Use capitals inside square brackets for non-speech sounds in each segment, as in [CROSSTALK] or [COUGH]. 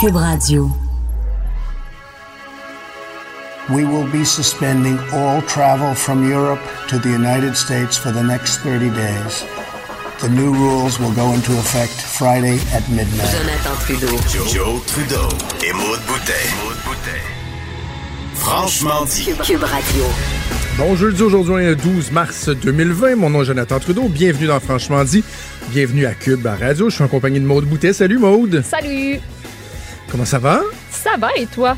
Cube Radio. We will be suspending all travel from Europe to the United States for the next 30 days. The new rules will go into effect Friday at midnight. Jonathan Trudeau. Joe, Trudeau et Maude Boutet. Franchement dit. Cube, Cube Radio. Bon jeudi aujourd'hui, 12 mars 2020. Mon nom est Jonathan Trudeau. Bienvenue dans Franchement dit. Bienvenue à Cube à Radio. Je suis en compagnie de Maude Boutet. Salut Maude. Salut! Comment ça va? Ça va et toi?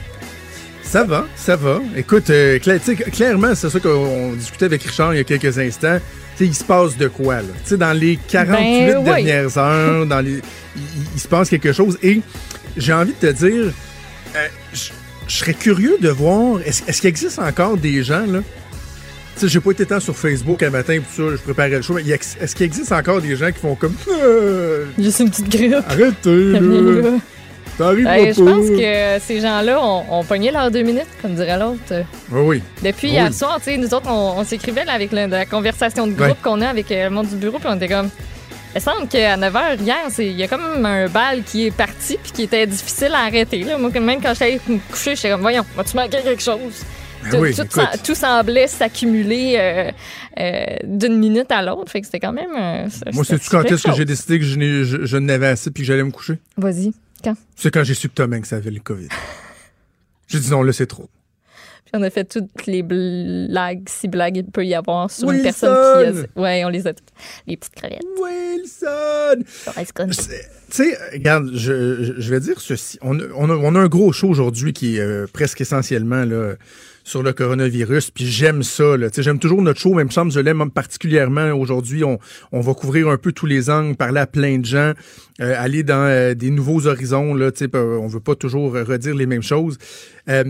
Ça va, ça va. Écoute, euh, clairement, c'est ça qu'on discutait avec Richard il y a quelques instants. Il se passe de quoi, là? Dans les 48 Ben, oui. dernières heures, dans les, il, se passe quelque chose. Et j'ai envie de te dire, euh, je serais curieux de voir, est-ce qu'il existe encore des gens, là? Tu sais, j'ai pas été tant sur Facebook un matin, puis ça, je préparais le show, mais est-ce qu'il existe encore des gens qui font comme, Euh, Juste une petite grippe. arrêtez, là, pas. je pense que ces gens-là ont, ont pogné leurs deux minutes, comme dirait l'autre. Oui, oui. Depuis Oui. hier soir, tu sais, nous autres, on, on s'écrivait avec la conversation de groupe Ouais. qu'on a avec euh, le monde du bureau, puis on était comme. Il semble qu'à 9h hier, c'est- il y a comme un bal qui est parti puis qui était difficile à arrêter. Là. Moi, même quand j'allais me coucher, j'étais comme, voyons, vas-tu manquer quelque chose? Ben tout, oui, tout, écoute. sem- tout semblait s'accumuler euh, euh, d'une minute à l'autre. Fait que c'était quand même. euh, Moi, sais-tu quand est-ce que j'ai décidé que je, je, je n'avais assez puis que j'allais me coucher? Vas-y. Quand? C'est quand j'ai su que Tom Hanks avait le COVID. J'ai dit non, là, c'est trop. Puis on a fait toutes les blagues, si blagues il peut y avoir sur Wilson! une personne qui a... Ouais, on les a toutes. Les petites crevettes. Wilson! Tu sais, regarde, je, je- vais dire ceci. On a, on a- on a un gros show aujourd'hui qui est euh, presque essentiellement là, sur le coronavirus, puis j'aime ça. J'aime toujours notre show, mais il me semble que je l'aime particulièrement aujourd'hui. On, va couvrir un peu tous les angles, parler à plein de gens, euh, aller dans euh, des nouveaux horizons. Là, on veut pas toujours redire les mêmes choses. Euh,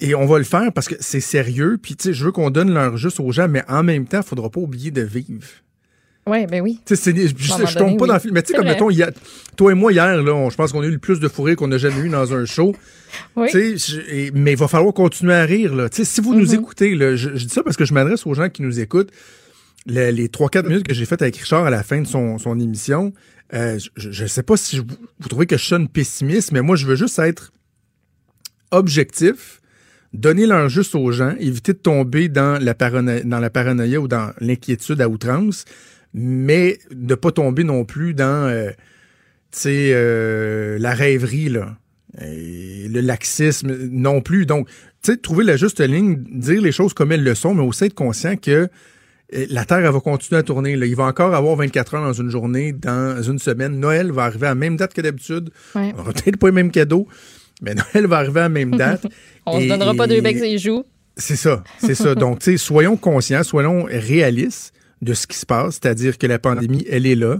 et on va le faire parce que c'est sérieux, puis je veux qu'on donne l'heure juste aux gens, mais en même temps, il faudra pas oublier de vivre. Ouais, ben oui. Je, moment je tombe donné, pas oui. dans le film. Mais tu sais, comme vrai. mettons, hier- toi et moi, hier, là, on- je pense qu'on a eu le plus de fourré qu'on a jamais eu dans un show. Oui. Je- et- mais il va falloir continuer à rire. Là. Si vous Mm-hmm. nous écoutez, là, je, je dis ça parce que je m'adresse aux gens qui nous écoutent. Le- les 3-4 minutes que j'ai faites avec Richard à la fin de son, son émission, euh, je ne sais pas si je- vous trouvez que je sonne pessimiste, mais moi, je veux juste être objectif, donner l'heure juste aux gens, éviter de tomber dans la, parano- dans la paranoïa ou dans l'inquiétude à outrance, mais de pas tomber non plus dans euh, euh, la rêverie, là. Et le laxisme non plus. Donc, tu sais, trouver la juste ligne, dire les choses comme elles le sont, mais aussi être conscient que euh, la Terre, elle va continuer à tourner. Là. Il va encore avoir 24 heures dans une journée, dans une semaine. Noël va arriver à la même date que d'habitude. Ouais. On aura peut-être pas les mêmes cadeaux, mais [LAUGHS] Noël va arriver à la même date. [LAUGHS] On se Et- donnera pas deux becs et joues. c'est ça, c'est ça. Donc, tu sais, soyons conscients, soyons réalistes de ce qui se passe, c'est-à-dire que la pandémie, elle est là.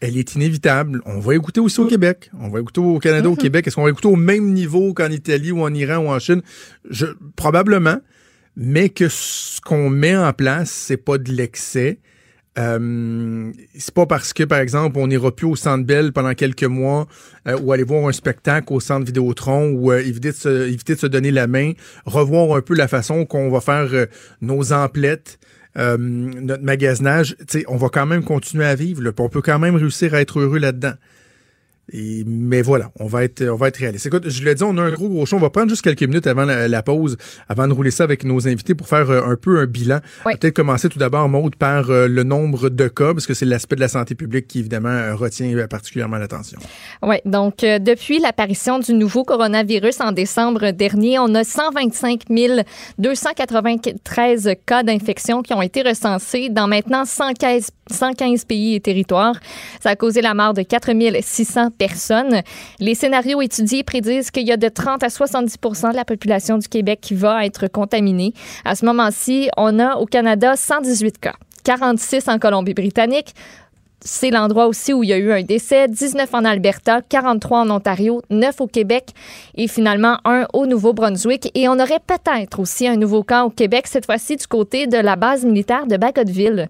Elle est inévitable. On va écouter aussi au Québec. On va écouter au Canada, au Québec. Est-ce qu'on va écouter au même niveau qu'en Italie ou en Iran ou en Chine? Je, probablement. Mais que ce qu'on met en place, c'est pas de l'excès. Euh, c'est pas parce que, par exemple, on n'ira plus au Centre Bell pendant quelques mois euh, ou aller voir un spectacle au Centre Vidéotron ou euh, éviter, de se, éviter de se donner la main, revoir un peu la façon qu'on va faire nos emplettes, euh, notre magasinage. On va quand même continuer à vivre. Là, on peut quand même réussir à être heureux là-dedans. Et- mais voilà, on va être, on va être réaliste. Écoute, je l'ai dit, on a un gros gros show. On va prendre juste quelques minutes avant la, la pause, avant de rouler ça avec nos invités pour faire euh, un peu un bilan. Oui. Peut-être commencer tout d'abord, Maude, par euh, le nombre de cas, parce que c'est l'aspect de la santé publique qui, évidemment, euh, retient particulièrement l'attention. Oui, donc depuis l'apparition du nouveau coronavirus en décembre dernier, on a 125 293 cas d'infection qui ont été recensés dans maintenant 115, 115 pays et territoires. Ça a causé la mort de 4 600 personnes. Les scénarios étudiés prédisent qu'il y a de 30 à 70 de la population du Québec qui va être contaminée. À ce moment-ci, on a au Canada 118 cas, 46 en Colombie-Britannique, c'est l'endroit aussi où il y a eu un décès, 19 en Alberta, 43 en Ontario, 9 au Québec et finalement un au Nouveau-Brunswick. Et on aurait peut-être aussi un nouveau cas au Québec, cette fois-ci du côté de la base militaire de Bagotville.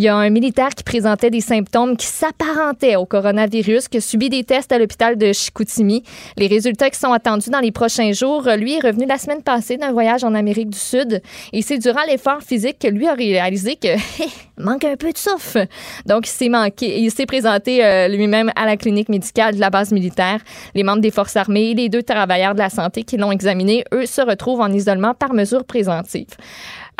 Il y a un militaire qui présentait des symptômes qui s'apparentaient au coronavirus, qui a subi des tests à l'hôpital de Chicoutimi. Les résultats qui sont attendus dans les prochains jours. Lui est revenu la semaine passée d'un voyage en Amérique du Sud et c'est durant l'effort physique que lui a réalisé que [LAUGHS] manque un peu de souffle. Donc, il s'est présenté euh, lui-même à la clinique médicale de la base militaire. Les membres des forces armées et les deux travailleurs de la santé qui l'ont examiné, eux, se retrouvent en isolement par mesure préventive.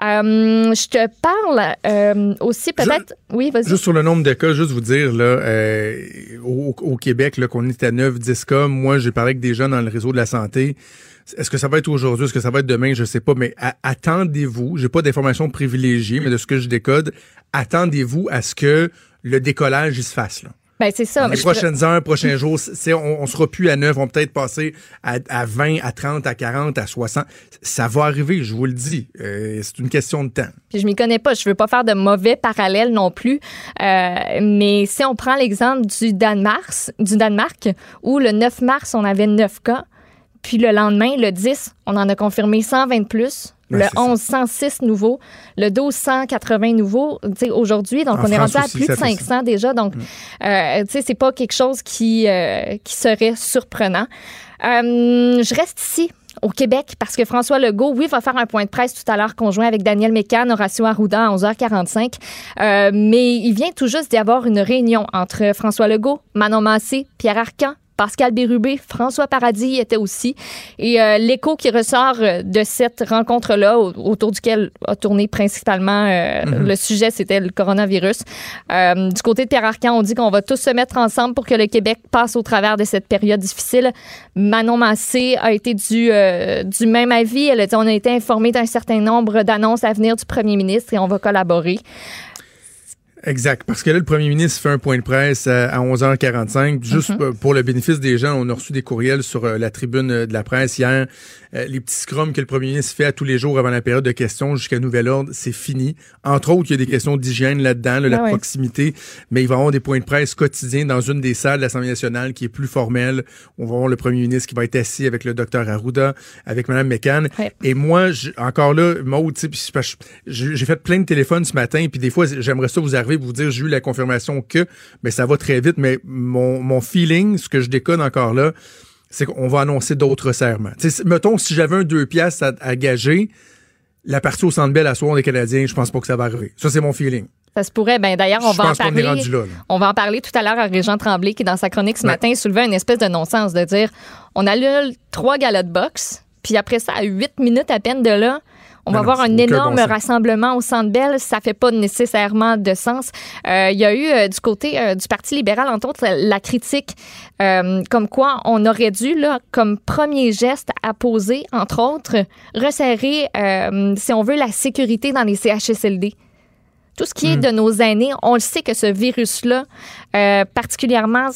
Euh, je te parle euh, aussi peut-être. Oui, vas-y. Juste sur le nombre de cas, juste vous dire là, euh, au, au, Québec, là, qu'on est à 9, 10 cas. Moi, j'ai parlé avec des gens dans le réseau de la santé. Est-ce que ça va être aujourd'hui, est-ce que ça va être demain, je sais pas, mais attendez-vous, j'ai pas d'informations privilégiées, mais de ce que je décode, attendez-vous à ce que le décollage il se fasse là. Ben, c'est ça. Dans les prochaines heures, prochains jours, c'est, on, on sera plus à 9, on va peut-être passer à, à, 20, à 30, à 40, à 60. Ça va arriver, je vous le dis. Euh, c'est une question de temps. Puis je m'y connais pas, je veux pas faire de mauvais parallèles non plus. Euh, mais si on prend l'exemple du Danemark, du Danemark, où le 9 mars, on avait 9 cas, puis le lendemain, le 10, on en a confirmé 120 de plus. Le 11, 106 nouveaux. Le 12, 180 nouveaux aujourd'hui. Donc, on est rendu à plus de 500 déjà. Donc, mm. euh, tu sais, c'est pas quelque chose qui, euh, qui serait surprenant. Euh, je reste ici au Québec parce que François Legault, oui, va faire un point de presse tout à l'heure conjoint avec Daniel Mécan, Horacio Arruda à 11h45. mais il vient tout juste d'y avoir une réunion entre François Legault, Manon Massé, Pierre Arcan, Pascal Bérubé, François Paradis était aussi. Et euh, l'écho qui ressort euh, de cette rencontre-là, autour duquel a tourné principalement euh, mhm. le sujet, c'était le coronavirus. du côté de Pierre Arcan, on dit qu'on va tous se mettre ensemble pour que le Québec passe au travers de cette période difficile. Manon Massé a été du, du même avis. Elle a dit on a été informé d'un certain nombre d'annonces à venir du premier ministre et on va collaborer. Exact. Parce que là, le premier ministre fait un point de presse à, 11h45. Juste mhm. pour le bénéfice des gens, on a reçu des courriels sur euh, la tribune euh, de la presse hier. Euh, les petits scrums que le premier ministre fait à tous les jours avant la période de questions jusqu'à nouvel ordre, c'est fini. Entre autres, il y a des questions d'hygiène là-dedans, la ah proximité. Mais il va y avoir des points de presse quotidiens dans une des salles de l'Assemblée nationale qui est plus formelle. On va voir le premier ministre qui va être assis avec le docteur Arruda, avec Mme McCann. Et moi, encore là, Maud, j'ai fait plein de téléphones ce matin, puis des fois, j'aimerais ça vous arriver vous dire j'ai eu la confirmation que, mais ça va très vite. Mais mon, mon feeling, ce que je déconne encore là, c'est qu'on va annoncer d'autres serments. mettons, si j'avais un deux pièces à, gager, la partie au Centre Bell à soir des Canadiens, je pense pas que ça va arriver. Ça, c'est mon feeling. Ça se pourrait. Ben, d'ailleurs, on va en parler. On, va en parler tout à l'heure à Régent Tremblay, qui, dans sa chronique ce matin, soulevait une espèce de non-sens de dire on a lu trois galas de boxe, puis après ça, à huit minutes à peine de là, on va avoir un énorme rassemblement au Centre Bell. Ça fait pas nécessairement de sens. Euh, il y a eu euh, du côté euh, du Parti libéral, entre autres, la critique comme quoi on aurait dû, là, comme premier geste à poser, entre autres, resserrer, si on veut, la sécurité dans les CHSLD tout ce qui est hmm. de nos aînés, on le sait que ce virus-là, particulièrement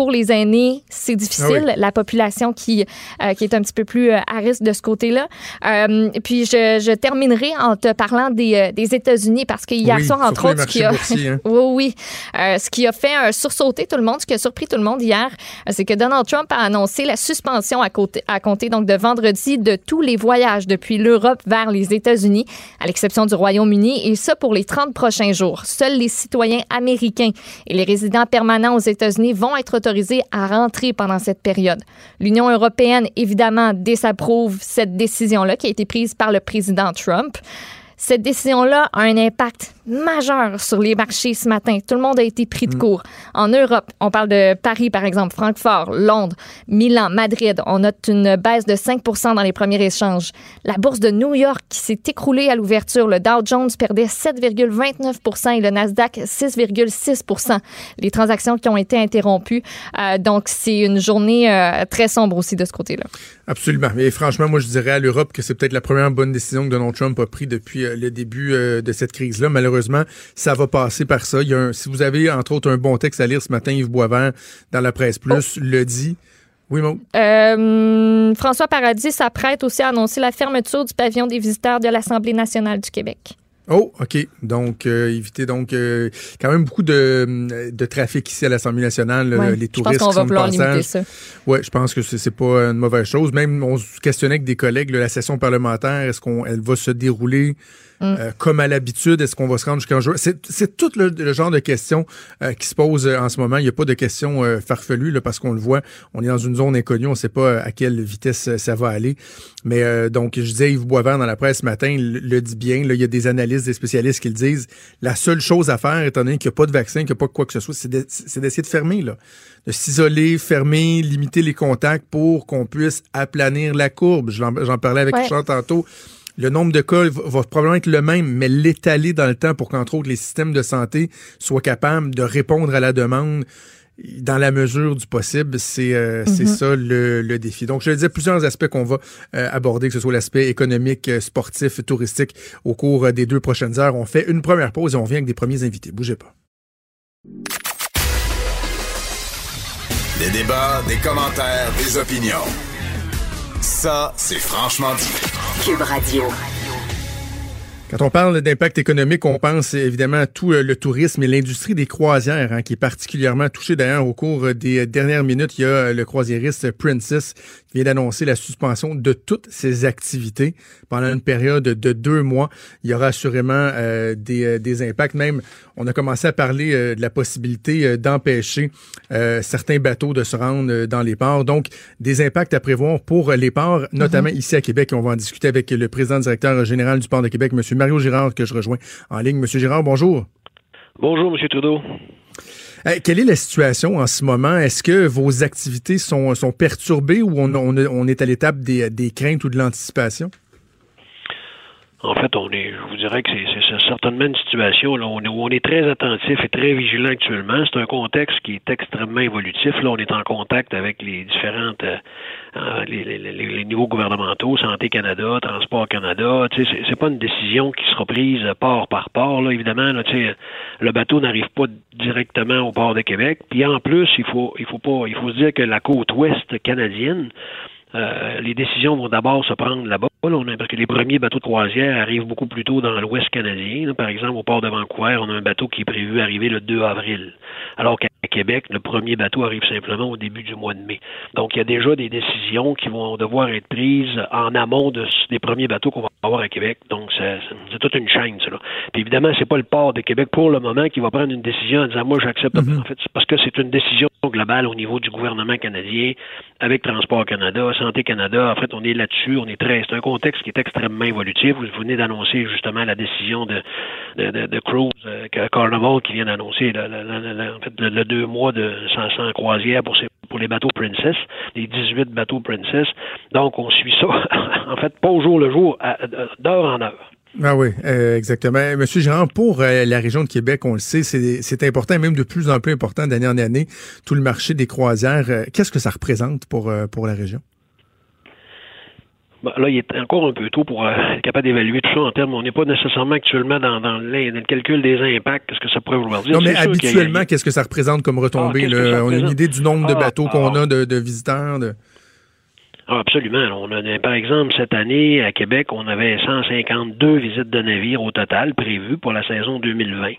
pour les aînés, c'est difficile. Ah La population qui, euh, qui est un petit peu plus euh, à risque de ce côté-là. Euh, puis je, je, terminerai en te parlant des, des États-Unis parce qu'il y a soir, entre autres, ce qui a, hein. [LAUGHS] oui, oui, ce qui a fait sursauter tout le monde, ce qui a surpris tout le monde hier, c'est que Donald Trump a annoncé la suspension à, côté, à compter donc de vendredi de tous les voyages depuis l'Europe vers les États-Unis, à l'exception du Royaume-Uni, et ça pour les 30 prochains jours. Seuls les citoyens américains et les résidents permanents aux États-Unis vont être autorisés à rentrer pendant cette période. L'Union européenne, évidemment, désapprouve cette décision-là qui a été prise par le président Trump. Cette décision-là a un impact majeur sur les marchés ce matin. Tout le monde a été pris de mm. court. En Europe, on parle de Paris, par exemple, Francfort, Londres, Milan, Madrid. On note une baisse de 5% dans les premiers échanges. La bourse de New York qui s'est écroulée à l'ouverture. Le Dow Jones perdait 7,29% et le Nasdaq 6,6% Les transactions qui ont été interrompues. Euh, donc, c'est une journée euh, très sombre aussi de ce côté-là. Absolument. Et franchement, moi, je dirais à l'Europe que c'est peut-être la première bonne décision que Donald Trump a prise depuis euh, le début euh, de cette crise-là. Malheureusement, ça va passer par ça. Il y a si vous avez, entre autres, un bon texte à lire ce matin, Yves Boisvert, dans la presse plus, oh. le dit. Oui, mon. Euh, François Paradis s'apprête aussi à annoncer la fermeture du pavillon des visiteurs de l'Assemblée nationale du Québec. Oh, OK. Donc, euh, éviter donc euh, quand même beaucoup de, de trafic ici à l'Assemblée nationale, les touristes. Je pense qu'on va vouloir limiter ça. Ouais, je pense que c'est pas une mauvaise chose. Même on se questionnait avec des collègues, la session parlementaire, est-ce qu'on elle va se dérouler euh, comme à l'habitude? Est-ce qu'on va se rendre jusqu'en juin? C'est tout le, genre de questions euh, qui se posent en ce moment. Il n'y a pas de questions farfelues là, parce qu'on le voit, on est dans une zone inconnue, on ne sait pas à quelle vitesse ça va aller. Mais donc, je disais, Yves Boisvert dans la presse ce matin le, dit bien. Là, il y a des analystes, des spécialistes qui le disent. La seule chose à faire, étant donné qu'il n'y a pas de vaccin, qu'il n'y a pas quoi que ce soit, c'est d'essayer de fermer, là. de s'isoler, fermer, limiter les contacts pour qu'on puisse aplanir la courbe. J'en parlais avec Richard tantôt. Le nombre de cas va, probablement être le même, mais l'étaler dans le temps pour qu'entre autres les systèmes de santé soient capables de répondre à la demande dans la mesure du possible, c'est euh, mm-hmm. ça le, défi. Donc, je le disais, plusieurs aspects qu'on va euh, aborder, que ce soit l'aspect économique, euh, sportif, touristique, au cours des deux prochaines heures. On fait une première pause et on vient avec des premiers invités. Bougez pas. Des débats, des commentaires, des opinions. Ça, c'est franchement dit. Cube Radio. Quand on parle d'impact économique, on pense évidemment à tout euh, le tourisme et l'industrie des croisières, hein, qui est particulièrement touchée. D'ailleurs, au cours des dernières minutes, il y a le croisiériste Princess qui vient d'annoncer la suspension de toutes ses activités pendant une période de deux mois. Il y aura assurément euh, des, euh, des, impacts. Même, on a commencé à parler de la possibilité d'empêcher certains bateaux de se rendre dans les ports. Donc, des impacts à prévoir pour les ports, notamment mm-hmm. ici à Québec. On va en discuter avec le président directeur général du port de Québec, M. Mario Girard que je rejoins en ligne. Monsieur Girard, bonjour. Bonjour, Monsieur Trudeau. quelle est la situation en ce moment? Est-ce que vos activités sont, sont perturbées ou on, est à l'étape des, des craintes ou de l'anticipation? En fait, on est, je vous dirais que c'est certainement une situation là, on est, où on est très attentif et très vigilant actuellement. C'est un contexte qui est extrêmement évolutif. Là, on est en contact avec les différentes euh, les, niveaux gouvernementaux, Santé Canada, Transport Canada. Sais, c'est pas une décision qui sera prise port par port. Là, évidemment, là, le bateau n'arrive pas directement au port de Québec. Puis en plus, il faut, il faut pas, il faut se dire que la côte ouest canadienne euh, les décisions vont d'abord se prendre là-bas, parce que les premiers bateaux de croisière arrivent beaucoup plus tôt dans l'ouest canadien. Par exemple, au port de Vancouver, on a un bateau qui est prévu arriver le 2 avril, alors qu'à Québec, le premier bateau arrive simplement au début du mois de mai. Donc, il y a déjà des décisions qui vont devoir être prises en amont de, des premiers bateaux qu'on va avoir à Québec. Donc, c'est toute une chaîne, cela. Puis évidemment, c'est pas le port de Québec pour le moment qui va prendre une décision en disant moi j'accepte. Mm-hmm. En fait, c'est parce que c'est une décision globale au niveau du gouvernement canadien avec Transport Canada, Santé Canada. En fait, on est là-dessus. On est très. C'est un contexte qui est extrêmement évolutif. Vous venez d'annoncer justement la décision de de, de, Cruise euh, Carnival qui vient d'annoncer le, deux mois de 500 croisières pour les bateaux Princess, les 18 bateaux Princess. Donc, on suit ça, [LAUGHS] en fait, pas au jour le jour, d'heure en heure. Ah oui, euh, exactement. Monsieur Gérard, pour euh, la région de Québec, on le sait, c'est important, même de plus en plus important d'année en année, tout le marché des croisières. Qu'est-ce que ça représente pour la région? Ben, là, il est encore un peu tôt pour être capable d'évaluer tout ça en termes. On n'est pas nécessairement actuellement dans, dans, le calcul des impacts, qu'est-ce que ça pourrait vouloir dire. Non, mais habituellement, qu'est-ce que ça représente comme retombée? Ah, on a une idée du nombre de ah, bateaux qu'on ah. a, de, de visiteurs? De... Ah, absolument. On a, par exemple, cette année, à Québec, on avait 152 visites de navires au total prévues pour la saison 2020.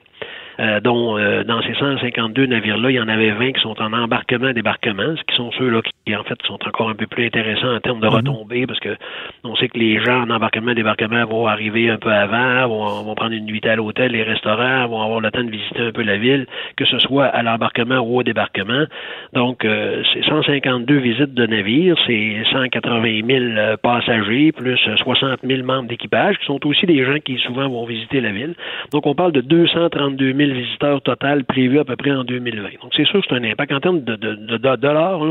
Euh, dont euh, dans ces 152 navires-là, il y en avait 20 qui sont en embarquement-débarquement, ce qui sont ceux-là qui, en fait, sont encore un peu plus intéressants en termes de mhm. retombées, parce que on sait que les gens en embarquement-débarquement vont arriver un peu avant, vont, vont prendre une nuit à l'hôtel, les restaurants, vont avoir le temps de visiter un peu la ville, que ce soit à l'embarquement ou au débarquement. Donc, euh, c'est 152 visites de navires, c'est 180 000 passagers, plus 60 000 membres d'équipage, qui sont aussi des gens qui souvent vont visiter la ville. Donc, on parle de 232 000 visiteurs total prévus à peu près en 2020. Donc, c'est sûr que c'est un impact. En termes de, dollars,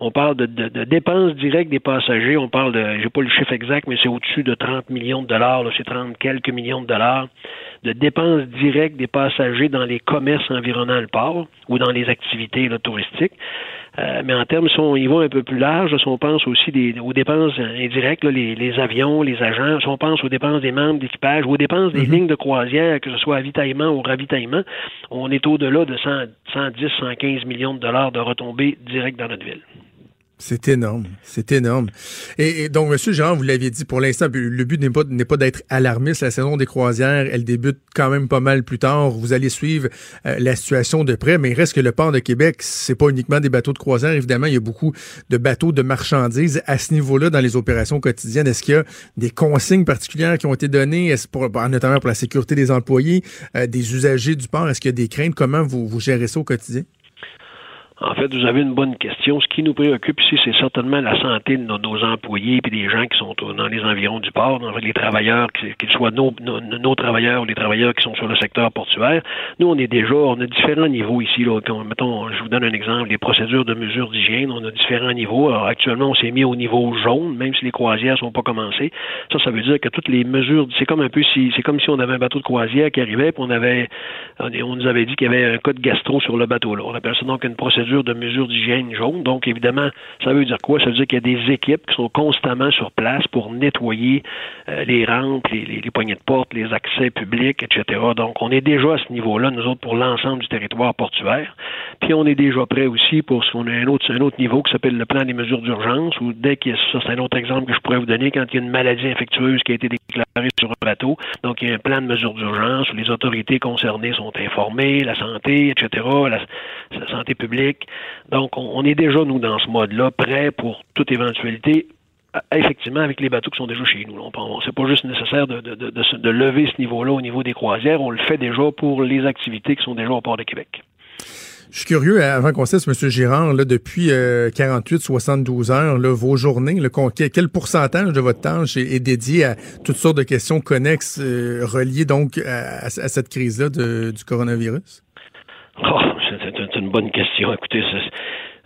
on parle de, dépenses directes des passagers. On parle de, j'ai pas le chiffre exact, mais c'est au-dessus de 30 millions de dollars. C'est 30 quelques millions de dollars de dépenses directes des passagers dans les commerces environnant le port ou dans les activités touristiques. Euh, mais en termes, si on y va un peu plus large, si on pense aussi aux dépenses indirectes, les, avions, les agents, si on pense aux dépenses des membres d'équipage, aux dépenses des mhm. lignes de croisière, que ce soit avitaillement ou ravitaillement, on est au-delà de 110, 115 millions de dollars de retombées directes dans notre ville. C'est énorme, c'est énorme. Et, donc, Monsieur Gérard, vous l'aviez dit, pour l'instant, le but n'est pas, pas d'être alarmiste. La saison des croisières, elle débute quand même pas mal plus tard. Vous allez suivre euh, la situation de près, mais il reste que le port de Québec, c'est pas uniquement des bateaux de croisière. Évidemment, il y a beaucoup de bateaux de marchandises à ce niveau-là dans les opérations quotidiennes. Est-ce qu'il y a des consignes particulières qui ont été données, est-ce pour, notamment pour la sécurité des employés, euh, des usagers du port? Est-ce qu'il y a des craintes? Comment vous, vous gérez ça au quotidien? En fait, vous avez une bonne question. Ce qui nous préoccupe ici, c'est certainement la santé de nos, employés et des gens qui sont dans les environs du port, les travailleurs, qu'ils soient nos, nos, travailleurs ou les travailleurs qui sont sur le secteur portuaire. Nous, on est déjà, on a différents niveaux ici. Là. Mettons, je vous donne un exemple, les procédures de mesure d'hygiène, on a différents niveaux. Alors, actuellement, on s'est mis au niveau jaune, même si les croisières sont pas commencées. Ça, ça veut dire que toutes les mesures, c'est comme un peu si, c'est comme si on avait un bateau de croisière qui arrivait, puis on avait, on nous avait dit qu'il y avait un cas de gastro sur le bateau. Là. On appelle ça donc une procédure de mesures d'hygiène jaune. Donc, évidemment, ça veut dire quoi? Ça veut dire qu'il y a des équipes qui sont constamment sur place pour nettoyer euh, les rampes, les, poignées de porte, les accès publics, etc. Donc, on est déjà à ce niveau-là, nous autres, pour l'ensemble du territoire portuaire. Puis, on est déjà prêt aussi pour ce qu'on a un autre, un autre niveau qui s'appelle le plan des mesures d'urgence, où dès qu'il y a ça, c'est un autre exemple que je pourrais vous donner, quand il y a une maladie infectieuse qui a été déclarée sur un bateau, donc il y a un plan de mesures d'urgence où les autorités concernées sont informées, la santé, etc., la santé publique, donc, on, est déjà, nous, dans ce mode-là, prêt pour toute éventualité effectivement avec les bateaux qui sont déjà chez nous. C'est pas juste nécessaire de, lever ce niveau-là au niveau des croisières, on le fait déjà pour les activités qui sont déjà au port de Québec. Je suis curieux, avant qu'on cesse, M. Girard, là, depuis 48-72 euh, heures, vos journées, quel pourcentage de votre temps est, dédié à toutes sortes de questions connexes euh, reliées donc à, cette crise-là du coronavirus? Oh, c'est une bonne question. Écoutez,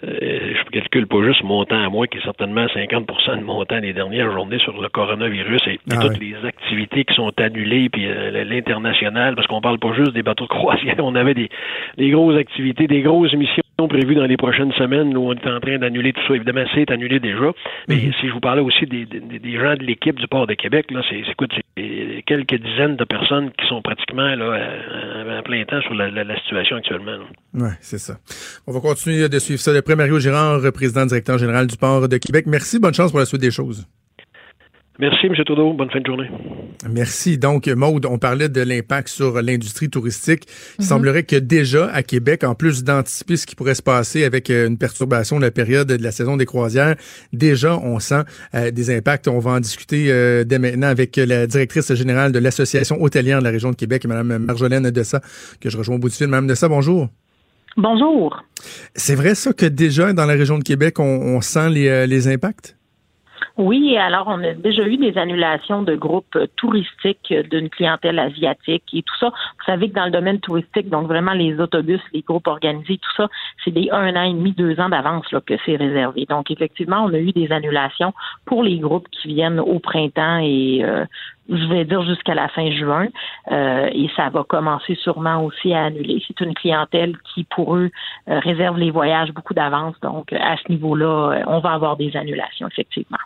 euh, je calcule pas juste mon temps à moi, qui est certainement 50% de mon temps les dernières journées sur le coronavirus et, ah toutes les activités qui sont annulées, puis euh, l'international, parce qu'on parle pas juste des bateaux [LAUGHS] de croisière, on avait des, des grosses activités, des grosses missions prévues dans les prochaines semaines où on est en train d'annuler tout ça. Évidemment, c'est annulé déjà. Mais mhm. si je vous parlais aussi des, des, gens de l'équipe du port de Québec, là, c'est quelques dizaines de personnes qui sont pratiquement là, à, plein temps sur la, situation actuellement. Oui, c'est ça. On va continuer de suivre ça de près. Mario Girard, président directeur général du port de Québec. Merci. Bonne chance pour la suite des choses. Merci, M. Trudeau. Bonne fin de journée. Merci. Donc, Maude, on parlait de l'impact sur l'industrie touristique. Il mhm. semblerait que déjà, à Québec, en plus d'anticiper ce qui pourrait se passer avec euh, une perturbation de la période de la saison des croisières, déjà, on sent euh, des impacts. On va en discuter euh, dès maintenant avec la directrice générale de l'Association hôtelière de la région de Québec, Mme Marjolaine Dessa, que je rejoins au bout du fil. Mme Dessa, bonjour. Bonjour. C'est vrai ça que déjà, dans la région de Québec, on, sent les, les impacts? Oui, alors on a déjà eu des annulations de groupes touristiques d'une clientèle asiatique et tout ça. Vous savez que dans le domaine touristique, donc vraiment les autobus, les groupes organisés, tout ça, c'est des un an et demi, deux ans d'avance là, que c'est réservé. Donc effectivement, on a eu des annulations pour les groupes qui viennent au printemps et euh, je vais dire jusqu'à la fin juin, euh, et ça va commencer sûrement aussi à annuler. C'est une clientèle qui, pour eux, euh, réserve les voyages beaucoup d'avance. Donc, à ce niveau-là, euh, on va avoir des annulations, effectivement.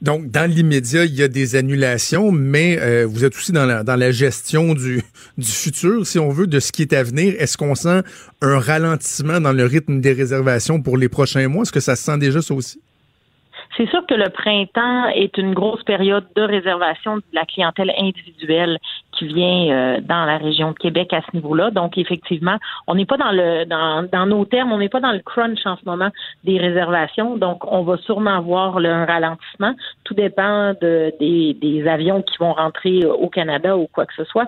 Donc, dans l'immédiat, il y a des annulations, mais vous êtes aussi dans la, dans la gestion du, du futur, si on veut, de ce qui est à venir. Est-ce qu'on sent un ralentissement dans le rythme des réservations pour les prochains mois? Est-ce que ça se sent déjà, ça aussi? C'est sûr que le printemps est une grosse période de réservation de la clientèle individuelle qui vient euh, dans la région de Québec à ce niveau-là. Donc, effectivement, on n'est pas dans le dans, nos termes, on n'est pas dans le crunch en ce moment des réservations. Donc, on va sûrement voir un ralentissement. Tout dépend de, des, des avions qui vont rentrer au Canada ou quoi que ce soit.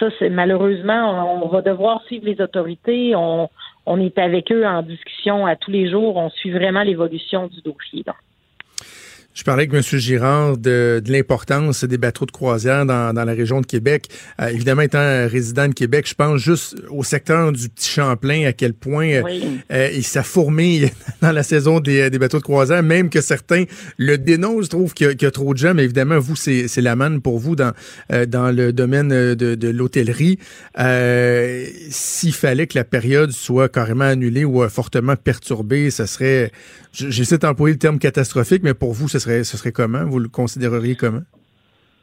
Ça, c'est malheureusement, on va devoir suivre les autorités. On, on est avec eux en discussion à tous les jours. On suit vraiment l'évolution du dossier. Je parlais avec M. Girard de, de l'importance des bateaux de croisière dans, dans la région de Québec. Euh, évidemment, étant résident de Québec, je pense juste au secteur du Petit Champlain, à quel point euh, euh il s'affourmille [LAUGHS] dans la saison des, des, bateaux de croisière, même que certains le dénoncent, trouvent qu'il y, a trop de gens, mais évidemment, vous, c'est la manne pour vous dans, euh, dans le domaine de, de l'hôtellerie. S'il fallait que la période soit carrément annulée ou fortement perturbée, ce serait, j'essaie d'employer le terme catastrophique, mais pour vous, ce ce serait comment? Vous le considéreriez comment?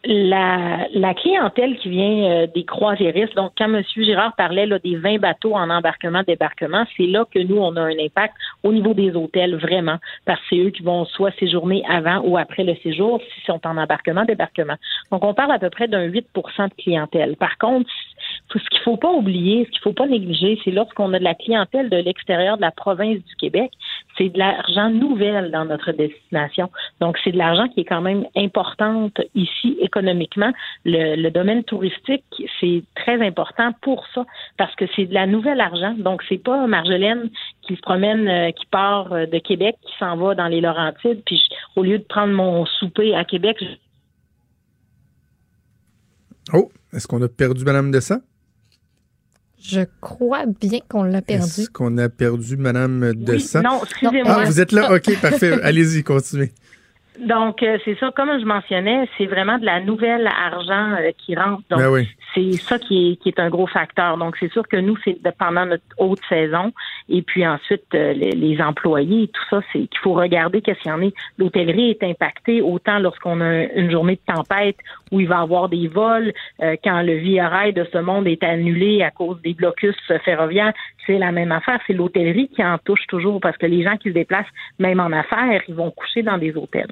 la, clientèle qui vient euh, des croisiéristes, donc quand M. Girard parlait des 20 bateaux en embarquement-débarquement, c'est là que nous, on a un impact au niveau des hôtels, vraiment, parce que c'est eux qui vont soit séjourner avant ou après le séjour, s'ils sont en embarquement-débarquement. Donc, on parle à peu près d'un 8% de clientèle. Par contre, ce qu'il faut pas oublier, ce qu'il faut pas négliger, c'est lorsqu'on a de la clientèle de l'extérieur de la province du Québec, c'est de l'argent nouvel dans notre destination. Donc, c'est de l'argent qui est quand même importante ici économiquement. Le, domaine touristique, c'est très important pour ça parce que c'est de la nouvelle argent. Donc, c'est pas Marjolaine qui se promène, euh, qui part euh, de Québec, qui s'en va dans les Laurentides, puis au lieu de prendre mon souper à Québec, Oh, est-ce qu'on a perdu Madame Dessa? Je crois bien qu'on l'a perdu. Est-ce qu'on a perdu Madame Dessa? non, excusez-moi. Ah, vous êtes là? [LAUGHS] OK, parfait. Allez-y, continuez. Donc, euh, c'est ça, comme je mentionnais, c'est vraiment de la nouvelle argent euh, qui rentre. Donc, Ben oui. c'est ça qui est, qui est un gros facteur. Donc, c'est sûr que nous, c'est de- pendant notre haute saison. Et puis ensuite, euh, les, les employés et tout ça, c'est qu'il faut regarder qu'est-ce qu'il y en est. L'hôtellerie est impactée autant lorsqu'on a une journée de tempête où il va y avoir des vols, euh, quand le rail de ce monde est annulé à cause des blocus ferroviaires. C'est la même affaire. C'est l'hôtellerie qui en touche toujours parce que les gens qui se déplacent, même en affaires, ils vont coucher dans des hôtels.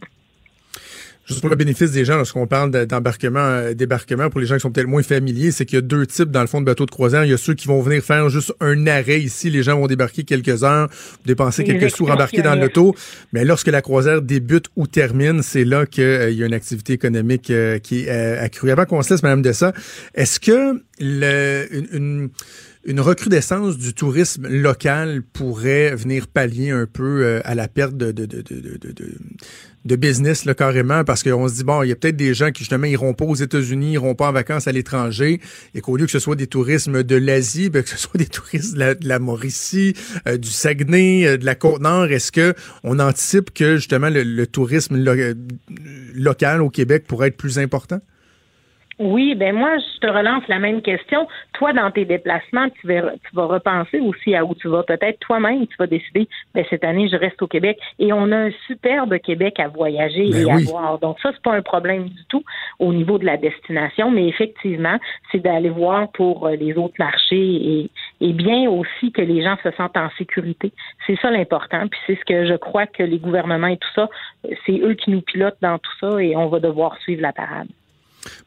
Juste pour le bénéfice des gens, lorsqu'on parle de- d'embarquement, euh, débarquement, pour les gens qui sont peut-être moins familiers, c'est qu'il y a deux types dans le fond de bateaux de croisière. Il y a ceux qui vont venir faire juste un arrêt ici. Les gens vont débarquer quelques heures, dépenser Les quelques sous, rembarquer dans l'auto. Mais lorsque la croisière débute ou termine, c'est là qu'il y a une activité économique euh, qui est euh, accrue. Avant qu'on se laisse, Madame Dessa, est-ce que le, une, une- une recrudescence du tourisme local pourrait venir pallier un peu euh, à la perte de, de, de, de, business là, carrément parce qu'on se dit bon il y a peut-être des gens qui justement iront pas aux États-Unis iront pas en vacances à l'étranger et qu'au lieu que ce soit des tourismes de l'Asie ben, que ce soit des touristes de la, de Mauricie euh, du Saguenay euh, de la Côte-Nord est-ce que on anticipe que justement le, le tourisme lo- local au Québec pourrait être plus important? Oui, ben moi, je te relance la même question. Toi, dans tes déplacements, tu vas, tu vas repenser aussi à où tu vas. Peut-être toi-même, tu vas décider, ben, cette année, je reste au Québec. Et on a un superbe Québec à voyager Ben et oui. à voir. Donc ça, c'est pas un problème du tout au niveau de la destination, mais effectivement, c'est d'aller voir pour euh, les autres marchés et, et bien aussi que les gens se sentent en sécurité. C'est ça l'important. Puis c'est ce que je crois que les gouvernements et tout ça, euh, c'est eux qui nous pilotent dans tout ça et on va devoir suivre la parade.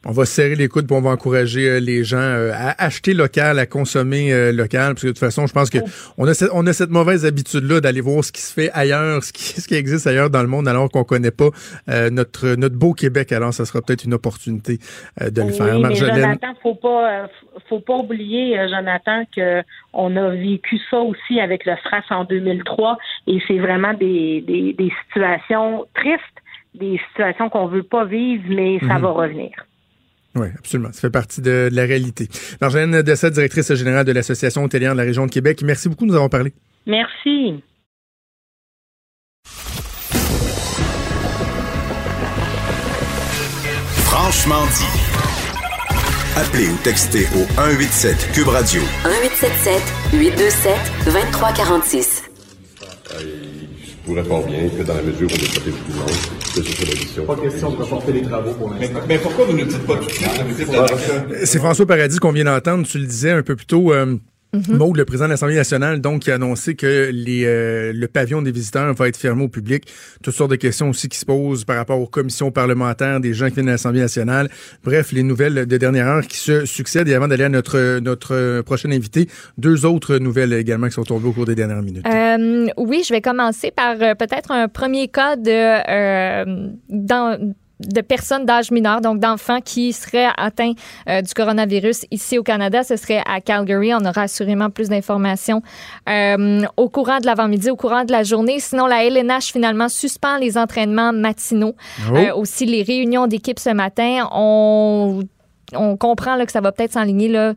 On va se serrer les coudes, puis on va encourager euh, les gens euh, à acheter local, à consommer euh, local, parce que de toute façon, je pense que on a cette, on a cette mauvaise habitude-là d'aller voir ce qui se fait ailleurs, ce qui, [LAUGHS] ce qui existe ailleurs dans le monde, alors qu'on connaît pas notre notre beau Québec. Alors, ça sera peut-être une opportunité de le Oui, faire. mais Jonathan, faut pas, faut pas oublier, Jonathan, que on a vécu ça aussi avec le FRAS en 2003, et c'est vraiment des, des, des situations tristes, des situations qu'on veut pas vivre, mais ça Mhm. va revenir. oui, absolument. Ça fait partie de, de la réalité. Marjolaine Dessa, directrice générale de l'Association hôtelière de la région de Québec. Merci beaucoup, nous avons parlé. Merci. Franchement dit. Appelez ou textez au 187 Cube Radio 1877 827 2346. Je vous réponds bien que dans la mesure où on est côté du monde, que ce soit la mission. Pas question de reporter les travaux pour l'instant. Mais pourquoi vous ne dites pas tout de suite? C'est François Paradis qu'on vient d'entendre. Tu le disais un peu plus tôt. euh, Maud, le président de l'Assemblée nationale, donc, qui a annoncé que les, euh, le pavillon des visiteurs va être fermé au public. Toutes sortes de questions aussi qui se posent par rapport aux commissions parlementaires, des gens qui viennent de l'Assemblée nationale. Bref, les nouvelles de dernière heure qui se succèdent. Et avant d'aller à notre, notre prochain invité, deux autres nouvelles également qui sont tombées au cours des dernières minutes. Euh, oui, je vais commencer par euh, peut-être un premier cas de, dans- de personnes d'âge mineur, donc d'enfants qui seraient atteints euh, du coronavirus ici au Canada. Ce serait à Calgary. On aura assurément plus d'informations euh, au courant de l'avant-midi, au courant de la journée. Sinon, la LNH finalement suspend les entraînements matinaux. Oh. Euh, aussi, les réunions d'équipe ce matin. On on comprend là, que ça va peut-être s'enligner, là,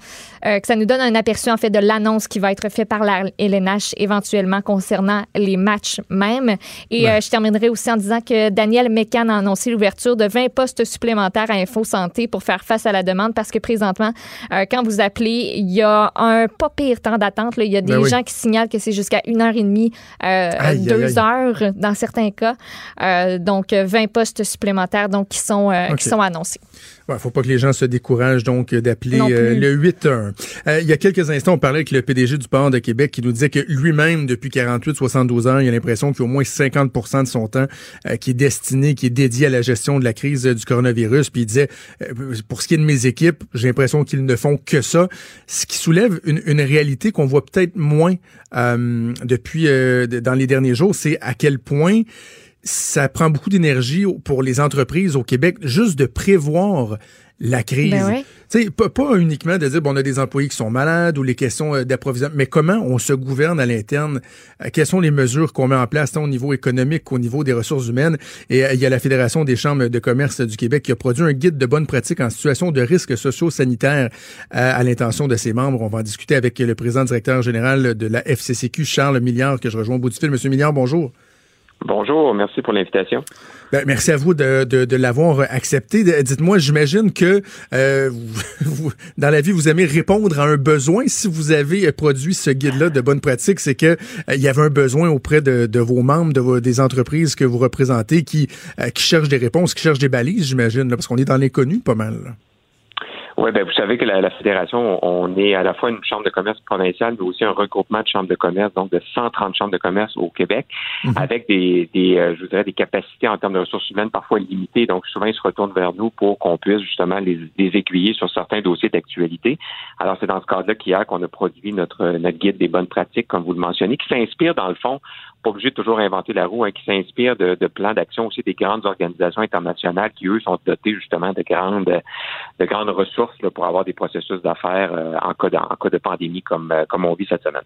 euh, que ça nous donne un aperçu en fait de l'annonce qui va être faite par la LNH éventuellement concernant les matchs même. Et euh, je terminerai aussi en disant que Daniel Mécan a annoncé l'ouverture de 20 postes supplémentaires à Info Santé pour faire face à la demande parce que présentement, euh, quand vous appelez, il y a un pas pire temps d'attente. Il y a ben des gens qui signalent que c'est jusqu'à une heure et demie, deux heures dans certains cas. donc, 20 postes supplémentaires donc, qui, sont, qui sont annoncés. Il ne faut pas que les gens se découragent donc d'appeler euh, le 8-1. Euh, il y a quelques instants, on parlait avec le PDG du port de Québec qui nous disait que lui-même, depuis 48-72 ans, il a l'impression qu'il y a au moins 50% de son temps euh, qui est destiné, qui est dédié à la gestion de la crise du coronavirus. Puis il disait, pour ce qui est de mes équipes, j'ai l'impression qu'ils ne font que ça. Ce qui soulève une, une réalité qu'on voit peut-être moins depuis dans les derniers jours, c'est à quel point ça prend beaucoup d'énergie pour les entreprises au Québec juste de prévoir la crise. Ben sais, pas, pas, uniquement de dire bon, on a des employés qui sont malades ou les questions euh, d'approvisionnement, mais comment on se gouverne à l'interne, euh, quelles sont les mesures qu'on met en place tant au niveau économique qu'au niveau des ressources humaines? Et euh, il y a la Fédération des chambres de commerce du Québec qui a produit un guide de bonnes pratiques en situation de risques socio-sanitaires à l'intention de ses membres. On va en discuter avec le président directeur général de la FCCQ, Charles Milliard, que je rejoins au bout du fil. Monsieur Milliard, bonjour. Bonjour, merci pour l'invitation. Ben, merci à vous de, l'avoir accepté. Dites-moi, j'imagine que euh, [LAUGHS] dans la vie, vous aimez répondre à un besoin. Si vous avez produit ce guide-là de bonne pratique, c'est que euh, il y avait un besoin auprès de, vos membres, de des entreprises que vous représentez, qui, euh, qui cherchent des réponses, qui cherchent des balises, j'imagine, parce qu'on est dans l'inconnu pas mal. Oui, ben vous savez que la, fédération, on est à la fois une chambre de commerce provinciale, mais aussi un regroupement de chambres de commerce, donc de 130 chambres de commerce au Québec, mhm. avec des, des euh, je vous dirais, des capacités en termes de ressources humaines parfois limitées. Donc souvent, ils se retournent vers nous pour qu'on puisse justement les, les, aiguiller sur certains dossiers d'actualité. Alors c'est dans ce cadre-là qu'hier qu'on a produit notre notre guide des bonnes pratiques, comme vous le mentionnez, qui s'inspire dans le fond pas obligé de toujours inventer la roue, hein, qui s'inspire de, de, plans d'action aussi des grandes organisations internationales qui, eux, sont dotées justement de grandes, de grandes ressources pour avoir des processus d'affaires euh, en, cas de, en cas de pandémie comme, euh, comme on vit cette semaine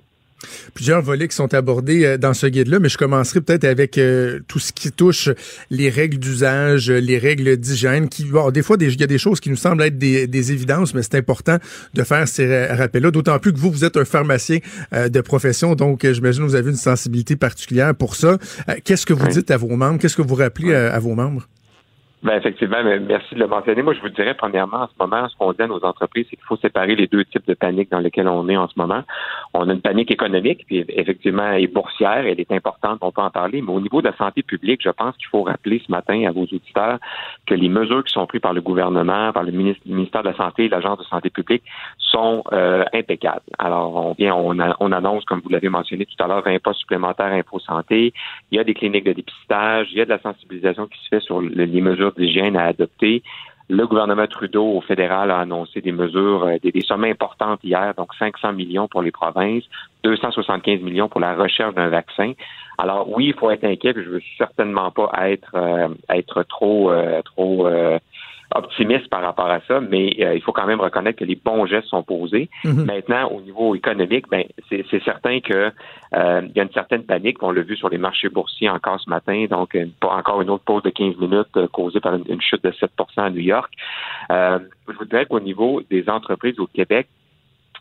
plusieurs volets qui sont abordés euh, dans ce guide-là, mais je commencerai peut-être avec euh, tout ce qui touche les règles d'usage, les règles d'hygiène, qui, bon, des fois, il y a des choses qui nous semblent être des, évidences, mais c'est important de faire ces rappels-là, d'autant plus que vous, vous êtes un pharmacien euh, de profession, donc j'imagine que vous avez une sensibilité particulière pour ça. Qu'est-ce que vous dites à vos membres? Qu'est-ce que vous rappelez à vos membres? Ben effectivement, merci de le mentionner. Moi, je vous dirais premièrement, en ce moment, ce qu'on dit à nos entreprises, c'est qu'il faut séparer les deux types de panique dans lesquels on est en ce moment. On a une panique économique, puis effectivement, et boursière, elle est importante, on peut en parler, mais au niveau de la santé publique, je pense qu'il faut rappeler ce matin à vos auditeurs que les mesures qui sont prises par le gouvernement, par le ministère de la Santé et l'Agence de santé publique sont euh, impeccables. Alors, on vient, on, on annonce, comme vous l'avez mentionné tout à l'heure, un poste supplémentaire Info Santé. Il y a des cliniques de dépistage, il y a de la sensibilisation qui se fait sur les mesures d'hygiène à adopter. Le gouvernement Trudeau au fédéral a annoncé des mesures, euh, des, sommes importantes hier, donc 500 millions pour les provinces, 275 millions pour la recherche d'un vaccin. Alors oui, il faut être inquiet. Je veux certainement pas être euh, être trop trop optimiste par rapport à ça, mais euh, il faut quand même reconnaître que les bons gestes sont posés. Mhm. Maintenant, au niveau économique, ben c'est certain que euh, il y a une certaine panique. On l'a vu sur les marchés boursiers encore ce matin, donc encore une autre pause de 15 minutes euh, causée par une, chute de 7% à New York. je vous dirais qu'au niveau des entreprises au Québec,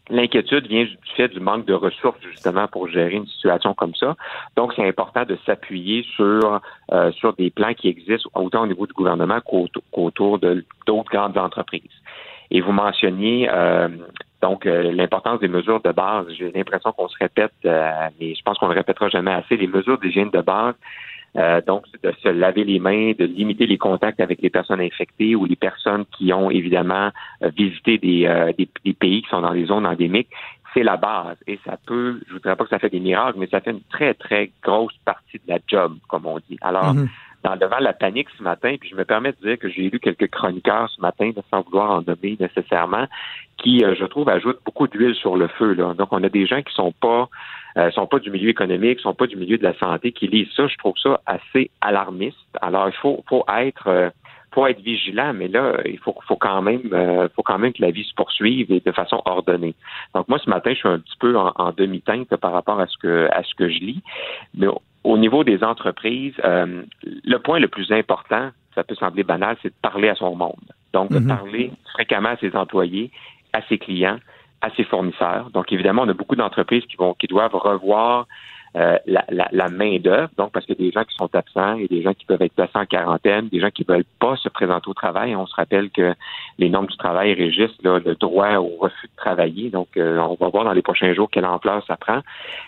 L'inquiétude vient du fait du manque de ressources justement pour gérer une situation comme ça. Donc, c'est important de s'appuyer sur euh, sur des plans qui existent autant au niveau du gouvernement qu'autour de d'autres grandes entreprises. Et vous mentionniez euh, donc euh, l'importance des mesures de base. J'ai l'impression qu'on se répète, mais je pense qu'on ne répétera jamais assez. Les mesures d'hygiène de base, euh, donc, de se laver les mains, de limiter les contacts avec les personnes infectées ou les personnes qui ont évidemment euh, visité euh, des, des, pays qui sont dans les zones endémiques, c'est la base. Et ça peut, je ne voudrais pas que ça fait des miracles, mais ça fait une très, très grosse partie de la job, comme on dit. Alors, mm-hmm. Dans, devant la panique ce matin, puis je me permets de dire que j'ai lu quelques chroniqueurs ce matin, sans vouloir en nommer nécessairement, qui, je trouve, ajoutent beaucoup d'huile sur le feu. Là. Donc, on a des gens qui sont pas euh, sont pas du milieu économique, sont pas du milieu de la santé, qui lisent ça. Je trouve ça assez alarmiste. Alors, il faut, faut être euh, faut être vigilant, mais là, il faut, faut quand même, euh, faut quand même que la vie se poursuive et de façon ordonnée. Donc moi, ce matin, je suis un petit peu en, demi-teinte par rapport à ce que à ce que je lis. Mais au niveau des entreprises, euh, le point le plus important, ça peut sembler banal, c'est de parler à son monde. Donc, de Mhm. parler fréquemment à ses employés, à ses clients, à ses fournisseurs. Donc, évidemment, on a beaucoup d'entreprises qui vont, qui doivent revoir euh, la, la, la main d'œuvre. Donc, parce qu'il y a des gens qui sont absents et des gens qui peuvent être placés en quarantaine, des gens qui veulent pas se présenter au travail. On se rappelle que les normes du travail régissent là, le droit au refus de travailler. Donc, euh, on va voir dans les prochains jours quelle ampleur ça prend.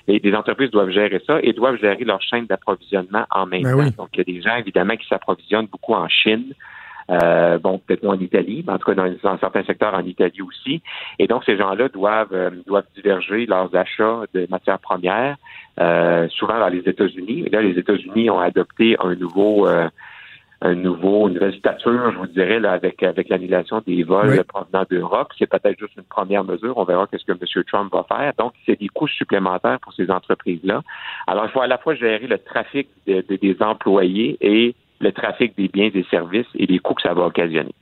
Et des entreprises doivent gérer ça et doivent gérer leur chaîne d'approvisionnement en même Ben temps. oui. Donc, il y a des gens, évidemment, qui s'approvisionnent beaucoup en Chine. Euh, bon, peut-être moins en Italie, mais en tout cas dans, dans certains secteurs en Italie aussi. Et donc, ces gens-là doivent euh, doivent diverger leurs achats de matières premières, euh, souvent dans les États-Unis. Et là, les États-Unis ont adopté un nouveau euh, un nouveau, une nouvelle stature, je vous dirais, là, avec, avec l'annulation des vols Oui. provenant d'Europe. C'est peut-être juste une première mesure. On verra qu'est-ce que M. Trump va faire. Donc, c'est des coûts supplémentaires pour ces entreprises-là. Alors, il faut à la fois gérer le trafic de- de- des employés et le trafic des biens et services et les coûts que ça va occasionner.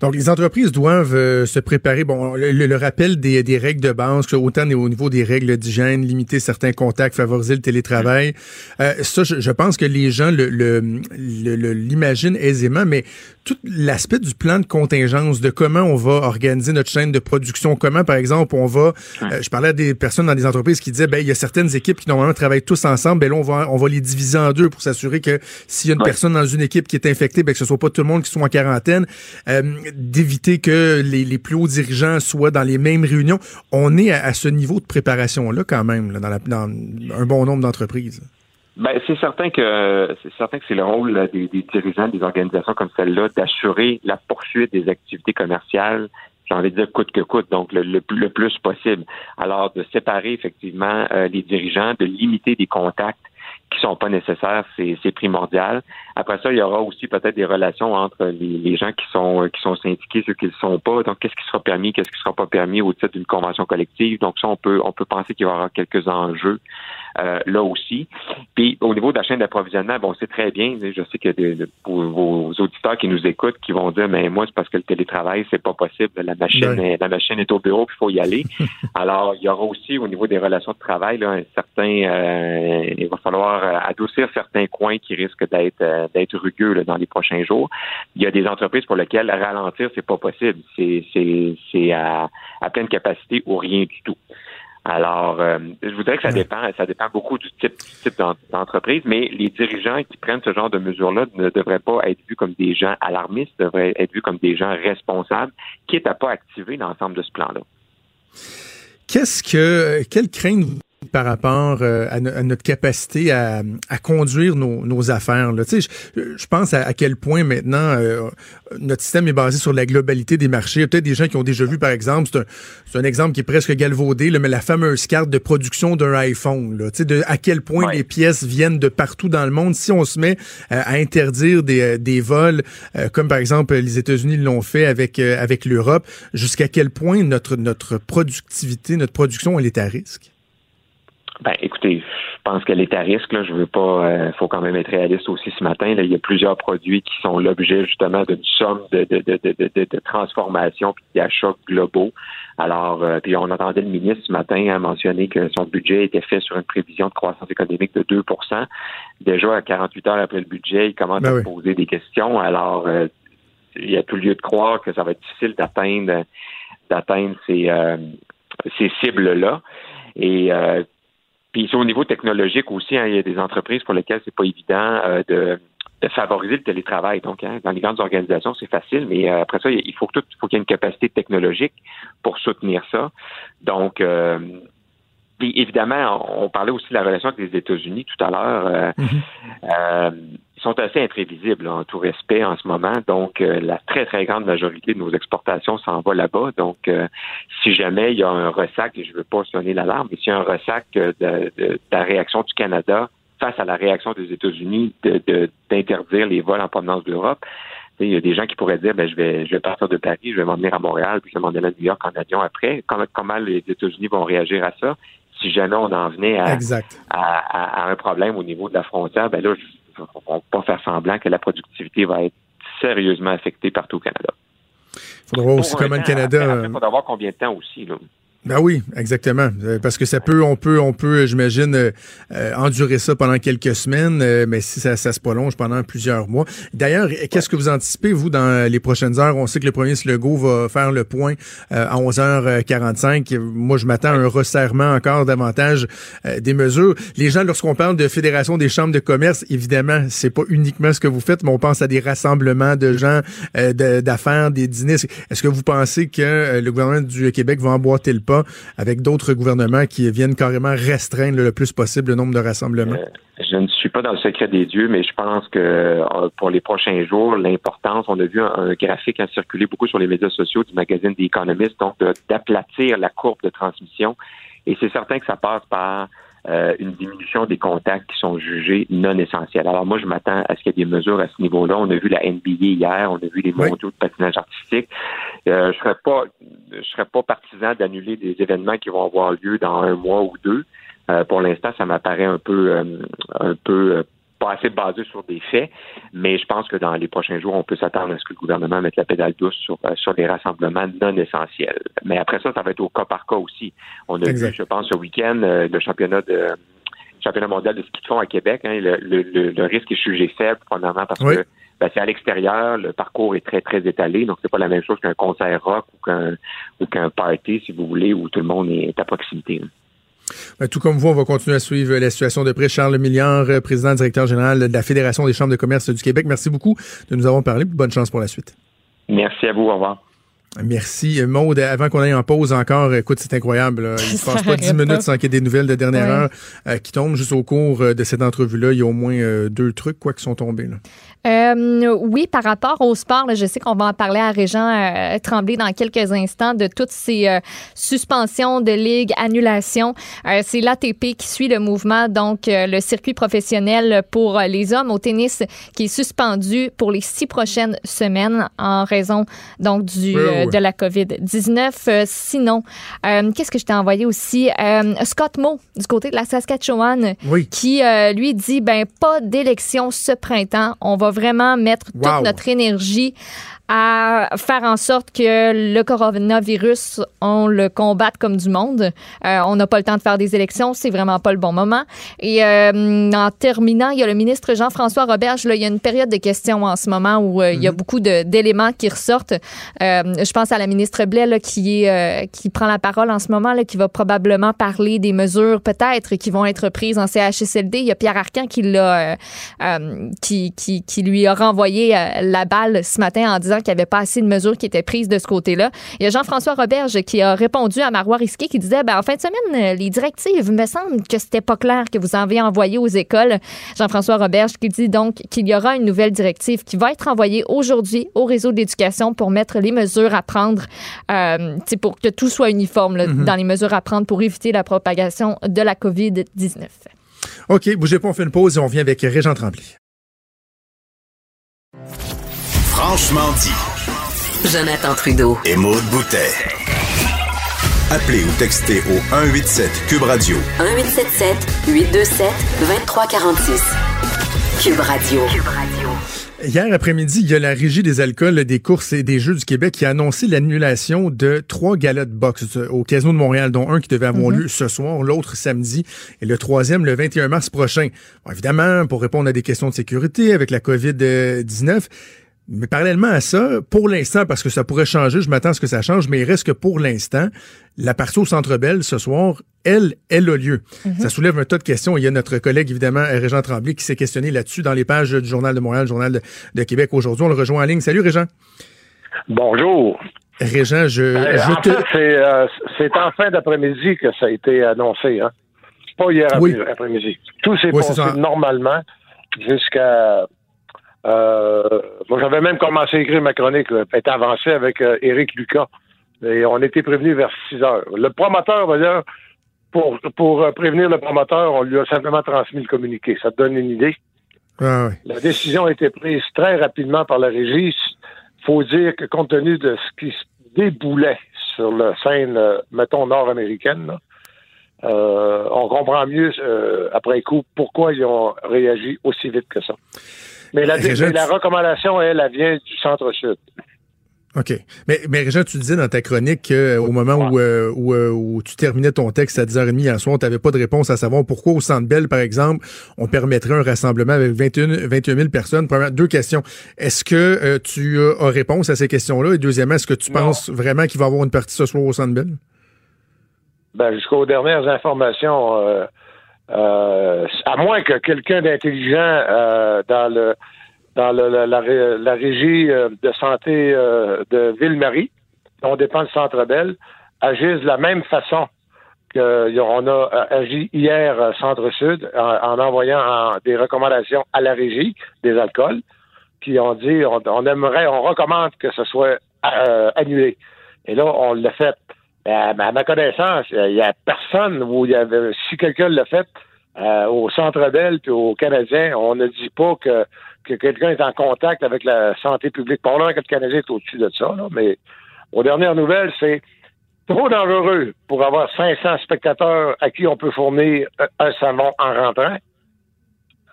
Donc, les entreprises doivent euh, se préparer. Bon, le, rappel des, règles de base, que autant au niveau des règles d'hygiène, limiter certains contacts, favoriser le télétravail. Euh, ça, je, pense que les gens l'imaginent aisément, mais tout l'aspect du plan de contingence, de comment on va organiser notre chaîne de production, comment, par exemple, on va. euh, je parlais à des personnes dans des entreprises qui disaient, ben, il y a certaines équipes qui normalement travaillent tous ensemble, ben là, on va, on va les diviser en deux pour s'assurer que s'il y a une Ouais. personne dans une équipe qui est infectée, ben, que ce soit pas tout le monde qui soit en quarantaine, euh, d'éviter que les, les plus hauts dirigeants soient dans les mêmes réunions. On est à, à ce niveau de préparation-là quand même, là, dans, la- dans un bon nombre d'entreprises. Ben, c'est certain que c'est certain que c'est le rôle des, dirigeants des organisations comme celle-là d'assurer la poursuite des activités commerciales. J'ai envie de dire coûte que coûte, donc le, le, plus possible. Alors de séparer effectivement euh, les dirigeants, de limiter des contacts qui sont pas nécessaires, c'est, primordial. Après ça, il y aura aussi peut-être des relations entre les, gens qui sont euh, qui sont syndiqués, ceux qui ne le sont pas. Donc, qu'est-ce qui sera permis, qu'est-ce qui sera pas permis au titre d'une convention collective? Donc, ça, on peut on peut penser qu'il y aura quelques enjeux euh, là aussi. Puis au niveau de la chaîne d'approvisionnement, bon, c'est très bien. Je sais a des, de- pour vos auditeurs qui nous écoutent qui vont dire, mais moi, c'est parce que le télétravail, c'est pas possible. La machine, la machine est au bureau, puis il faut y aller. [LAUGHS] Alors, il y aura aussi au niveau des relations de travail, là, un certain, euh, il va falloir euh, adoucir certains coins qui risquent d'être euh, d'être rugueux là, dans les prochains jours. Il y a des entreprises pour lesquelles ralentir, c'est pas possible. C'est c'est c'est à, à pleine capacité ou rien du tout. Alors, euh, je voudrais que ça dépend, ça dépend beaucoup du type, du type d'en- d'entreprise, mais les dirigeants qui prennent ce genre de mesures-là ne devraient pas être vus comme des gens alarmistes, devraient être vus comme des gens responsables, quitte à pas activer l'ensemble de ce plan-là. Qu'est-ce que, quelle crainte vous par rapport euh, à, no- à notre capacité à, à conduire nos, nos affaires. Là. Tu sais, Je, je pense à, à quel point maintenant euh, notre système est basé sur la globalité des marchés. Il y a peut-être des gens qui ont déjà vu, par exemple, c'est un, c'est un exemple qui est presque galvaudé, là, mais la fameuse carte de production d'un iPhone. Là, Tu sais, de à quel point Ouais. les pièces viennent de partout dans le monde. Si on se met euh, à interdire des, euh, des vols, euh, comme par exemple les États-Unis l'ont fait avec, euh, avec l'Europe, jusqu'à quel point notre, notre productivité, notre production, elle est à risque? Ben, écoutez, je pense qu'elle est à risque. Là. Je veux pas. euh, faut quand même être réaliste aussi ce matin. Là. Il y a plusieurs produits qui sont l'objet justement d'une somme de, de, de, de, de, de transformation puis d'achats globaux. Alors, euh, puis on entendait le ministre ce matin à mentionner que son budget était fait sur une prévision de croissance économique de 2% Déjà, à 48 heures après le budget, il commence Ben à oui. poser des questions. Alors, euh, il y a tout lieu de croire que ça va être difficile d'atteindre d'atteindre ces, euh, ces cibles-là. Et euh, puis au niveau technologique aussi, hein, il y a des entreprises pour lesquelles c'est pas évident euh, de, favoriser le télétravail. Donc, hein, dans les grandes organisations, c'est facile, mais euh, après ça, il faut tout, il faut qu'il y ait une capacité technologique pour soutenir ça. Donc, euh, puis évidemment, on, parlait aussi de la relation avec les États-Unis tout à l'heure. Euh, euh, ils sont assez imprévisibles, en tout respect, en ce moment. Donc, euh, la très, très grande majorité de nos exportations s'en va là-bas. Donc, si jamais il y a un ressac, et je ne veux pas sonner l'alarme, mais s'il y a un ressac de, de- de la réaction du Canada face à la réaction des États-Unis de- d'interdire les vols en provenance d'Europe, il y a des gens qui pourraient dire, ben, je vais, je vais partir de Paris, je vais m'en venir à Montréal, puis je vais m'en aller à New York en avion après. Comment, comment les États-Unis vont réagir à ça? Si jamais on en venait à, Exact. à, à- à un problème au niveau de la frontière, ben là, je- on ne peut pas faire semblant que la productivité va être sérieusement affectée partout au Canada. Il faudra voir aussi comment le Canada... Il faudra voir combien de temps aussi. Là. Ben oui, exactement. Euh, parce que ça peut, on peut, on peut, j'imagine, euh, euh, endurer ça pendant quelques semaines, mais si ça, ça, se prolonge pendant plusieurs mois. D'ailleurs, qu'est-ce que vous anticipez, vous, dans les prochaines heures? On sait que le premier Legault va faire le point à 11h45. Moi, je m'attends à un resserrement encore davantage des mesures. Les gens, lorsqu'on parle de Fédération des chambres de commerce, évidemment, c'est pas uniquement ce que vous faites, mais on pense à des rassemblements de gens, d'affaires, des dîners. Est-ce que vous pensez que le gouvernement du Québec va emboîter le pas avec d'autres gouvernements qui viennent carrément restreindre le plus possible le nombre de rassemblements? Euh, je ne suis pas dans le secret des dieux, mais je pense que euh, pour les prochains jours, l'importance, on a vu un, graphique a circulé beaucoup sur les médias sociaux du magazine The Economist, donc d'aplatir la courbe de transmission. Et c'est certain que ça passe par euh, une diminution des contacts qui sont jugés non essentiels. Alors moi, je m'attends à ce qu'il y ait des mesures à ce niveau-là. On a vu la NBA hier, on a vu les mondiaux de patinage artistique. Euh, je serais pas, je serais pas partisan d'annuler des événements qui vont avoir lieu dans un mois ou deux. Euh, pour l'instant, ça m'apparaît un peu, un peu pas assez basé sur des faits, mais je pense que dans les prochains jours, on peut s'attendre à ce que le gouvernement mette la pédale douce sur, euh, sur des rassemblements non essentiels. Mais après ça, ça va être au cas par cas aussi. On a vu, je pense, ce week-end, euh, le championnat de championnat mondial de ski de fond à Québec. Hein, le, le, risque est jugé faible, premièrement, parce que ben, c'est à l'extérieur, le parcours est très, très étalé, donc c'est pas la même chose qu'un concert rock ou qu'un ou qu'un party, si vous voulez, où tout le monde est à proximité. Ben, tout comme vous, on va continuer à suivre la situation de près. Charles Milliard, euh, président directeur général de la Fédération des chambres de commerce du Québec. Merci beaucoup de nous avoir parlé. Bonne chance pour la suite. Merci à vous. Au revoir. Merci. Maude, avant qu'on aille en pause encore, écoute, c'est incroyable. Il [LAUGHS] ne se passe pas dix minutes sans qu'il y ait des nouvelles de dernière heure euh, qui tombent. Juste au cours euh, de cette entrevue-là, il y a au moins deux trucs quoi, qui sont tombés. Là. Euh, oui, par rapport au sport, je sais qu'on va en parler à Régent euh, Tremblay dans quelques instants de toutes ces euh, suspensions de ligue, annulations. c'est l'ATP qui suit le mouvement, donc le circuit professionnel pour les hommes au tennis qui est suspendu pour les six prochaines semaines en raison donc du de la COVID-19. sinon, qu'est-ce que je t'ai envoyé aussi? Scott Moe du côté de la Saskatchewan qui lui dit ben pas d'élection ce printemps. On va vraiment mettre toute notre énergie à faire en sorte que le coronavirus, on le combatte comme du monde. Euh, on n'a pas le temps de faire des élections, c'est vraiment pas le bon moment. Et euh, en terminant, il y a le ministre Jean-François Roberge. Là, il y a une période de questions en ce moment où euh, il y a mhm. beaucoup d'éléments qui ressortent. je pense à la ministre Blais là, qui, est, qui prend la parole en ce moment, là, qui va probablement parler des mesures peut-être qui vont être prises en CHSLD. Il y a Pierre Arcan qui, l'a, qui, qui, qui lui a renvoyé la balle ce matin en disant qu'il n'y avait pas assez de mesures qui étaient prises de ce côté-là. Il y a Jean-François Roberge qui a répondu à Marois Risqué qui disait ben, en fin de semaine, les directives, me semble que c'était pas clair que vous en avez envoyé aux écoles. Jean-François Roberge qui dit donc qu'il y aura une nouvelle directive qui va être envoyée aujourd'hui au réseau d'éducation pour mettre les mesures à prendre, euh, pour que tout soit uniforme mm-hmm. dans les mesures à prendre pour éviter la propagation de la COVID-19. OK, bougez pas, on fait une pause et on vient avec Régent Tremblay. Franchement dit. Jonathan Trudeau. Et Maude Boutet. Appelez ou textez au 187 Cube Radio. 1877 827 2346. Cube Radio. Cube Radio. Hier après-midi, il y a la Régie des alcools, des courses et des jeux du Québec qui a annoncé l'annulation de trois galas de boxe au Casino de Montréal, dont un qui devait avoir mhm. lieu ce soir, l'autre samedi et le troisième le 21 mars prochain. évidemment, pour répondre à des questions de sécurité avec la COVID-19, mais parallèlement à ça, pour l'instant, parce que ça pourrait changer, je m'attends à ce que ça change, mais il reste que pour l'instant, la partie au Centre Belle ce soir, elle, elle a lieu. Mhm. Ça soulève un tas de questions. Il y a notre collègue, évidemment, Régent Tremblay, qui s'est questionné là-dessus dans les pages du Journal de Montréal, Journal de, Québec aujourd'hui. On le rejoint en ligne. Salut, Régent. Bonjour. Régent, je, ben, je te... Euh, c'est en fin d'après-midi que ça a été annoncé. Hein? Pas hier après-midi. Tout s'est passé normalement jusqu'à euh, moi, j'avais même commencé à écrire ma chronique, être avancé avec euh, Éric Lucas. Et on était prévenu vers 6 heures. Le promoteur, d'ailleurs, pour, pour euh, prévenir le promoteur, on lui a simplement transmis le communiqué. Ça te donne une idée. Ah la décision a été prise très rapidement par la régie. Il faut dire que compte tenu de ce qui se déboulait sur la scène, mettons, nord-américaine, on comprend mieux, après coup, pourquoi ils ont réagi aussi vite que ça. Mais la, recommandation, elle, elle vient du centre-sud. OK. Mais, mais tu disais dans ta chronique qu'au moment où, euh, euh, où, tu terminais ton texte à 10h30 hier soir, tu n'avais pas de réponse à savoir pourquoi au Centre Bell, par exemple, on permettrait un rassemblement avec 21, 21 000 personnes. Première, deux questions. Est-ce que euh, tu as réponse à ces questions-là? Et deuxièmement, est-ce que tu penses vraiment qu'il va y avoir une partie ce soir au Centre Bell? Ben, jusqu'aux dernières informations, à moins que quelqu'un d'intelligent dans le dans la, régie euh, de santé euh, de Ville-Marie, on dépend du Centre Bell, agissent de la même façon qu'on a euh, agi hier Centre-Sud en, envoyant des recommandations à la régie des alcools, qui ont dit on, aimerait, on recommande que ce soit annulé. Et là, on l'a fait. À, ma connaissance, il n'y a personne où il y avait, si quelqu'un l'a fait, au Centre Bell puis aux Canadiens, on ne dit pas que que quelqu'un est en contact avec la santé publique. Pour là que le Canadien est au-dessus de ça, mais aux dernières nouvelles, c'est trop dangereux pour avoir 500 spectateurs à qui on peut fournir un savon en rentrant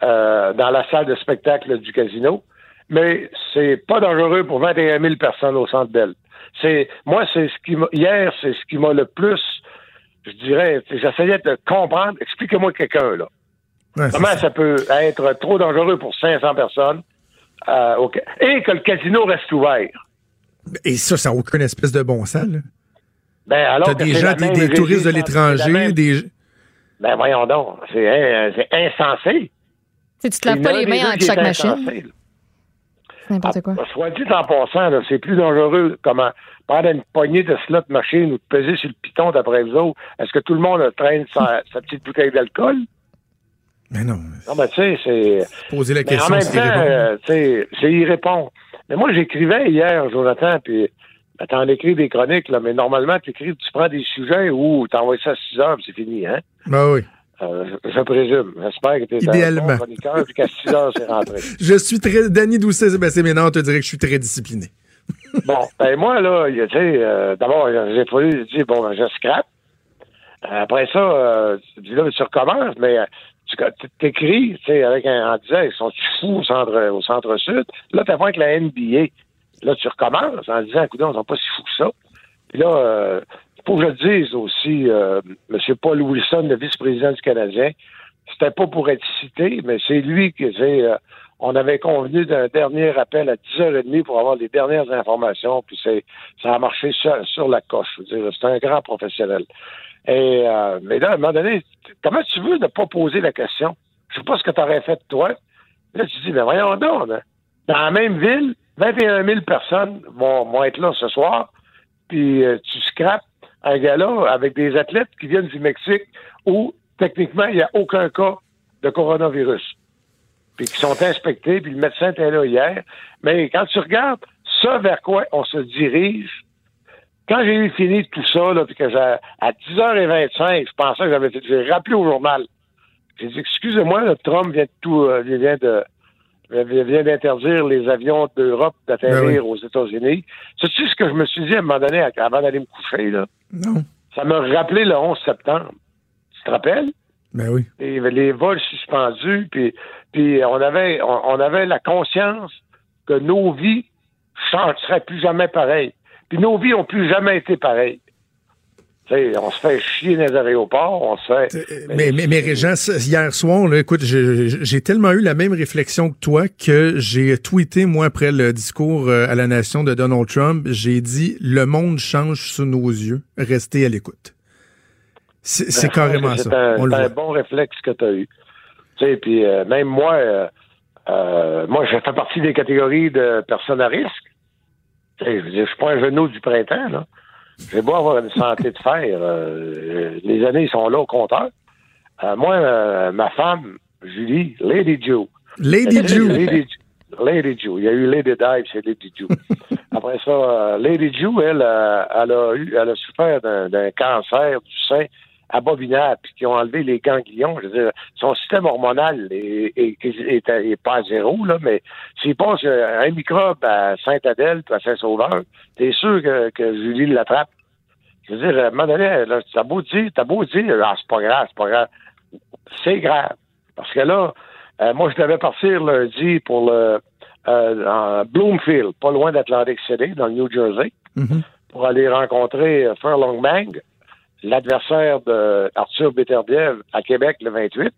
euh, dans la salle de spectacle du casino. Mais c'est pas dangereux pour 21 000 personnes au Centre Bell. C'est moi, c'est ce qui hier, c'est ce qui m'a le plus, je dirais, j'essayais de comprendre. Expliquez-moi quelqu'un là. Comment ça. peut être trop dangereux pour 500 personnes euh, et que le casino reste ouvert? Et ça, ça n'a aucune espèce de bon sens, là. Ben, alors des gens, des, touristes de l'étranger, des... Ben, voyons donc. C'est insensé. Si tu te laves pas les mains entre chaque machine. C'est n'importe quoi. Ah, soit dit en passant, c'est plus dangereux comment prendre une poignée de slot machine ou de peser sur le piton d'après vous autres. Est-ce que tout le monde traîne sa petite bouteille d'alcool? Mais non. Non, mais tu sais, c'est. Poser la question, c'est euh, c'est y répondre. Mais moi, j'écrivais hier, Jonathan, puis ben, t'en écris des chroniques, là, mais normalement, tu écris, tu prends des sujets où t'envoies ça à 6 heures, puis c'est fini, hein? Ben oui. Euh, je, présume. J'espère que tu es Idéalement. un chroniqueur, puis qu'à 6 heures, c'est rentré. [LAUGHS] je suis très. Danny Doucet, c'est maintenant, on te dirait que je suis très discipliné. [LAUGHS] bon, ben moi, là, tu sais, euh, d'abord, j'ai fallu dire, bon, ben, je scrape. Après ça, tu dis là, tu recommences, mais tu t'écris, tu sais, avec un, en disant, ils sont fous au centre, au centre sud. Là, t'as pas avec la NBA. Là, tu recommences en disant, écoute, on sont pas si fous que ça. Puis là, euh, faut que je dise aussi, euh, M. Paul Wilson, le vice-président du Canadien, c'était pas pour être cité, mais c'est lui qui c'est euh, on avait convenu d'un dernier appel à 10h30 pour avoir les dernières informations, puis c'est ça a marché sur, la coche. C'est un grand professionnel. Et, euh, mais là, à un moment donné, comment tu veux ne pas poser la question? Je sais pas ce que tu aurais fait toi. Là, tu dis, mais voyons donc, hein. dans la même ville, 21 000 personnes vont, vont être là ce soir, puis euh, tu scrapes un gars-là avec des athlètes qui viennent du Mexique où, techniquement, il n'y a aucun cas de coronavirus. Puis qui sont inspectés, puis le médecin était là hier. Mais quand tu regardes ça vers quoi on se dirige, quand j'ai eu fini tout ça, là, puis que j'ai, à 10h25, je pensais que j'avais fait, j'ai rappelé au journal. J'ai dit, excusez-moi, le Trump vient de tout, euh, vient de, vient d'interdire les avions d'Europe d'atterrir ben aux États-Unis. C'est-tu ce que je me suis dit à un moment donné, avant d'aller me coucher, là? Non. Ça m'a rappelé le 11 septembre. Tu te rappelles? Ben oui. Les, les vols suspendus, puis, puis on avait, on, avait la conscience que nos vies ne seraient plus jamais pareilles. Puis nos vies n'ont plus jamais été pareilles. On se fait chier dans les aéroports, on se fait. Euh, mais, mais, mais, Régent, hier soir, là, écoute, j'ai tellement eu la même réflexion que toi que j'ai tweeté, moi, après le discours euh, à la nation de Donald Trump, j'ai dit le monde change sous nos yeux, restez à l'écoute. C'est carrément ça. C'est un, bon réflexe que tu as eu. Tu sais, puis euh, même moi, moi, je fais partie des catégories de personnes à risque. Je je suis pas un genou du printemps, là. J'ai beau avoir une santé de fer. Euh, les années sont là au compteur. Euh, moi, euh, ma femme, Julie, Lady Joe. Lady Joe. Lady, Joe. Il y a eu Lady Dive, c'est Lady Joe. [LAUGHS] Après ça, Lady Joe, elle, elle a eu, elle a souffert d'un cancer du sein abominables, puis qui ont enlevé les ganglions. Je veux dire, son système hormonal est, pas à zéro, là, mais s'il passe un microbe à Saint-Adèle puis à Saint-Sauveur, t'es sûr que, que Julie l'attrape. Je veux dire, à un moment donné, t'as beau dire, t'as beau dire, ah, c'est pas grave, c'est pas grave. C'est grave. Parce que là, euh, moi, je devais partir lundi pour le, à Bloomfield, pas loin d'Atlantic City, dans le New Jersey, mm-hmm. pour aller rencontrer Furlong Mang, l'adversaire d'Arthur Beterbiev à Québec le 28.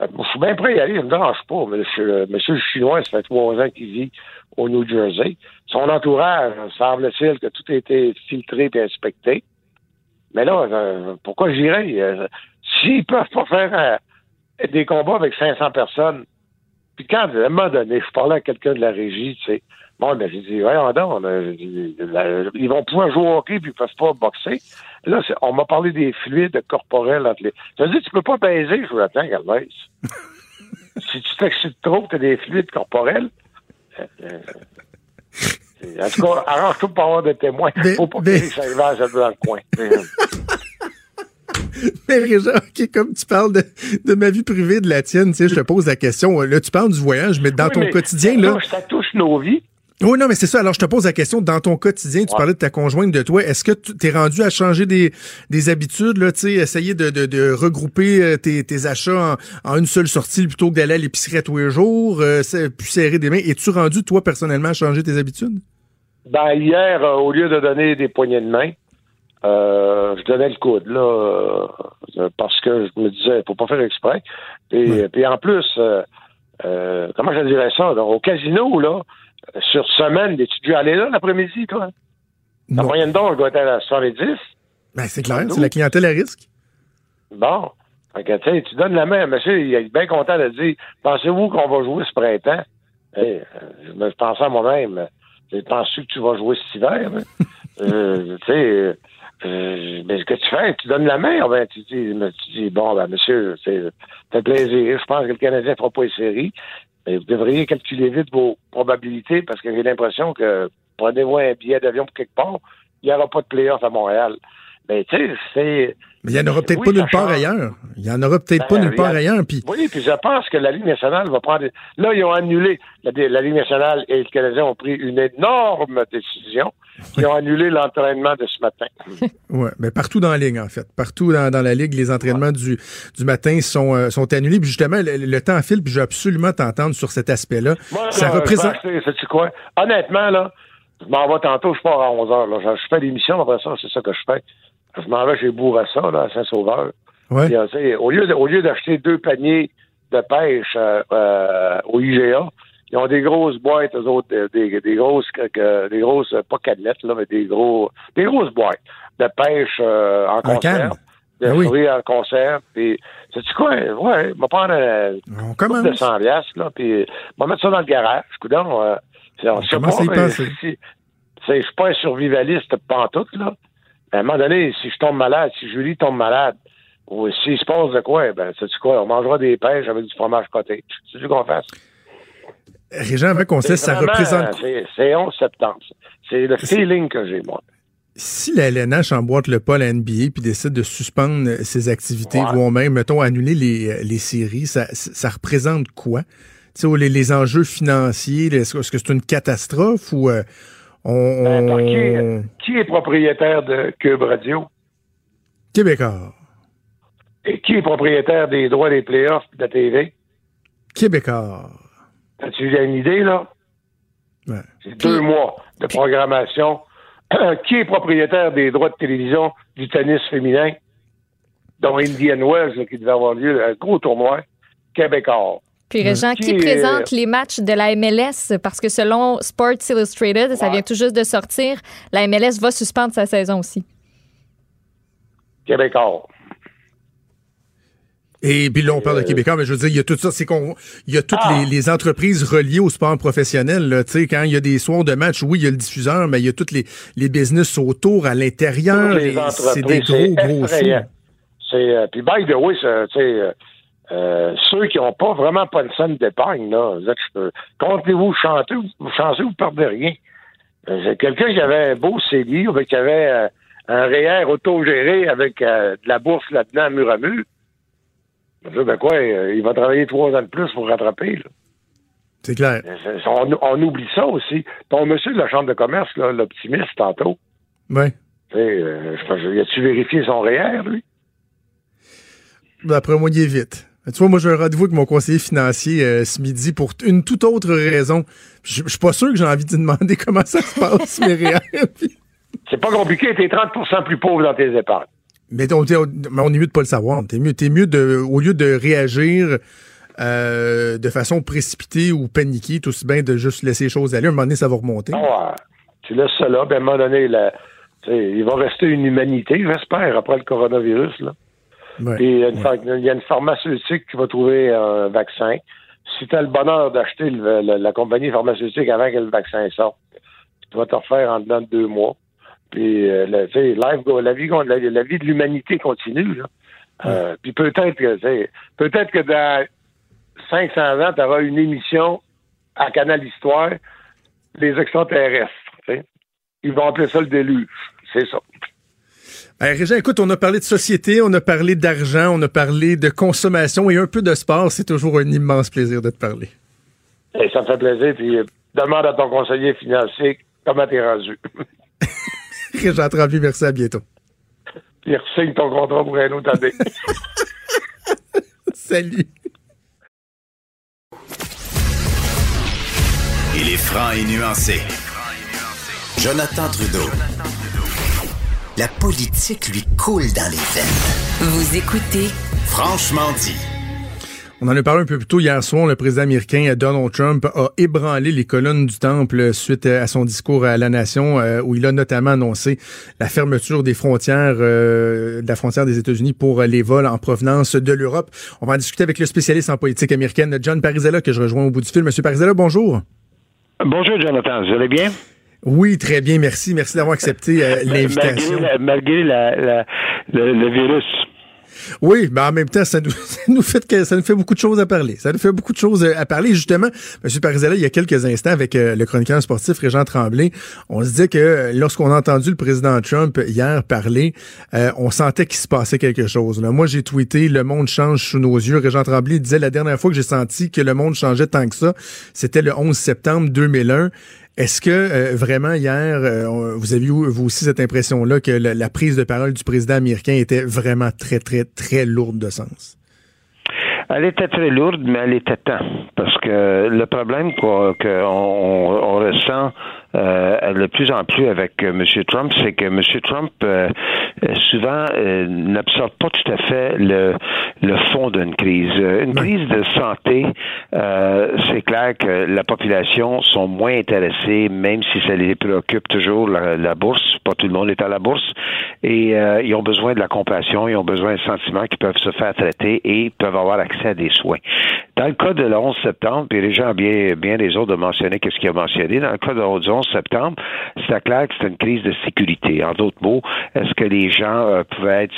Je suis bien prêt à y aller, il ne me dérange pas. Monsieur, monsieur chinois, ça fait trois ans qu'il vit au New Jersey. Son entourage, semble-t-il que tout a été filtré et inspecté. Mais là, euh, pourquoi j'irais? Euh, s'ils peuvent pas faire euh, des combats avec 500 personnes, puis quand, à un moment donné, je parlais à quelqu'un de la régie, tu sais, bon, ben, j'ai dit, voyons donc, ils vont pouvoir jouer au hockey puis ils peuvent pas boxer. Là, on m'a parlé des fluides corporels entre les... Ça veut dire, tu peux pas baiser, je vous attends, Galvez. [LAUGHS] si tu t'excites trop, tu as des fluides corporels, en tout cas, arrange-toi pour avoir des témoins. Il faut pas mais... que ça arrive dans le coin. Mais Réjean, comme tu parles de, de, ma vie privée, de la tienne, tu sais, je te pose la question. Là, tu parles du voyage, mais dans ton quotidien, là. Ça touche nos vies. Oui, non, mais c'est ça. Alors, je te pose la question, dans ton quotidien, tu parlais de ta conjointe, de toi, est-ce que tu es rendu à changer des, des habitudes, là, tu essayer de, de, de regrouper euh, tes, tes achats en, une seule sortie plutôt que d'aller à l'épicerie à tous les jours, euh, plus serrer des mains. Es-tu rendu, toi, personnellement, à changer tes habitudes? Ben, hier, euh, au lieu de donner des poignées de main, euh, je donnais le coude, là, parce que je me disais, faut pas faire exprès. Et puis en plus, comment je dirais ça, au casino, là, sur semaine, es-tu dû aller là l'après-midi, toi? La moyenne d'âge doit être à 70. Ben, c'est clair, c'est la clientèle à risque. Bon. Fait tu donnes la main monsieur, il est bien content de dire Pensez-vous qu'on va jouer ce printemps? Hey, euh, je me pensais à moi-même. Penses-tu que tu vas jouer cet hiver? Hein? [LAUGHS] euh, tu sais, euh, mais ce que tu fais, tu donnes la main, ben, tu, dis, tu dis, bon, ben, monsieur, c'est fait plaisir. Je pense que le Canadien ne fera pas les séries. Mais vous devriez calculer vite vos probabilités parce que j'ai l'impression que prenez-vous un billet d'avion pour quelque part, il n'y aura pas de playoff à Montréal. Mais tu sais, c'est. Mais il n'y en aura peut-être pas nulle part ailleurs. Il n'y en aura peut-être pas ben, nulle part ailleurs. Puis... Oui, puis je pense que la Ligue nationale va prendre. Là, ils ont annulé. La, la Ligue nationale et le Canadien ont pris une énorme décision. Ils ont annulé l'entraînement de ce matin. [LAUGHS] oui, mais partout dans la Ligue, en fait. Partout dans, la Ligue, les entraînements du, du matin sont, euh, sont annulés. Puis justement, le, temps file, puis je veux absolument t'entendre sur cet aspect-là. ça représente. C'est quoi? Honnêtement, là, je m'en vais tantôt, je pars à 11 h. Je fais l'émission, après ça, c'est ça que je fais. Je m'en vais chez Bourassa, là, à Saint-Sauveur. Ouais. Euh, au lieu, au lieu d'acheter deux paniers de pêche euh, euh au IGA, ils ont des grosses boîtes, eux autres, des, des grosses, des grosses, pas cadelettes, là, mais des gros, des grosses boîtes de pêche euh, en conserve. De ben fruits en conserve. Puis, sais-tu quoi? Ouais, va prendre un couple de 100 là, puis va mettre ça dans le garage. Coudon, euh, on, on commence pas, à y si, je suis pas un survivaliste pantoute, là. À un moment donné, si je tombe malade, si Julie tombe malade, ou s'il se passe de quoi, ben, sais-tu quoi? On mangera des pêches avec du fromage côté. C'est ce qu'on fasse? Régent, avant qu'on cesse, ça représente. C'est 11 septembre. C'est le feeling que j'ai, moi. Si la LNH emboîte le pas à la NBA puis décide de suspendre ses activités, voire même, mettons, annuler les, les séries, ça, ça représente quoi? Les, les enjeux financiers, est-ce que c'est une catastrophe ou euh, on, ben, qui, est, propriétaire de Cube Radio? Québécois. Et qui est propriétaire des droits des playoffs de la TV? Québécois. As-tu une idée, là? C'est deux mois de programmation. [CLEARS THROAT] qui est propriétaire des droits de télévision du tennis féminin? Dont Indian Wells, qui devait avoir lieu, un gros tournoi, Québécois. Puis Régent, qui, présente les matchs de la MLS? Parce que selon Sports Illustrated, ça vient tout juste de sortir, la MLS va suspendre sa saison aussi. Québécois. Et puis là, on parle de euh, Québécois, mais je veux dire, il y a tout ça, c'est qu'on, il y a toutes ah! les, entreprises reliées au sport professionnel. Tu sais, quand il y a des soirs de match, oui, il y a le diffuseur, mais il y a toutes les, les business autour, à l'intérieur. C'est des gros, gros C'est, euh, puis by the way, tu sais, euh, ceux qui n'ont pas vraiment pas une scène d'épargne, là, comptez-vous chanter, vous chancez, vous perdez rien? C'est quelqu'un qui avait un beau CDI, qui avait un REER autogéré avec de la bourse là-dedans, mur à mur ben quoi, euh, il va travailler trois ans de plus pour rattraper. C'est clair. Euh, on, oublie ça aussi. Ton monsieur de la Chambre de commerce, l'optimiste, tantôt. Oui. Euh, a-tu vérifié son REER, lui? D'après moi, il est vite. Tu vois, moi, j'ai un rendez-vous avec mon conseiller financier euh, ce midi pour une toute autre raison. Je suis pas sûr que j'ai envie de demander [LAUGHS] comment ça se passe, mais [LAUGHS] C'est pas compliqué, t'es 30% plus pauvre dans tes épargnes. Mais on, on, est mieux de pas le savoir. T'es mieux, es mieux de, au lieu de réagir euh, de façon précipitée ou paniquée, tout aussi bien de juste laisser les choses aller. À un moment donné, ça va remonter. Ah, tu laisses ça là, ben, à un moment donné, il va rester une humanité, j'espère, après le coronavirus. Là. Il, y a une, pharmaceutique qui va trouver un vaccin. Si tu as le bonheur d'acheter la compagnie pharmaceutique avant que le vaccin sorte, tu vas te refaire en dedans de deux mois. Puis, euh, la, la, vie, la, vie de l'humanité continue. Euh, puis peut-être que, peut-être que dans 500 ans, tu auras une émission à Canal Histoire des extraterrestres. Ils vont appeler ça le déluge. C'est ça. Ben, Régent, écoute, on a parlé de société, on a parlé d'argent, on a parlé de consommation et un peu de sport. C'est toujours un immense plaisir de te parler. Et ça me fait plaisir. Puis euh, demande à ton conseiller financier comment t'es rendu. [LAUGHS] Régent Tremblay, merci, à bientôt. Puis signe ton contrat pour un autre année. [LAUGHS] Salut. Il est franc et nuancé. Jonathan Trudeau. La politique lui coule dans les veines. Vous écoutez Franchement dit. On en a parlé un peu plus tôt hier soir. Le président américain Donald Trump a ébranlé les colonnes du temple suite à son discours à la nation, euh, où il a notamment annoncé la fermeture des frontières, euh, de la frontière des États-Unis pour les vols en provenance de l'Europe. On va en discuter avec le spécialiste en politique américaine, John Parizella, que je rejoins au bout du fil. Monsieur Parizella, bonjour. Bonjour, Jonathan. Vous allez bien? Oui, très bien, merci. Merci d'avoir accepté euh, [LAUGHS] l'invitation. Malgré, le, virus. Oui, mais en même temps, ça nous, [LAUGHS] nous fait que, ça nous fait beaucoup de choses à parler. Ça nous fait beaucoup de choses euh, à parler. Justement, M. Parizella, il y a quelques instants, avec euh, le chroniqueur sportif Régent Tremblay, on se disait que lorsqu'on a entendu le président Trump hier parler, on sentait qu'il se passait quelque chose. Là. Moi, j'ai tweeté « Le monde change sous nos yeux ». Régent Tremblay disait « La dernière fois que j'ai senti que le monde changeait tant que ça, c'était le 11 septembre 2001 ». Est-ce que euh, vraiment hier, euh, vous avez eu vous aussi cette impression-là que la, prise de parole du président américain était vraiment très, très, très lourde de sens? Elle était très lourde, mais elle était temps. Parce que le problème qu'on on ressent euh, de plus en plus avec euh, M. Trump, c'est que M. Trump euh, euh, souvent n'absorbe pas tout à fait le, le fond d'une crise. Une crise de santé, c'est clair que la population sont moins intéressés, même si ça les préoccupe toujours la, bourse. Pas tout le monde est à la bourse. Et ils ont besoin de la compassion, ils ont besoin d'un sentiment qu'ils peuvent se faire traiter et peuvent avoir accès à des soins. Dans le cas de le 11 septembre, puis les gens bien, bien les autres de mentionner qu'est-ce qu'il a mentionné, dans le cas de le 11 septembre, c'est clair que c'est une crise de sécurité. En d'autres mots, est-ce que les gens euh, pouvaient être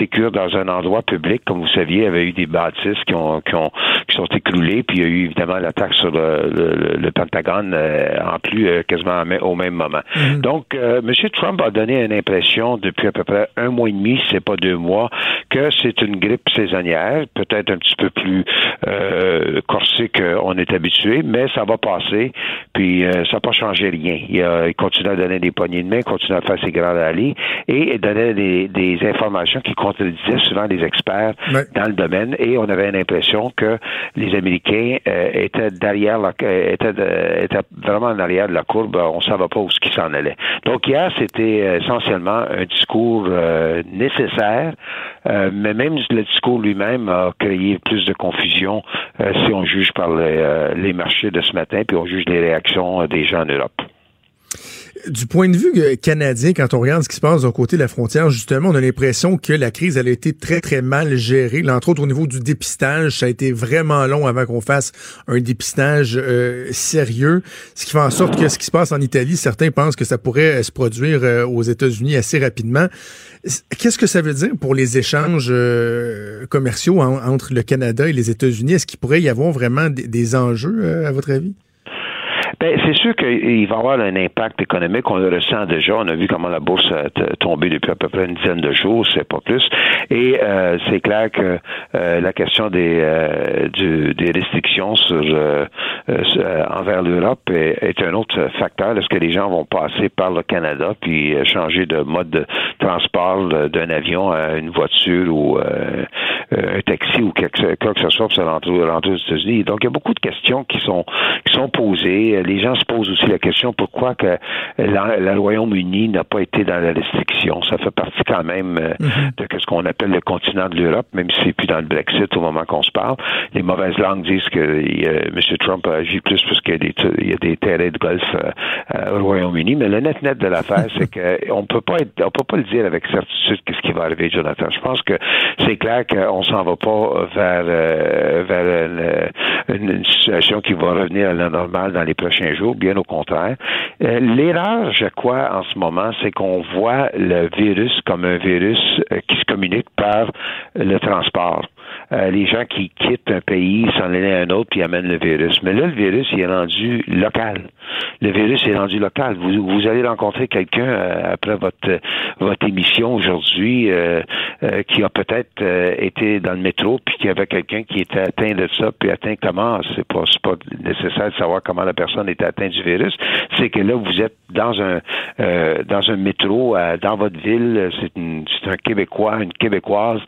sécures dans un endroit public? Comme vous saviez, il y avait eu des bâtisses qui ont, qui ont qui sont écroulées, puis il y a eu évidemment l'attaque sur le, le, Pentagone euh, en plus euh, quasiment au même moment. Mm-hmm. Donc, M. Trump a donné une impression depuis à peu près un mois et demi, c'est pas deux mois, que c'est une grippe saisonnière, peut-être un petit peu plus corsée qu'on est habitué, mais ça va passer, puis ça n'a pas changé rien. Il, continue à donner des poignées de main, continue à faire ses grands rallyes et il donnait des, informations qui contredisaient souvent les experts dans le domaine et on avait l'impression que les Américains euh, étaient derrière la, euh, étaient, étaient, vraiment en arrière de la courbe. On ne savait pas où ce qui s'en allait. Donc hier, c'était euh, essentiellement un discours nécessaire, mais même le discours lui-même a créé plus de confusion si on juge par les marchés de ce matin, puis on juge les réactions des gens en Europe. Du point de vue euh, canadien, quand on regarde ce qui se passe d'un côté de la frontière, justement, on a l'impression que la crise, elle a été très, très mal gérée. Entre autres, au niveau du dépistage, ça a été vraiment long avant qu'on fasse un dépistage euh, sérieux. Ce qui fait en sorte que ce qui se passe en Italie, certains pensent que ça pourrait euh, se produire aux États-Unis assez rapidement. Qu'est-ce que ça veut dire pour les échanges commerciaux entre le Canada et les États-Unis? Est-ce qu'il pourrait y avoir vraiment des enjeux, à votre avis? Ben, c'est sûr qu'il va y avoir un impact économique. On le ressent déjà. On a vu comment la bourse a tombé depuis à peu près une dizaine de jours, c'est pas plus. Et euh, c'est clair que euh, la question des, euh, des restrictions sur, envers l'Europe est, est, un autre facteur. Est-ce que les gens vont passer par le Canada puis changer de mode de transport d'un avion à une voiture ou un taxi ou quelque, quoi que ce soit pour se rentrer, aux États-Unis? Donc, il y a beaucoup de questions qui sont qui sont posées. Les gens se posent aussi la question pourquoi que le Royaume-Uni n'a pas été dans la restriction? Ça fait partie quand même mm-hmm. de ce qu'on appelle le continent de l'Europe, même si c'est plus dans le Brexit au moment qu'on se parle. Les mauvaises langues disent que euh, M. Trump a agi plus parce qu'il y a des, terrains de golf euh, euh, au Royaume-Uni. Mais le net-net de l'affaire, c'est qu'on [LAUGHS] peut pas être, on peut pas le dire avec certitude qu'est-ce qui va arriver, Jonathan. Je pense que c'est clair qu'on s'en va pas vers, vers une, situation qui va revenir à la normale dans les prochains bien au contraire. L'erreur, je crois, en ce moment, c'est qu'on voit le virus comme un virus qui se communique par le transport. Euh, les gens qui quittent un pays, s'en aller à un autre, puis amènent le virus. Mais là, le virus, il est rendu local. Le virus est rendu local. Vous, vous allez rencontrer quelqu'un euh, après votre votre émission aujourd'hui euh, qui a peut-être été dans le métro, puis qui avait quelqu'un qui était atteint de ça, puis atteint comment? C'est pas pas nécessaire de savoir comment la personne était atteinte du virus. C'est que là, vous êtes dans un dans un métro dans votre ville. C'est un Québécois, une Québécoise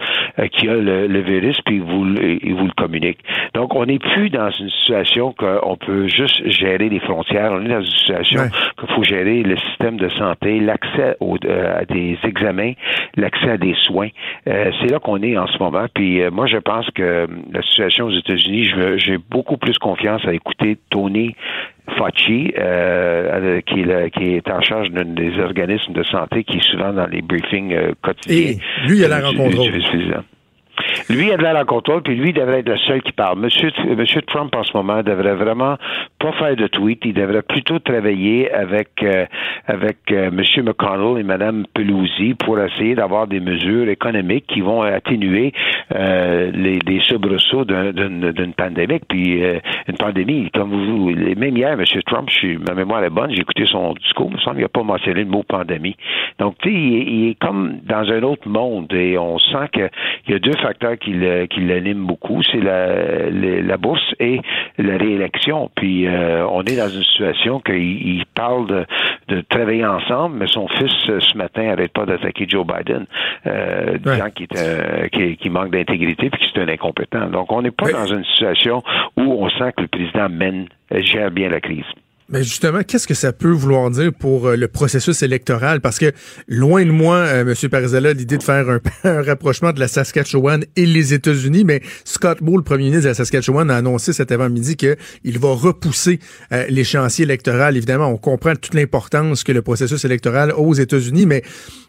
qui a le, le virus, puis vous, il vous le communique. Donc, on n'est plus dans une situation qu'on peut juste gérer les frontières. On est dans une situation qu'il faut gérer le système de santé, l'accès euh, à des examens, l'accès à des soins. Euh, c'est là qu'on est en ce moment. Puis euh, moi, je pense que la situation aux États-Unis, j'ai beaucoup plus confiance à écouter Tony Fauci, euh, qui, est, qui, est en charge des organismes de santé, qui est souvent dans les briefings quotidiens. Et lui, il a la rencontre. Lui il a de la contrôle, puis lui devrait être le seul qui parle. Monsieur, Monsieur Trump, en ce moment, devrait vraiment pas faire de tweet. Il devrait plutôt travailler avec euh, avec euh, Monsieur McConnell et Madame Pelosi pour essayer d'avoir des mesures économiques qui vont atténuer euh, les, les soubresauts d'une pandémie. Puis euh, une pandémie, comme vous, même hier, Monsieur Trump, je, ma mémoire est bonne, j'ai écouté son discours, il me semble qu'il n'a pas mentionné le mot pandémie. Donc, tu sais, il, il, est comme dans un autre monde et on sent qu'il y a deux facteur qui, l'anime beaucoup, c'est la, la, bourse et la réélection. Puis euh, on est dans une situation qu'il parle de, de, travailler ensemble, mais son fils ce matin n'arrête pas d'attaquer Joe Biden, euh, disant qu'il qui, qui, manque d'intégrité puis qu'il est un incompétent. Donc on n'est pas dans une situation où on sent que le président mène gère bien la crise. Mais justement, qu'est-ce que ça peut vouloir dire pour euh, le processus électoral? Parce que loin de moi, euh, M. Parizella, l'idée de faire [LAUGHS] un, rapprochement de la Saskatchewan et les États-Unis, mais Scott Moore, le premier ministre de la Saskatchewan, a annoncé cet avant-midi qu'il va repousser euh, l'échéancier électoral. Évidemment, on comprend toute l'importance que le processus électoral a aux États-Unis, mais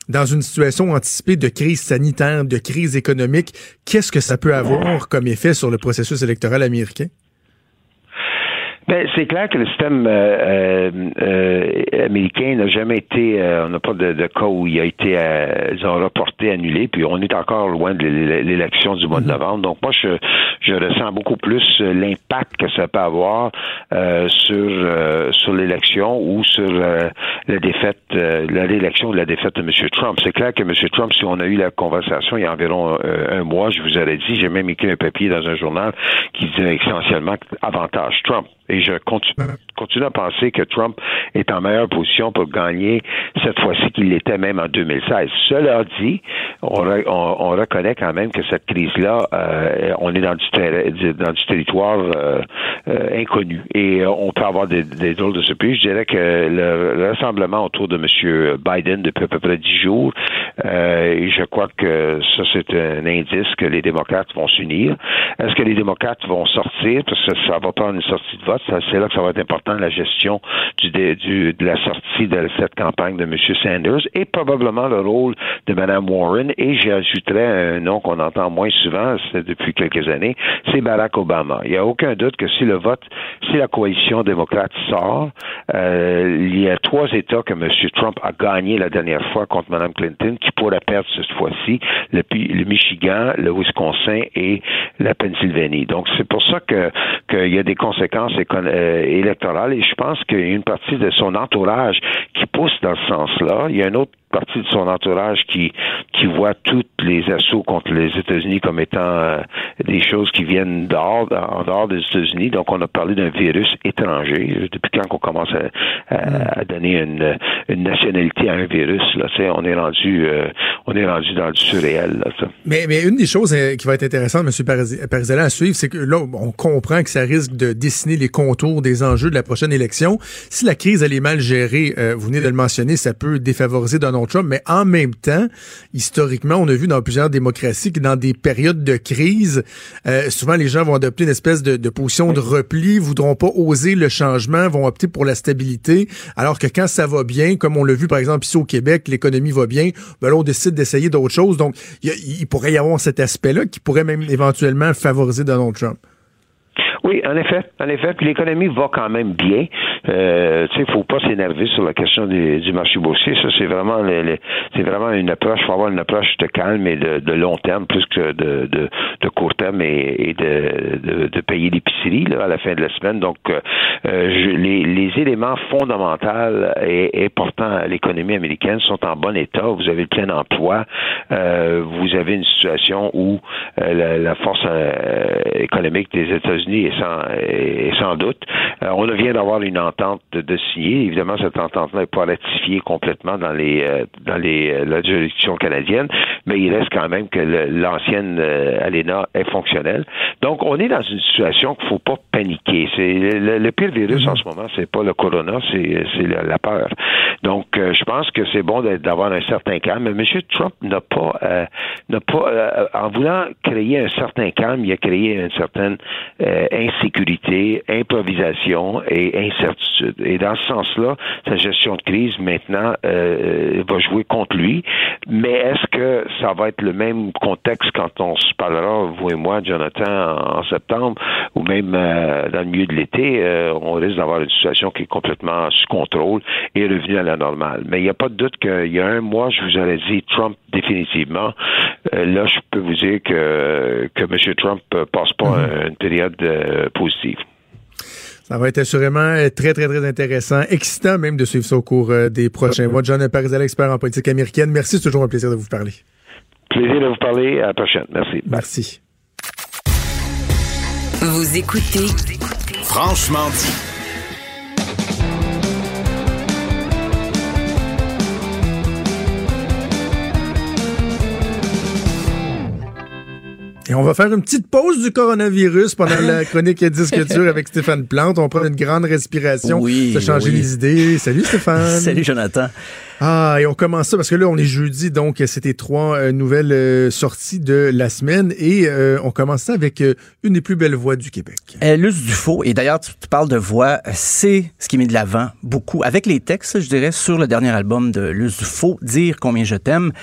dans une situation anticipée de crise sanitaire, de crise économique, qu'est-ce que ça peut avoir comme effet sur le processus électoral américain? Ben, c'est clair que le système euh, euh, américain n'a jamais été, euh, on n'a pas de, de, cas où il a été, disons, reporté, annulé, puis on est encore loin de l'élection du mois de mhm. novembre. Donc moi, je, je ressens beaucoup plus l'impact que ça peut avoir sur sur l'élection ou sur la défaite, la réélection ou la défaite de M. Trump. C'est clair que M. Trump, si on a eu la conversation il y a environ un mois, je vous aurais dit, j'ai même écrit un papier dans un journal qui disait essentiellement avantage Trump. Et je continue, continue à penser que Trump est en meilleure position pour gagner cette fois-ci qu'il l'était même en 2016. Cela dit, on, on, reconnaît quand même que cette crise-là, euh, on est dans du, territoire euh, euh, inconnu et on peut avoir des, des drôles de surprises. Je dirais que le, rassemblement autour de M. Biden depuis à peu près dix jours, et je crois que ça c'est un indice que les démocrates vont s'unir. Est-ce que les démocrates vont sortir? Parce que ça va pas une sortie de vote? C'est là que ça va être important, la gestion de la sortie de cette campagne de M. Sanders et probablement le rôle de Mme Warren. Et j'ajouterais un nom qu'on entend moins souvent depuis quelques années, c'est Barack Obama. Il n'y a aucun doute que si le vote, si la coalition démocrate sort, euh, il y a trois États que M. Trump a gagné la dernière fois contre Mme Clinton qui pourraient perdre cette fois-ci, le, le Michigan, le Wisconsin et la Pennsylvanie. Donc c'est pour ça que qu'il y a des conséquences et je pense qu'il y a une partie de son entourage qui pousse dans ce sens-là. Il y a un autre partie de son entourage qui qui voit tous les assauts contre les États-Unis comme étant euh, des choses qui viennent dehors, en dehors des États-Unis. Donc, on a parlé d'un virus étranger. Depuis quand on commence à, à, donner une, une, nationalité à un virus, là, on est rendu, euh, on est rendu dans du surréel. Là, ça. Mais, mais une des choses euh, qui va être intéressante, M. Parizella, à suivre, c'est que là, on comprend que ça risque de dessiner les contours des enjeux de la prochaine élection. Si la crise, elle est mal gérée, vous venez de le mentionner, ça peut défavoriser Donald Trump, mais en même temps, historiquement, on a vu dans plusieurs démocraties que dans des périodes de crise, euh, souvent les gens vont adopter une espèce de, position de repli, voudront pas oser le changement, vont opter pour la stabilité, alors que quand ça va bien, comme on l'a vu par exemple ici au Québec, l'économie va bien, ben là on décide d'essayer d'autres choses. Donc, il pourrait y avoir cet aspect-là qui pourrait même éventuellement favoriser Donald Trump. Oui, en effet, en effet. Puis l'économie va quand même bien. Euh, tu sais, faut pas s'énerver sur la question du, marché boursier. Ça, c'est vraiment, c'est vraiment une approche. Faut avoir une approche de calme et de, long terme plus que de, de, court terme et, et de, payer l'épicerie à la fin de la semaine. Donc, euh, les, éléments fondamentaux et importants à l'économie américaine sont en bon état. Vous avez le plein emploi. Euh, vous avez une situation où euh, la, la, force euh, économique des États-Unis est sans, est sans doute. Euh, on vient d'avoir une entente de, signer. Évidemment, cette entente-là n'est pas ratifiée complètement dans les euh, dans les euh, la juridiction canadienne, mais il reste quand même que l'ancienne ALENA est fonctionnelle. Donc, on est dans une situation qu'il faut pas paniquer. C'est le, pire virus en ce moment, c'est pas le corona, c'est c'est la, peur. Donc, je pense que c'est bon d'avoir un certain calme. Mais M. Trump n'a pas n'a pas en voulant créer un certain calme, il a créé une certaine insécurité, improvisation et incertitude. Et dans ce sens-là, sa gestion de crise maintenant euh, va jouer contre lui. Mais est-ce que ça va être le même contexte quand on se parlera, vous et moi, Jonathan, en, septembre, ou même euh, dans le milieu de l'été, euh, on risque d'avoir une situation qui est complètement sous contrôle et revenue à la normale. Mais il n'y a pas de doute qu'il y a un mois, je vous aurais dit Trump définitivement. là, je peux vous dire que, que M. Trump passe pas mm-hmm. une période positive. Ça va être assurément très, très, très intéressant, excitant même de suivre ça au cours euh, des prochains mois. John Parizal, expert en politique américaine. Merci, c'est toujours un plaisir de vous parler. Plaisir de vous parler. À la prochaine. Merci. Merci. Vous écoutez Franchement dit. Et on va faire une petite pause du coronavirus pendant la [LAUGHS] chronique et discuture avec Stéphane Plante. On prend une grande respiration, oui, se changer les idées. Salut Stéphane. [LAUGHS] Salut Jonathan. Ah, et on commence ça parce que là, on est jeudi, donc c'était trois euh, nouvelles euh, sorties de la semaine et euh, on commence ça avec une des plus belles voix du Québec. Luce Dufault, et d'ailleurs, tu, parles de voix, c'est ce qui met de l'avant beaucoup. Avec les textes, je dirais, sur le dernier album de Luce Dufault, Dire combien je t'aime.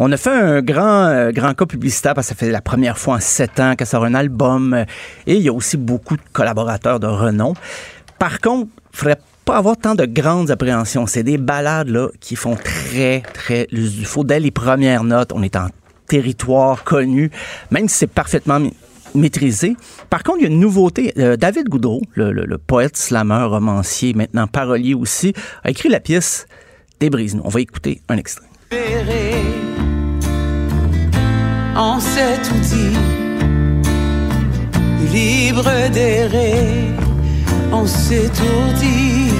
On a fait un grand, euh, grand cas publicitaire parce que ça fait la première fois en sept ans qu'elle sort un album. Euh, et il y a aussi beaucoup de collaborateurs de renom. Par contre, il faudrait pas avoir tant de grandes appréhensions. C'est des balades là, qui font très, très du faux. Dès les premières notes, on est en territoire connu, même si c'est parfaitement maîtrisé. Par contre, il y a une nouveauté. Euh, David Goudreau, le, poète, slameur, romancier, maintenant parolier aussi, a écrit la pièce Des brises. On va écouter un extrait en cet outil, libre d'errer, on s'étourdit.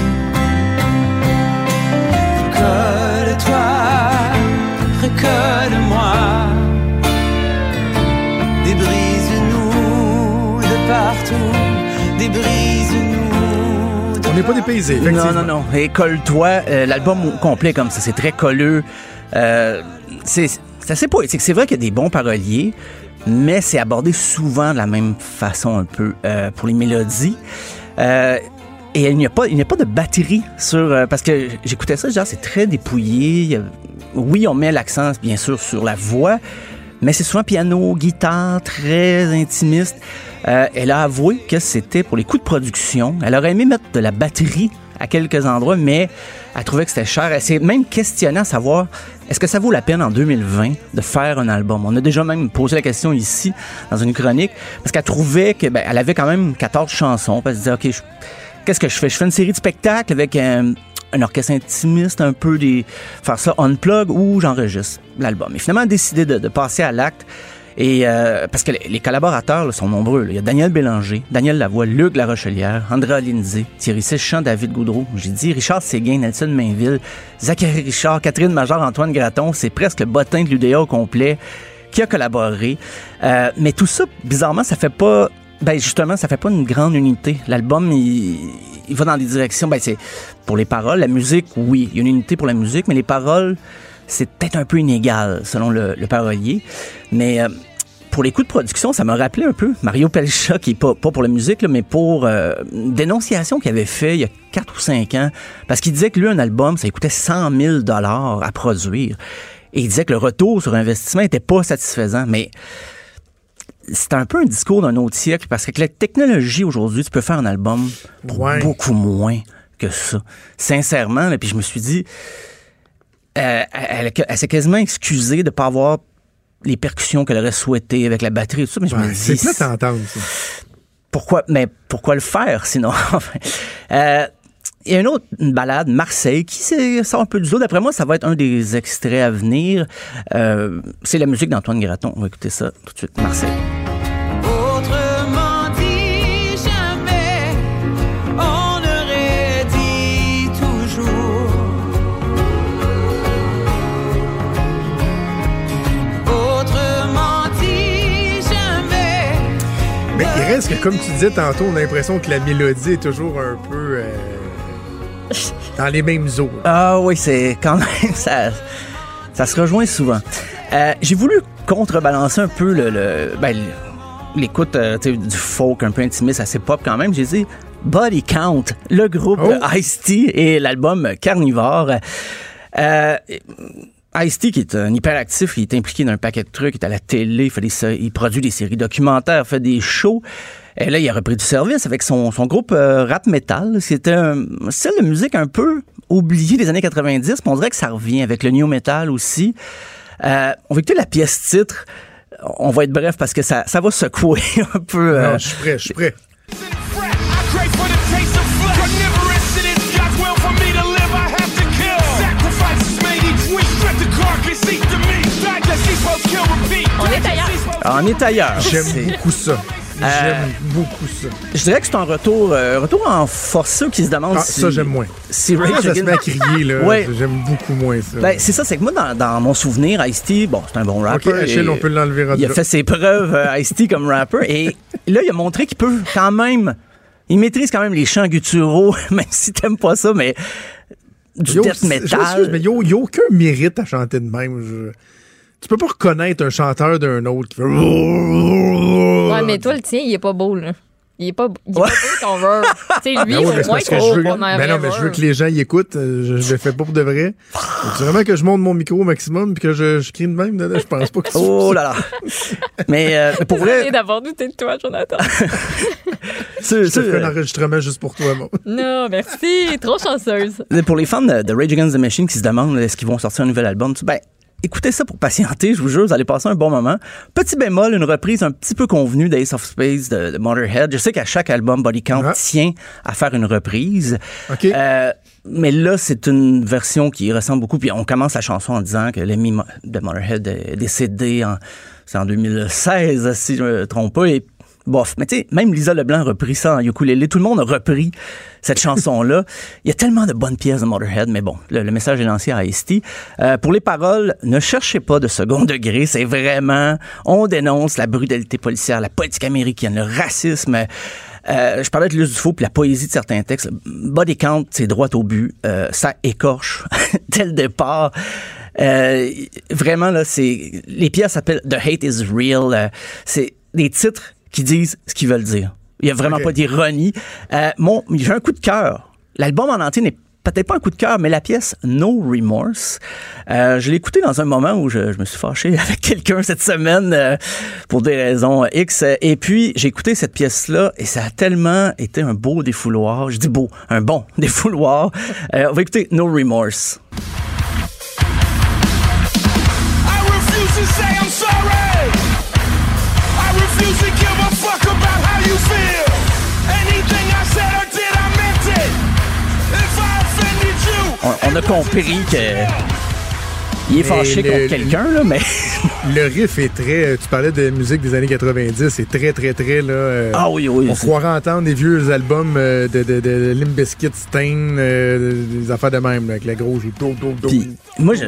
Colle-toi, recolle-moi, débrise-nous de partout, débrise-nous. On n'est pas dépaysé. Non, non, non. Et colle-toi, euh, l'album complet comme ça, c'est très colleux. Euh, c'est c'est assez poétique. C'est vrai qu'il y a des bons paroliers, mais c'est abordé souvent de la même façon un peu euh, pour les mélodies. Euh, et il n'y a pas, il n'y a pas de batterie sur, euh, parce que j'écoutais ça, genre c'est très dépouillé. Oui, on met l'accent bien sûr sur la voix, mais c'est souvent piano, guitare, très intimiste. elle a avoué que c'était pour les coûts de production. Elle aurait aimé mettre de la batterie à quelques endroits, mais elle trouvait que c'était cher. Elle s'est même questionnée à savoir est-ce que ça vaut la peine en 2020 de faire un album? On a déjà même posé la question ici, dans une chronique, parce qu'elle trouvait qu'elle ben, avait quand même 14 chansons. Elle se disait, OK, qu'est-ce que je fais? Je fais une série de spectacles avec un, orchestre intimiste, un peu des. faire ça on plug ou j'enregistre l'album. Et finalement, elle a décidé de passer à l'acte. Et euh, parce que les, collaborateurs sont nombreux. Il y a Daniel Bélanger, Daniel Lavoie, Luc Larochelière, André Lindsay, Thierry Séchant, David Goudreau. J'ai dit Richard Séguin, Nelson Mainville, Zachary Richard, Catherine Major, Antoine Graton. C'est presque le bottin de l'UDA au complet qui a collaboré. Euh, mais tout ça, bizarrement, ça fait pas ben justement, ça fait pas une grande unité. L'album, il, il, va dans des directions. Ben c'est pour les paroles, la musique, oui, il y a une unité pour la musique, mais les paroles, c'est peut-être un peu inégal selon le, parolier. Mais euh, pour les coûts de production, ça m'a rappelé un peu Mario Pelcha, qui est pas, pas pour la musique, mais pour euh, une dénonciation qu'il avait fait il y a 4 ou 5 ans, parce qu'il disait que lui, un album, ça coûtait 100 000 dollars à produire. Et il disait que le retour sur investissement était pas satisfaisant, mais c'est un peu un discours d'un autre siècle, parce que avec la technologie aujourd'hui, tu peux faire un album pour beaucoup moins que ça. Sincèrement, et puis je me suis dit, euh, elle, s'est quasiment excusée de ne pas avoir les percussions qu'elle aurait souhaité avec la batterie et tout ça, mais je me dis... C'est ça. Pourquoi, mais pourquoi le faire, sinon? [LAUGHS] euh, il y a une autre balade, Marseille, qui sort un peu du zoo. D'après moi, ça va être un des extraits à venir. Euh, c'est la musique d'Antoine Graton. On va écouter ça tout de suite. Marseille. Reste que, comme tu disais tantôt, on a l'impression que la mélodie est toujours un peu euh, dans les mêmes eaux. Ah oui, c'est quand même [LAUGHS] ça, ça se rejoint souvent. Euh, j'ai voulu contrebalancer un peu le, ben, l'écoute euh, du folk un peu intimiste, assez pop quand même. J'ai dit Body Count, le groupe oh. Ice-T et l'album Carnivore. Euh, Ice-T, qui est un hyperactif, il est impliqué dans un paquet de trucs, il est à la télé, il, fait des, il produit des séries documentaires, fait des shows. Et là, il a repris du service avec son, son groupe euh, rap metal. C'était un style de musique un peu oublié des années 90, mais on dirait que ça revient avec le new metal aussi. Euh, on va écouter la pièce titre. On va être bref parce que ça, ça va secouer [LAUGHS] un peu. Euh, non, je suis prêt, je suis prêt. Est ailleurs. On est ailleurs. J'aime beaucoup ça. J'aime euh, beaucoup ça. Je dirais que c'est un retour, euh, retour en force qui se demande ah, si. Ça, j'aime moins. Si Ray ah, ça se met à crier, là. ouais. J'aime beaucoup moins ça. Ben, c'est ça, c'est que moi, dans, mon souvenir, Ice-T, bon, c'est un bon rapper. OK, Achille, on peut l'enlever Il a fait ses preuves, euh, Ice-T, comme rapper. Et là, il a montré qu'il peut quand même. Il maîtrise quand même les chants gutturaux, [LAUGHS] même si t'aimes pas ça, mais du yo, death metal. mais il n'y a aucun mérite à chanter de même. Tu peux pas reconnaître un chanteur d'un autre qui fait. [LAUGHS] Ouais, mais toi, le tien, il est pas beau, là. Il est pas, il est pas beau ton verre. [LAUGHS] tu sais, lui, ben ouais, au moins, que je veux, ben non, mais je veux que les gens y écoutent. Euh, je, je le fais pas pour de vrai. C'est vraiment que je monte mon micro au maximum puis que je, je crie de même. Je pense pas que Oh là là. [LAUGHS] mais, euh, pour vrai. d'avoir douté de toi, Jonathan. c'est, je te ferai un enregistrement juste pour toi, moi. Non, merci. Trop chanceuse. Pour les fans de, de Rage Against the Machine qui se demandent est-ce qu'ils vont sortir un nouvel album, ben, écoutez ça pour patienter, je vous jure, vous allez passer un bon moment. Petit bémol, une reprise un petit peu convenue d'Ace of Space de, Motorhead. Je sais qu'à chaque album, Body Count ah. tient à faire une reprise. Euh, mais là, c'est une version qui ressemble beaucoup. Puis on commence la chanson en disant que l'ami de Motorhead est décédé en, en 2016, si je me trompe pas. Et bof. Mais tu sais, même Lisa Leblanc a repris ça en ukulélé. Tout le monde a repris cette chanson-là. [LAUGHS] Il y a tellement de bonnes pièces de Motorhead, mais bon, le, message est lancé à ice euh, pour les paroles, ne cherchez pas de second degré. C'est vraiment, on dénonce la brutalité policière, la politique américaine, le racisme. Euh, je parlais de l'use du faux puis la poésie de certains textes. Body count, c'est droit au but. Euh, ça écorche [LAUGHS] dès le départ. vraiment là, c'est les pièces s'appellent The Hate Is Real. c'est des titres qui disent ce qu'ils veulent dire. Il n'y a vraiment pas d'ironie. Euh, j'ai un coup de cœur. L'album en entier n'est peut-être pas un coup de cœur, mais la pièce No Remorse. Euh, je l'ai écouté dans un moment où je, me suis fâché [LAUGHS] avec quelqu'un cette semaine euh, pour des raisons X. Et puis, j'ai écouté cette pièce-là et ça a tellement été un beau défouloir. Je dis beau, un bon [LAUGHS] défouloir. Euh, on va écouter No Remorse. On, a compris que. Il est fâché contre quelqu'un, là, mais. [LAUGHS] le riff est très. Tu parlais de musique des années 90, c'est très, très, très. Là, euh, ah oui, oui. On croirait entendre des vieux albums euh, de, de, de Limp Bizkit, Stain, euh, des affaires de même, avec la grosse. Puis, moi, je,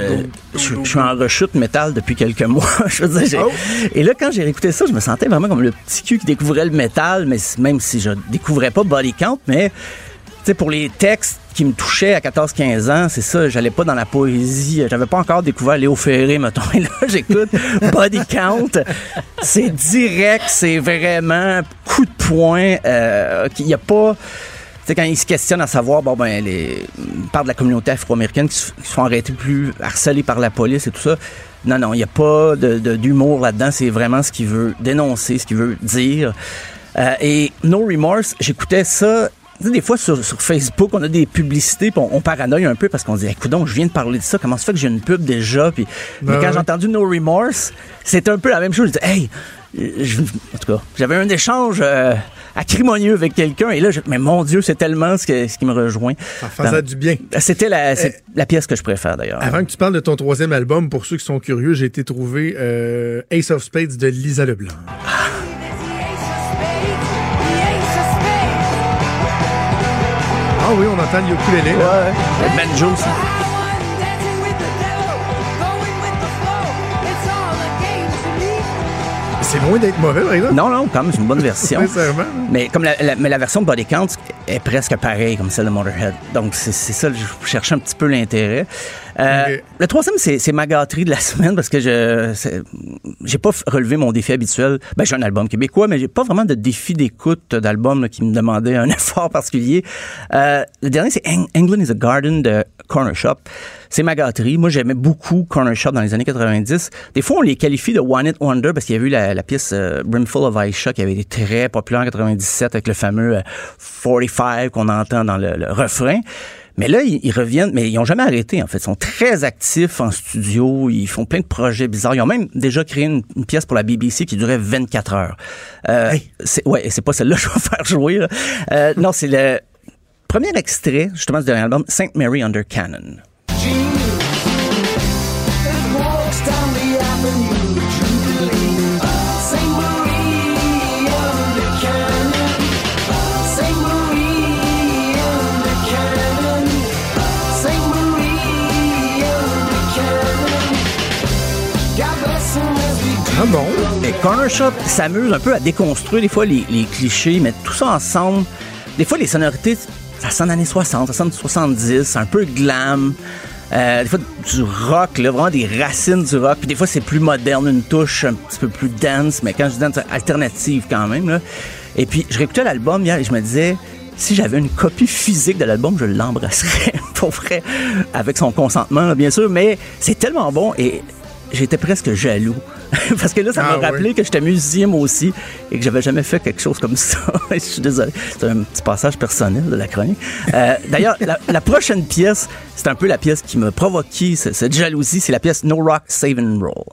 je, suis en rechute métal depuis quelques mois. [LAUGHS] je veux dire, oh. Et là, quand j'ai réécouté ça, je me sentais vraiment comme le petit cul qui découvrait le métal, mais même si je découvrais pas Body Count, mais sais, pour les textes qui me touchaient à 14-15 ans, c'est ça, j'allais pas dans la poésie. J'avais pas encore découvert Léo Ferré, mettons. [LAUGHS] Et là, j'écoute Body Count. C'est direct, c'est vraiment coup de poing. Euh, il y a pas... Sais, quand ils se questionnent à savoir, bon, ben, les, part de la communauté afro-américaine qui, se font arrêter plus harcelés par la police et tout ça. Non, non, il n'y a pas d'humour de, là-dedans. C'est vraiment ce qu'il veut dénoncer, ce qu'il veut dire. Euh, et No Remorse, j'écoutais ça des fois, sur, Facebook, on a des publicités, puis on, paranoïe un peu parce qu'on dit, écoute, je viens de parler de ça, comment ça fait que j'ai une pub déjà? Puis, mais ben quand j'ai entendu No Remorse, c'était un peu la même chose. Je dis, hey, en tout cas, j'avais un échange euh, acrimonieux avec quelqu'un et là, mais mon Dieu, c'est tellement ce, qui me rejoint. Ça faisait du bien. C'était la, euh, la, pièce que je préfère d'ailleurs. Avant que tu parles de ton troisième album, pour ceux qui sont curieux, j'ai été trouver euh, Ace of Spades de Lisa Leblanc. Ah. Oui, on entend le ukulélé. Ouais. Le banjo aussi. C'est loin d'être mauvais, par exemple. Non, non, quand même, c'est une bonne version. [LAUGHS] mais comme la, mais la version de Body Count est presque pareille comme celle de Motorhead. Donc, c'est ça, je cherchais un petit peu l'intérêt. Euh, le troisième, c'est ma gâterie de la [LAUGHS] semaine parce que je j'ai pas relevé mon défi habituel. Ben, j'ai un album québécois, mais j'ai pas vraiment de défi d'écoute d'album qui me demandait un [LAUGHS] effort particulier. Euh, le dernier, c'est England is a Garden de Corner Shop. C'est ma gâterie. Moi, j'aimais beaucoup Corner Shop dans les années 90. Des fois, on les qualifie de One It Wonder parce qu'il y a eu la, pièce euh, Brimful of Aisha qui avait été très populaire en 97 avec le fameux 45 qu'on entend dans le refrain. Mais là, ils, reviennent, mais ils n'ont jamais arrêté, en fait. Ils sont très actifs en studio. Ils font plein de projets bizarres. Ils ont même déjà créé une, pièce pour la BBC qui durait 24 heures. Euh, c'est, ouais, c'est pas celle-là que je vais [LAUGHS] faire jouer. Euh, non, c'est le premier extrait, justement, du dernier album, Saint Mary Under Cannon. Corner Shop s'amuse un peu à déconstruire des fois les, clichés, mettre tout ça ensemble. Des fois, les sonorités, ça sonne années 60, ça sonne 70, un peu glam. Euh, des fois, du rock, vraiment des racines du rock. Puis des fois, c'est plus moderne, une touche un petit peu plus dance, mais quand je dis dance, alternative quand même. Et puis, je réécoutais l'album hier et je me disais, si j'avais une copie physique de l'album, je l'embrasserais [LAUGHS] pour vrai, avec son consentement, bien sûr. Mais c'est tellement bon et j'étais presque jaloux. [LAUGHS] Parce que là, ça m'a ah rappelé que j'étais musicien moi aussi et que j'avais jamais fait quelque chose comme ça. [LAUGHS] je suis désolé. C'est un petit passage personnel de la chronique. Euh, d'ailleurs, la, prochaine pièce, c'est un peu la pièce qui m'a provoqué cette jalousie. C'est la pièce No Rock Save and Roll.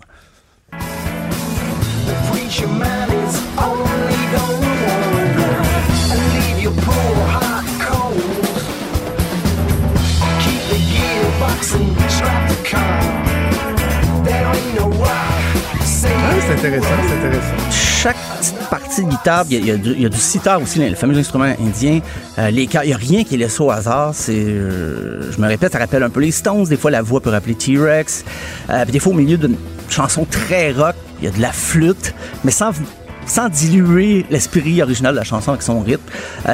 Intéressant, c'est intéressant. Chaque petite partie de guitare, il y, a, du, sitar aussi, le fameux instrument indien. Euh, il n'y a rien qui est laissé au hasard. Euh, je me répète, ça rappelle un peu les Stones. Des fois, la voix peut rappeler T-Rex. Euh, des fois, au milieu d'une chanson très rock, il y a de la flûte, mais sans diluer l'esprit original de la chanson avec son rythme.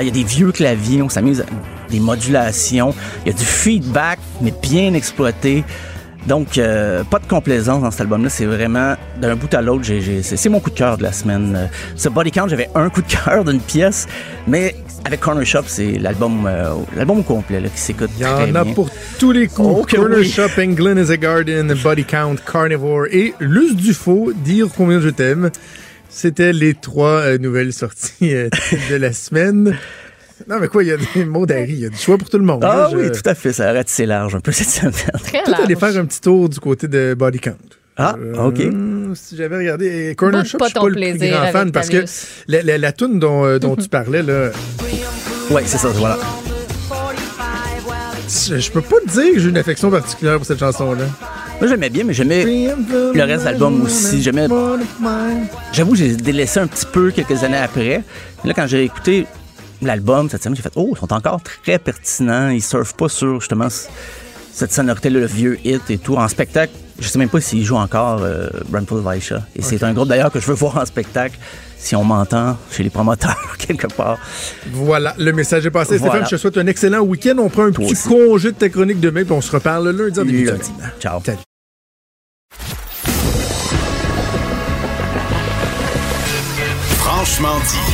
Il y a des vieux claviers, on s'amuse des modulations. Il y a du feedback, mais bien exploité. Donc, euh, pas de complaisance dans cet album-là. C'est vraiment, d'un bout à l'autre, c'est mon coup de cœur de la semaine. Ce Body Count, j'avais un coup de cœur d'une pièce, mais avec Corner Shop, c'est l'album euh, l'album complet là, qui s'écoute Il y en a pour tous les coups. Oh, Corner oui. Shop, England is a Garden, Body Count, Carnivore et Luce du Faux, Dire combien je t'aime. C'était les trois euh, nouvelles sorties euh, [LAUGHS] de la semaine. Non, mais quoi, il y a des mots d'Harry, il y a du choix pour tout le monde. Ah là. Je- oui, tout à fait, ça arrête c'est large un peu cette semaine. Très Peut-être aller large. faire un petit tour du côté de Body Count. Ah, OK. Euh, si j'avais regardé euh, Corner Shop, pas je suis pas le plus grand fan parce que la, la, la toune dont, euh, dont tu parlais, là, Oui, c'est ça, voilà. je, je peux pas te dire que j'ai une affection particulière pour cette chanson-là. Moi, j'aimais bien, mais j'aimais le reste de l'album aussi. J'aimais. J'avoue, j'ai délaissé un petit peu quelques années après. Là, quand j'ai écouté l'album cette semaine, j'ai fait Oh, ils sont encore très pertinents. Ils surfent pas sur justement cette sonorité-là, le vieux hit et tout. En spectacle, je sais même pas s'ils jouent encore euh, Brandful Vaisha. Et c'est un groupe d'ailleurs que je veux [LAUGHS] voir en spectacle si on m'entend chez les promoteurs [LAUGHS] quelque part. Voilà, le message est passé. Voilà. Stéphane, je te souhaite un excellent week-end. On prend un Toi petit aussi. congé de ta chronique demain, puis on se reparle lundi en début Lundi. Ciao. Salut. Franchement dit.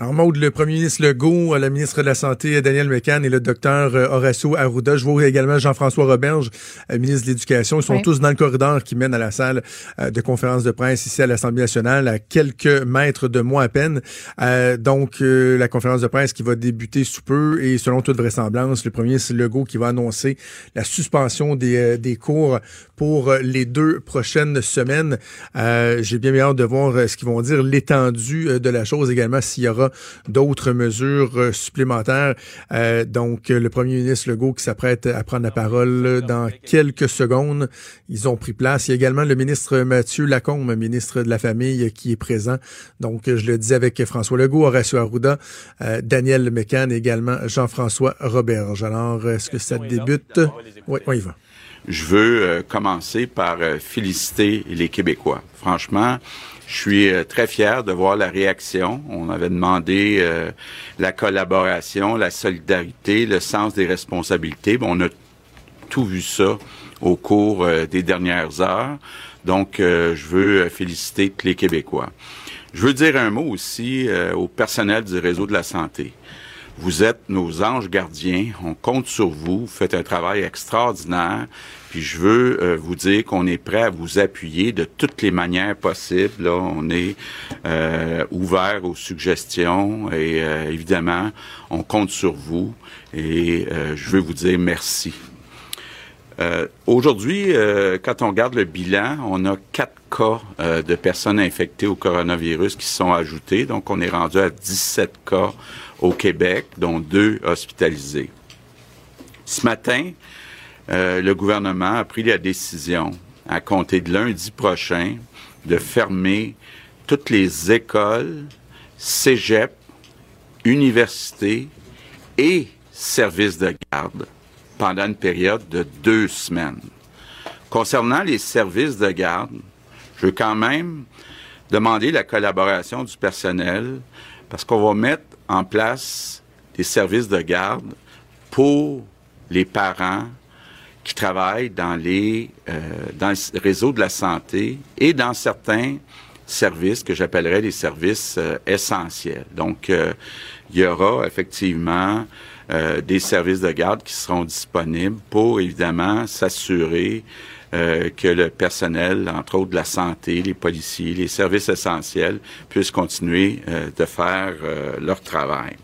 Alors, Maude, le premier ministre Legault, la ministre de la Santé, Daniel Mécan, et le docteur euh, Horacio Arruda. Je vois également Jean-François Roberge, euh, ministre de l'Éducation. Ils sont Oui. tous dans le corridor qui mène à la salle euh, de conférence de presse ici à l'Assemblée nationale, à quelques mètres de moi à peine. Euh, donc, euh, la conférence de presse qui va débuter sous peu et selon toute vraisemblance, le premier ministre Legault qui va annoncer la suspension des, euh, des cours pour euh, les deux prochaines semaines. Euh, J'ai bien hâte de voir euh, ce qu'ils vont dire, l'étendue euh, de la chose également, s'il y aura d'autres mesures euh, supplémentaires. Euh, donc, euh, le premier ministre Legault qui s'apprête à prendre la parole euh, dans quelques secondes. Ils ont pris place. Il y a également le ministre Mathieu Lacombe, ministre de la Famille, qui est présent. Donc, je le dis avec François Legault, Horacio Arruda, euh, Daniel Mécan et également Jean-François Roberge. Alors, est-ce que ça débute? Oui, on y va. Je veux euh, commencer par euh, féliciter les Québécois. Franchement, je suis euh, très fier de voir la réaction. On avait demandé euh, la collaboration, la solidarité, le sens des responsabilités. Bon, on a tout vu ça au cours euh, des dernières heures. Donc, euh, je veux euh, féliciter tous les Québécois. Je veux dire un mot aussi au personnel du réseau de la santé. Vous êtes nos anges gardiens. On compte sur vous. Vous faites un travail extraordinaire. Puis je veux euh, vous dire qu'on est prêt à vous appuyer de toutes les manières possibles. On est euh, ouvert aux suggestions et euh, évidemment, on compte sur vous. Et je veux vous dire merci. Aujourd'hui, quand on regarde le bilan, on a quatre cas de personnes infectées au coronavirus qui se sont ajoutés. Donc, on est rendu à 17 cas au Québec, dont deux hospitalisés. Ce matin, euh, le gouvernement a pris la décision, à compter de lundi prochain, de fermer toutes les écoles, cégeps, universités et services de garde pendant une période de deux semaines. Concernant les services de garde, je veux quand même demander la collaboration du personnel parce qu'on va mettre en place des services de garde pour les parents qui travaillent dans les euh, dans le réseau de la santé et dans certains services que j'appellerais des services euh, essentiels. Donc, euh, il y aura effectivement euh, des services de garde qui seront disponibles pour évidemment s'assurer euh, que le personnel, entre autres de la santé, les policiers, les services essentiels, puissent continuer euh, de faire euh, leur travail.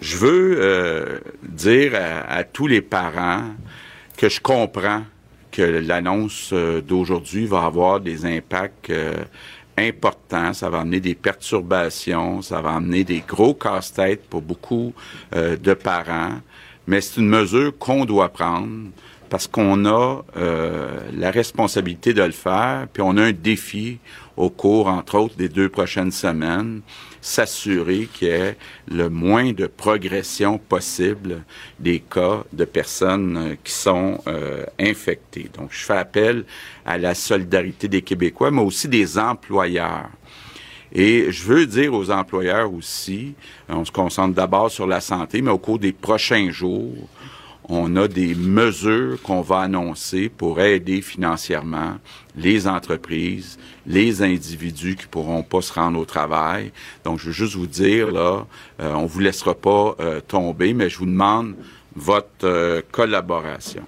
Je veux euh, dire à, tous les parents que je comprends que l'annonce d'aujourd'hui va avoir des impacts importants. Ça va amener des perturbations, ça va amener des gros casse-têtes pour beaucoup euh, de parents. Mais c'est une mesure qu'on doit prendre parce qu'on a euh, la responsabilité de le faire, puis on a un défi au cours, entre autres, des deux prochaines semaines, s'assurer qu'il y ait le moins de progression possible des cas de personnes euh, qui sont euh, infectées. Donc, je fais appel à la solidarité des Québécois, mais aussi des employeurs. Et je veux dire aux employeurs aussi, on se concentre d'abord sur la santé, mais au cours des prochains jours, on a des mesures qu'on va annoncer pour aider financièrement les entreprises, les individus qui pourront pas se rendre au travail. Donc, je veux juste vous dire, là, euh, on vous laissera pas euh, tomber, mais je vous demande votre euh, collaboration.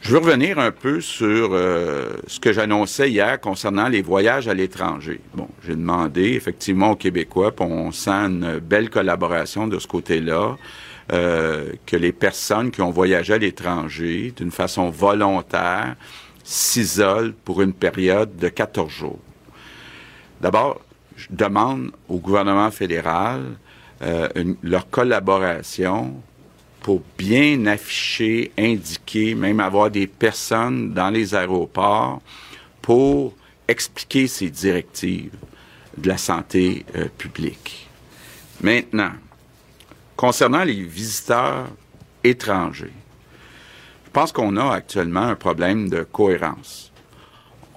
Je veux revenir un peu sur ce que j'annonçais hier concernant les voyages à l'étranger. Bon, j'ai demandé effectivement aux Québécois, puis on sent une belle collaboration de ce côté-là. Euh, que les personnes qui ont voyagé à l'étranger d'une façon volontaire s'isolent pour une période de 14 jours. D'abord, je demande au gouvernement fédéral euh, leur collaboration pour bien afficher, indiquer, même avoir des personnes dans les aéroports pour expliquer ces directives de la santé euh, publique. Maintenant, Concernant les visiteurs étrangers, je pense qu'on a actuellement un problème de cohérence.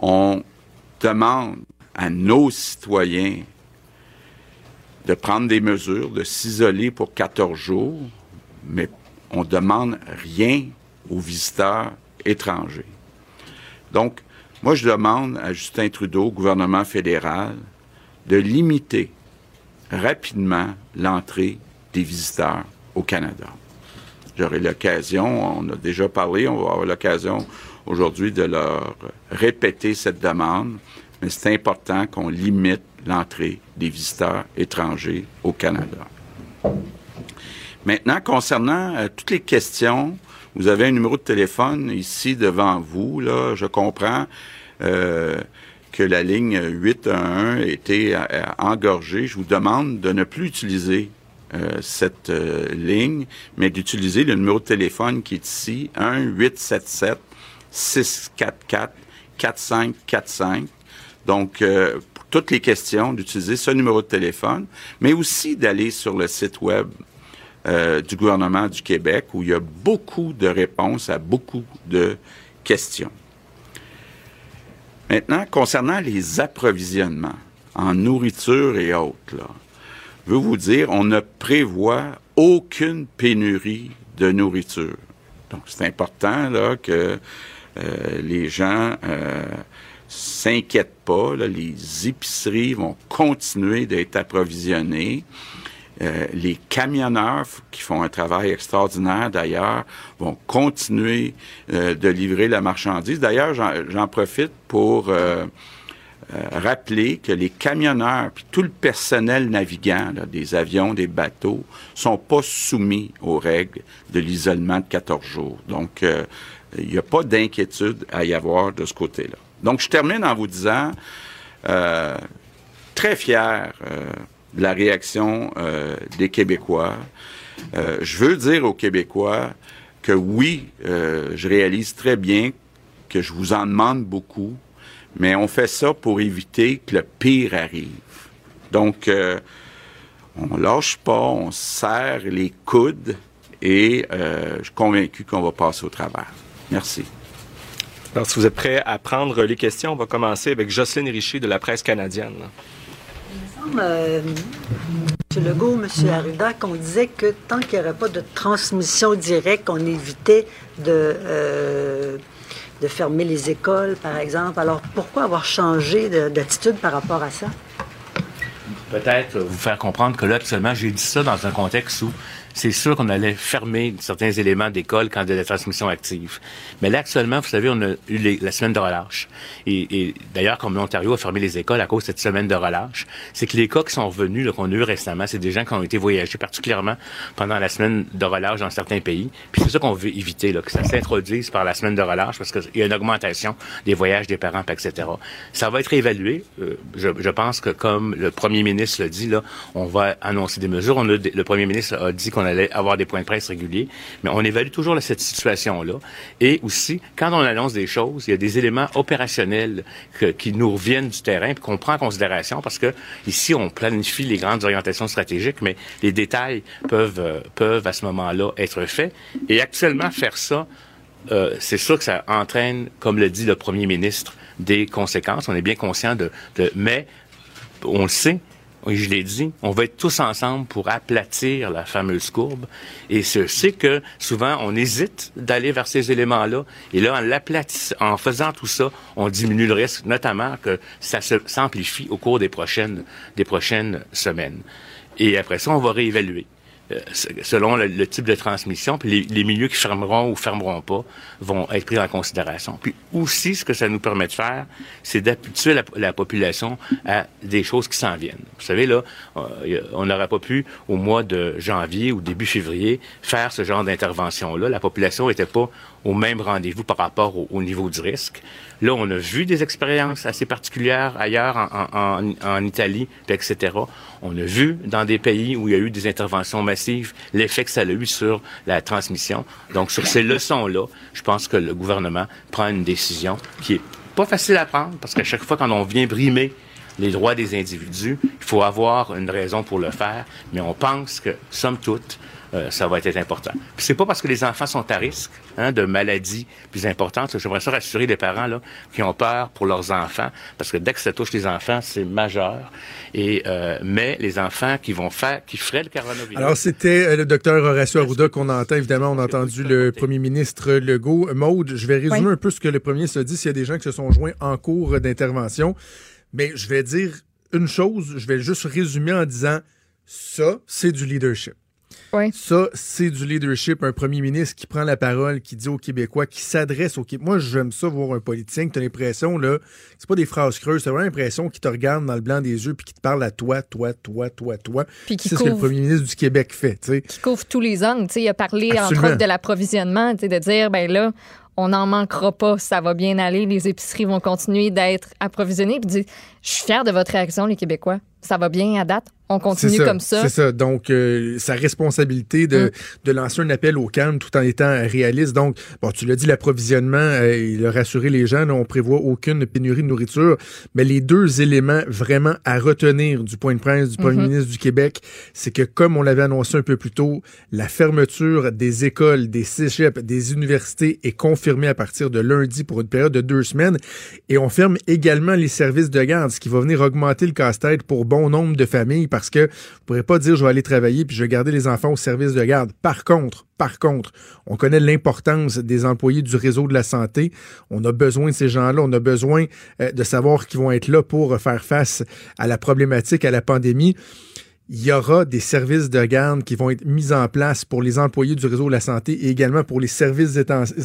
On demande à nos citoyens de prendre des mesures, de s'isoler pour 14 jours, mais on demande rien aux visiteurs étrangers. Donc, moi, je demande à Justin Trudeau, gouvernement fédéral, de limiter rapidement l'entrée des visiteurs au Canada. J'aurai l'occasion, on a déjà parlé, on va avoir l'occasion aujourd'hui de leur répéter cette demande, mais c'est important qu'on limite l'entrée des visiteurs étrangers au Canada. Maintenant, concernant euh, toutes les questions, vous avez un numéro de téléphone ici devant vous. Là, je comprends euh, que la ligne 811 a été euh, engorgée. Je vous demande de ne plus utiliser euh, cette euh, ligne, mais d'utiliser le numéro de téléphone qui est ici, 1-877-644-4545. Donc, euh, pour toutes les questions, d'utiliser ce numéro de téléphone, mais aussi d'aller sur le site web du gouvernement du Québec où il y a beaucoup de réponses à beaucoup de questions. Maintenant, concernant les approvisionnements en nourriture et autres, là, veux vous dire, on ne prévoit aucune pénurie de nourriture. Donc, c'est important là, que euh, les gens euh, s'inquiètent pas. les épiceries vont continuer d'être approvisionnées. Euh, les camionneurs qui font un travail extraordinaire d'ailleurs vont continuer euh, de livrer la marchandise. D'ailleurs, j'en profite pour euh, rappeler que les camionneurs puis tout le personnel navigant des avions, des bateaux sont pas soumis aux règles de l'isolement de 14 jours. Donc, euh, il n'y a pas d'inquiétude à y avoir de ce côté-là. Donc, je termine en vous disant, euh, très fier de la réaction des Québécois. je veux dire aux Québécois que oui, je réalise très bien que je vous en demande beaucoup, mais on fait ça pour éviter que le pire arrive. Donc, euh, on lâche pas, on serre les coudes et euh, je suis convaincu qu'on va passer au travers. Merci. Alors, si vous êtes prêts à prendre les questions, on va commencer avec Jocelyne Richer de la presse canadienne. Il me semble, euh, M. Legault, M. Arruda, qu'on disait que tant qu'il n'y aurait pas de transmission directe, on évitait de de fermer les écoles, par exemple. Alors, pourquoi avoir changé d'attitude par rapport à ça? Peut-être vous faire comprendre que là, actuellement, j'ai dit ça dans un contexte où c'est sûr qu'on allait fermer certains éléments d'école quand il y a des transmissions actives. Mais là, actuellement, vous savez, on a eu la semaine de relâche. Et, d'ailleurs, comme l'Ontario a fermé les écoles à cause de cette semaine de relâche, c'est que les cas qui sont revenus, qu'on a eu récemment, c'est des gens qui ont été voyagés particulièrement pendant la semaine de relâche dans certains pays. Puis c'est ça qu'on veut éviter, là, que ça s'introduise par la semaine de relâche parce qu'il y a une augmentation des voyages des parents, etc. Ça va être évalué. Euh, je, je, pense que comme le premier ministre l'a dit, là, on va annoncer des mesures. On a, le premier ministre a dit qu'on on allait avoir des points de presse réguliers. Mais on évalue toujours cette situation-là. Et aussi, quand on annonce des choses, il y a des éléments opérationnels qui nous reviennent du terrain, puis qu'on prend en considération, parce que ici, on planifie les grandes orientations stratégiques, mais les détails peuvent, euh, peuvent à ce moment-là être faits. Et actuellement, faire ça, euh, c'est sûr que ça entraîne, comme le dit le premier ministre, des conséquences. On est bien conscient de mais on le sait, oui, je l'ai dit, on va être tous ensemble pour aplatir la fameuse courbe. Et sais que souvent, on hésite d'aller vers ces éléments-là. Et là, en l'aplatissant, en faisant tout ça, on diminue le risque, notamment que ça s'amplifie au cours des prochaines, des prochaines semaines. Et après ça, on va réévaluer. Euh, selon le, type de transmission, puis les, milieux qui fermeront ou fermeront pas vont être pris en considération. Puis aussi, ce que ça nous permet de faire, c'est d'habituer la, population à des choses qui s'en viennent. Vous savez, là, euh, on n'aurait pas pu, au mois de janvier ou début février, faire ce genre d'intervention-là. La population n'était pas au même rendez-vous par rapport au, niveau du risque. Là, on a vu des expériences assez particulières ailleurs, en, Italie, etc. On a vu dans des pays où il y a eu des interventions massives l'effet que ça a eu sur la transmission. Donc, sur ces leçons-là, je pense que le gouvernement prend une décision qui est pas facile à prendre parce qu'à chaque fois quand on vient brimer les droits des individus, il faut avoir une raison pour le faire, mais on pense que, somme toute, euh, ça va être important. Puis c'est pas parce que les enfants sont à risque hein, de maladies plus importantes. J'aimerais ça rassurer les parents là, qui ont peur pour leurs enfants, parce que dès que ça touche les enfants, c'est majeur. Et euh, mais les enfants qui vont faire, qui feraient le coronavirus. Alors c'était euh, le docteur Horacio Arruda qu'on entend. Évidemment, on a entendu le premier ministre Legault. Maude, je vais résumer un peu ce que le premier ministre a dit. S'il y a des gens qui se sont joints en cours d'intervention, mais je vais dire une chose. Je vais juste résumer en disant ça, c'est du leadership. Ça, c'est du leadership. Un premier ministre qui prend la parole, qui dit aux Québécois, qui s'adresse aux Québécois. Moi, j'aime ça voir un politicien qui a l'impression, là, c'est pas des phrases creuses, c'est vraiment l'impression qu'il te regarde dans le blanc des yeux puis qui te parle à toi, toi, toi, toi, toi. C'est ce que le premier ministre du Québec fait. T'sais. Qui couvre tous les angles. Il a parlé, entre autres, de l'approvisionnement, de dire, ben là, on n'en manquera pas, ça va bien aller, les épiceries vont continuer d'être approvisionnées. Puis je suis fier de votre réaction, les Québécois. Ça va bien à date? On continue comme ça. C'est ça. Donc, euh, sa responsabilité de, mm. de, lancer un appel au calme tout en étant réaliste. Donc, bon, tu l'as dit, l'approvisionnement, euh, il a rassuré les gens. on prévoit aucune pénurie de nourriture. Mais les deux éléments vraiment à retenir du point de presse du premier mm-hmm. ministre du Québec, c'est que, comme on l'avait annoncé un peu plus tôt, la fermeture des écoles, des cégeps, des universités est confirmée à partir de lundi pour une période de deux semaines. Et on ferme également les services de garde, ce qui va venir augmenter le casse-tête pour bon nombre de familles parce que vous pourrez pas dire je vais aller travailler puis je vais garder les enfants au service de garde. Par contre, par contre, on connaît l'importance des employés du réseau de la santé. On a besoin de ces gens-là. On a besoin euh, de savoir qu'ils vont être là pour faire face à la problématique, à la pandémie il y aura des services de garde qui vont être mis en place pour les employés du réseau de la santé et également pour les services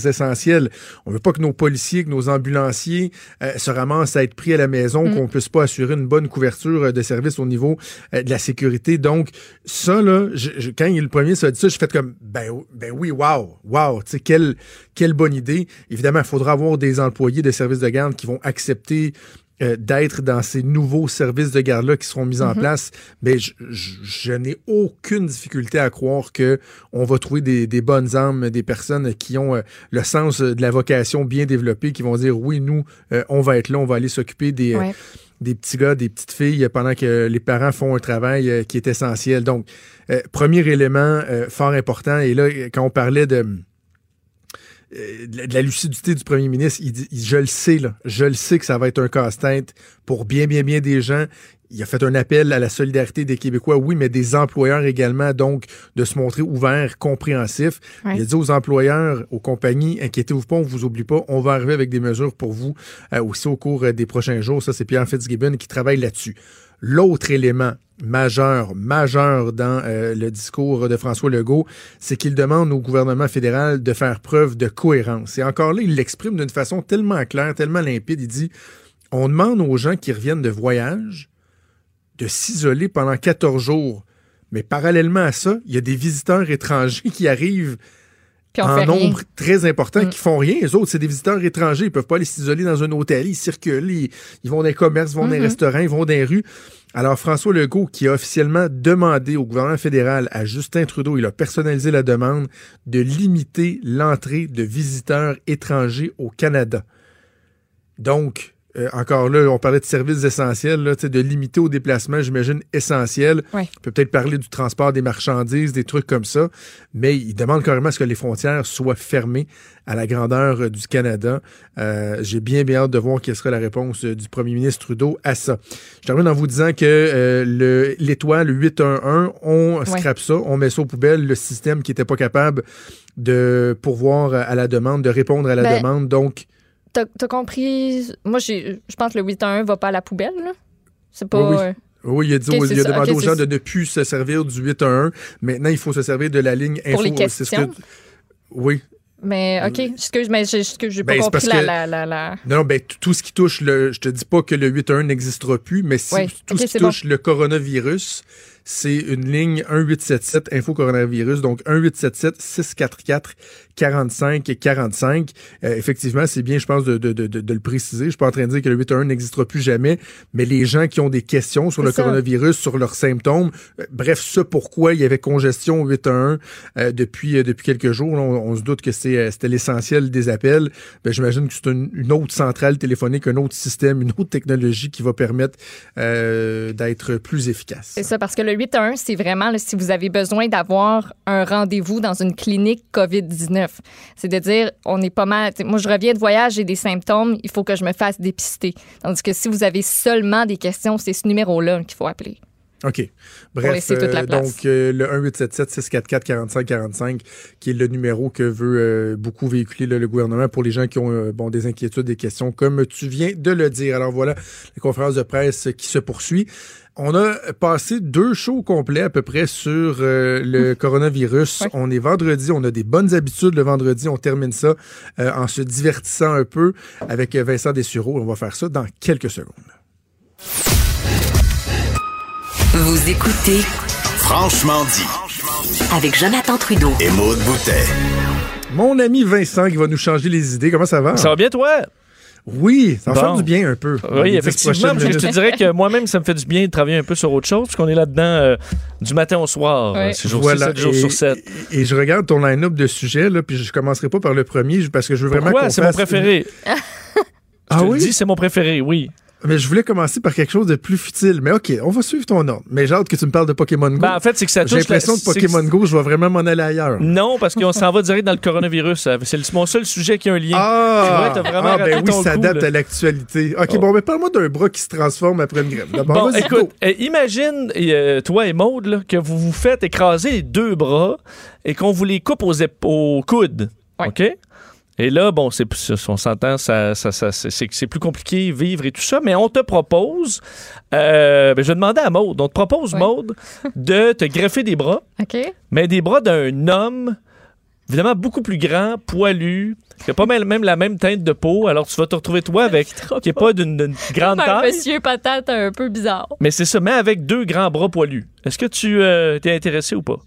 essentiels. On ne veut pas que nos policiers, que nos ambulanciers euh, se ramassent à être pris à la maison, mm. qu'on ne puisse pas assurer une bonne couverture euh, de services au niveau euh, de la sécurité. Donc, ça, là, je, quand il, le premier ça dit ça, je fais comme, ben, ben oui, wow, wow, tu sais, quelle, quelle bonne idée. Évidemment, il faudra avoir des employés de services de garde qui vont accepter euh, d'être dans ces nouveaux services de garde-là qui seront mis en mhm. place, mais je, n'ai aucune difficulté à croire que on va trouver des, bonnes âmes, des personnes qui ont euh, le sens de la vocation bien développé, qui vont dire oui, nous, euh, on va être là, on va aller s'occuper des, des petits gars, des petites filles pendant que les parents font un travail qui est essentiel. Donc, premier élément fort important, et là, quand on parlait de de la lucidité du premier ministre. Il dit, je le sais, là, je le sais que ça va être un casse-tête pour bien, bien, bien des gens. Il a fait un appel à la solidarité des Québécois, oui, mais des employeurs également, donc de se montrer ouverts, compréhensifs. Il a dit aux employeurs, aux compagnies, inquiétez-vous pas, on vous oublie pas, on va arriver avec des mesures pour vous euh, aussi au cours euh, des prochains jours. Ça, c'est Pierre Fitzgibbon qui travaille là-dessus. L'autre élément majeur, majeur dans euh, le discours de François Legault, c'est qu'il demande au gouvernement fédéral de faire preuve de cohérence. Et encore là, il l'exprime d'une façon tellement claire, tellement limpide. Il dit, on demande aux gens qui reviennent de voyage de s'isoler pendant 14 jours. Mais parallèlement à ça, il y a des visiteurs étrangers qui arrivent en nombre très important mm. qui font rien. Les autres, c'est des visiteurs étrangers. Ils peuvent pas aller s'isoler dans un hôtel. Ils circulent, ils, vont dans les commerces, ils vont dans les mm-hmm. restaurants, ils vont dans les rues. Alors, François Legault, qui a officiellement demandé au gouvernement fédéral, à Justin Trudeau, il a personnalisé la demande de limiter l'entrée de visiteurs étrangers au Canada. Donc, euh, encore là, on parlait de services essentiels, là, de limiter au déplacement, j'imagine, essentiel. Ouais. On peut peut-être parler du transport des marchandises, des trucs comme ça, mais il demande carrément à ce que les frontières soient fermées à la grandeur euh, du Canada. Euh, J'ai bien, bien hâte de voir quelle sera la réponse euh, du premier ministre Trudeau à ça. Je termine en vous disant que euh, le- l'étoile 811, on Ouais. scrape ça, on met ça aux poubelles, le système qui n'était pas capable de pourvoir à la demande, de répondre à la Ben, demande. Donc, T'as t'as compris? Moi, je pense que le 811 va pas à la poubelle. là. C'est pas. Oui, oui. euh, Oui, il a, dit, il a demandé aux gens de ne plus se servir du 811. Maintenant, il faut se servir de la ligne info. Pour les C'est ce questions? que- Oui. Mais, OK, excuse, mais j'ai Ben, pas compris la, que- la, la, la- Non, ben, tout ce qui touche le. Je te dis pas que le 811 n'existera plus, mais si, tout ce qui bon. touche le coronavirus, c'est une ligne 1877 info coronavirus, donc 1877 644 45 45. Euh, effectivement, c'est bien, je pense, de, de, de, de- de le préciser. Je suis pas en train de dire que le 811 n'existera plus jamais, mais les gens qui ont des questions sur le ça. coronavirus, sur leurs symptômes, euh, bref, ce pourquoi il y avait congestion au 811 euh, depuis, euh, depuis quelques jours. là, on, on se doute que c'est, c'était l'essentiel des appels. Ben, j'imagine que c'est une, une autre centrale téléphonique, un autre système, une autre technologie qui va permettre d'être plus efficace. C'est ça, parce que le 811, c'est vraiment là, si vous avez besoin d'avoir un rendez-vous dans une clinique COVID-19. C'est de dire, on est pas mal. Moi, je reviens de voyage, j'ai des symptômes, il faut que je me fasse dépister. Tandis que si vous avez seulement des questions, c'est ce numéro-là qu'il faut appeler. OK. Bref, euh, donc euh, le 1877-644-4545, qui est le numéro que veut euh, beaucoup véhiculer là, le gouvernement pour les gens qui ont euh, bon, des inquiétudes, des questions, comme tu viens de le dire. Alors voilà, la conférence de presse qui se poursuit. On a passé deux shows complets à peu près sur euh, le coronavirus. On est vendredi, on a des bonnes habitudes le vendredi. On termine ça euh, en se divertissant un peu avec Vincent Dessureau. On va faire ça dans quelques secondes. Vous écoutez Franchement dit. avec Jonathan Trudeau. Et Maude Boutet. Mon ami Vincent qui va nous changer les idées. Comment ça va? Ça va bien, toi? Oui, ça Bon. faire du bien un peu. Oui, effectivement. parce je te dirais que moi-même, ça me fait du bien de travailler un peu sur autre chose, puisqu'on est là-dedans euh, du matin au soir. Ouais. euh, C'est jour Voilà, 7 jours et- sur 7. Et, et je regarde ton line-up de sujets, là, puis je commencerai pas par le premier parce que je veux vraiment Pourquoi? qu'on C'est mon préféré. Ah Je te le oui? dis, c'est mon préféré, oui. Mais je voulais commencer par quelque chose de plus futile. Mais OK, on va suivre ton ordre. Mais j'ai hâte que tu me parles de Pokémon Go. Ben, en fait, c'est que ça J'ai touche la- l'impression que Pokémon Go, je vais vraiment m'en aller ailleurs. Non, parce qu'on s'en va direct dans le coronavirus. ça. C'est mon seul sujet qui a un lien. Ah, Tu vois, t'as vraiment ah, ben oui, ton ça coup, adapte là. à l'actualité. OK, Oh. bon, mais parle-moi d'un bras qui se transforme après une grève. D'abord, Bon, vas-y, écoute, go. euh, imagine, euh, toi et Maude, là, que vous vous faites écraser les deux bras et qu'on vous les coupe aux, aux coudes. OK? Et là, bon, c'est, on s'entend, ça, ça, ça- c'est, plus compliqué vivre et tout ça, mais on te propose, euh, ben, je vais demander à Maude, on te propose, Maude, [LAUGHS] de te greffer des bras, OK? mais des bras d'un homme évidemment beaucoup plus grand, poilu, qui a pas même la même teinte de peau. Alors tu vas te retrouver toi [LAUGHS] avec qui est pas d'une grande Un taille. monsieur patate un peu bizarre. Mais c'est ça, mais avec deux grands bras poilus. Est-ce que tu euh, t'es intéressé ou pas?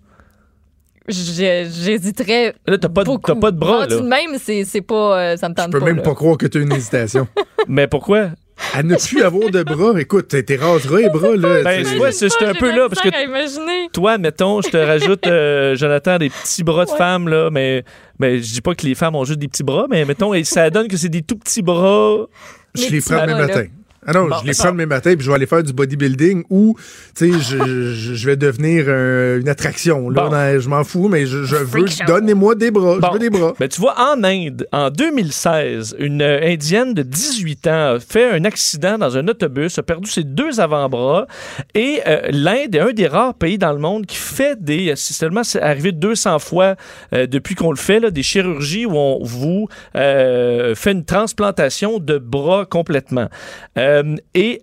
J'hésiterais. Là, t'as pas, de- t'as pas de bras, là. de même, c'est c'est pas. euh, ça me tente Je peux pas. même là. pas croire que tu as une hésitation. [LAUGHS] Mais pourquoi? À ne plus avoir de bras. Écoute, t'es raseras les bras, là. Ben, vois, c'est c'est un peu là, parce que toi, mettons, je te rajoute, euh, [LAUGHS] Jonathan, des petits bras de femme, là, mais, mais je dis pas que les femmes ont juste des petits bras, mais mettons, et ça donne que c'est des tout petits bras. Je les prends demain matin. Ah non, Bon, je les prends demain matin puis je vais aller faire du bodybuilding ou, tu sais, je, je, je vais devenir un- une attraction. Là, Bon. dans- je m'en fous, mais je, je veux. Donnez-moi des bras. Je veux des bras. Ben, tu vois, en Inde, en 2016, une euh, Indienne de 18 ans a fait un accident dans un autobus, a perdu ses deux avant-bras. Et euh, l'Inde est un des rares pays dans le monde qui fait des. C'est seulement c'est arrivé 200 fois euh, depuis qu'on le fait, là, des chirurgies où on vous euh, fait une transplantation de bras complètement. Euh, et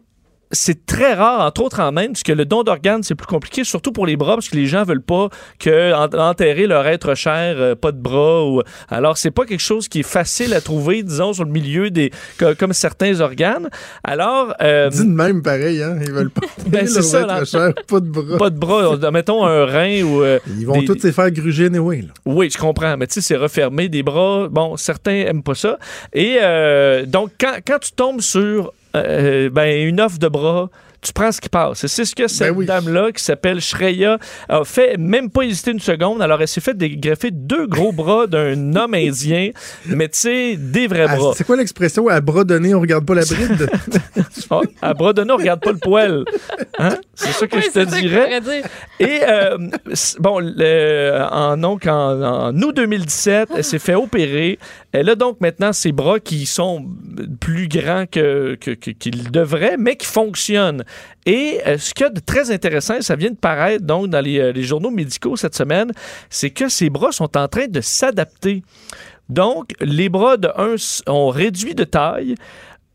c'est très rare, entre autres en Inde, puisque le don d'organes, c'est plus compliqué, surtout pour les bras, parce que les gens veulent pas que en- enterrer leur être cher, euh, pas de bras. Ou... Alors, c'est pas quelque chose qui est facile à trouver, disons, sur le milieu des. co- comme certains organes. Alors. Euh, [LAUGHS] Dis de même pareil, hein. Ils veulent pas. [LAUGHS] Ben, c'est leur ça, être là. cher, pas de bras. pas de bras, on- mettons un rein ou. euh, Ils vont des- tous se faire gruger anyway, là. oui, je comprends, mais tu sais, c'est refermé, des bras. Bon, certains aiment pas ça. Et euh, donc, quand, quand tu tombes sur euh, ben, une offre de bras tu prends ce qui passe. Et c'est ce que Ben cette dame-là, qui s'appelle Shreya, a fait, même pas hésiter une seconde. Alors, elle s'est fait dégreffer deux gros bras d'un [LAUGHS] homme indien, mais tu sais, des vrais Ah, bras. c'est quoi l'expression à bras donné, on regarde pas la bride? [LAUGHS] Oh, à bras donné, on regarde pas le poil. Hein? C'est ça que Oui, je te dirais. Et euh, bon, le- en, donc, en, en août 2017, elle s'est fait opérer. Elle a donc maintenant ses bras qui sont plus grands que, que- que- qu'ils devraient, mais qui fonctionnent. Et euh, ce qu'il y a de très intéressant, ça vient de paraître donc dans les, euh, les journaux médicaux cette semaine, c'est que ses bras sont en train de s'adapter. Donc, les bras de un ont réduit de taille,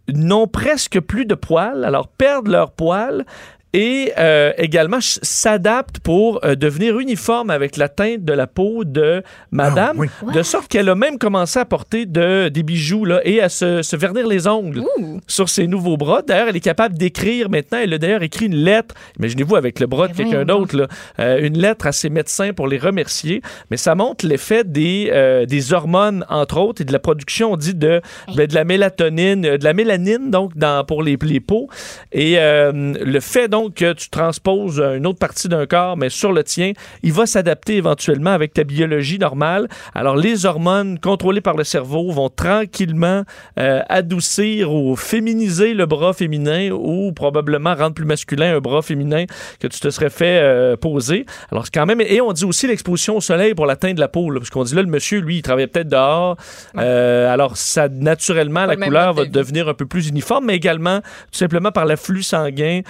n'ont presque plus de poils, alors perdent leurs poils et euh, également s'adaptent pour euh, devenir uniforme avec la teinte de la peau de madame, de sorte qu'elle a même commencé à porter de, des bijoux là, et à se, se vernir les ongles sur ses nouveaux bras. D'ailleurs, elle est capable d'écrire maintenant. Elle a d'ailleurs écrit une lettre, imaginez-vous avec le bras de quelqu'un d'autre, là, euh, une lettre à ses médecins pour les remercier. Mais ça montre l'effet des, euh, des hormones, entre autres, et de la production, on dit, de, ben, de la mélatonine, euh, de la mélanine, donc, dans, pour les, les peaux. Et euh, le fait, donc, que tu transposes une autre partie d'un corps, mais sur le tien, il va s'adapter éventuellement avec ta biologie normale. Alors, les hormones contrôlées par le cerveau vont tranquillement euh, adoucir ou féminiser le bras féminin ou probablement rendre plus masculin un bras féminin que tu te serais fait euh, poser. Alors, c'est quand même... Et on dit aussi l'exposition au soleil pour la teinte de la peau, là, parce qu'on dit là, le monsieur, lui, il travaillait peut-être dehors. Euh, alors, ça, naturellement, la couleur va devenir un peu plus uniforme, mais également, tout simplement par l'afflux sanguin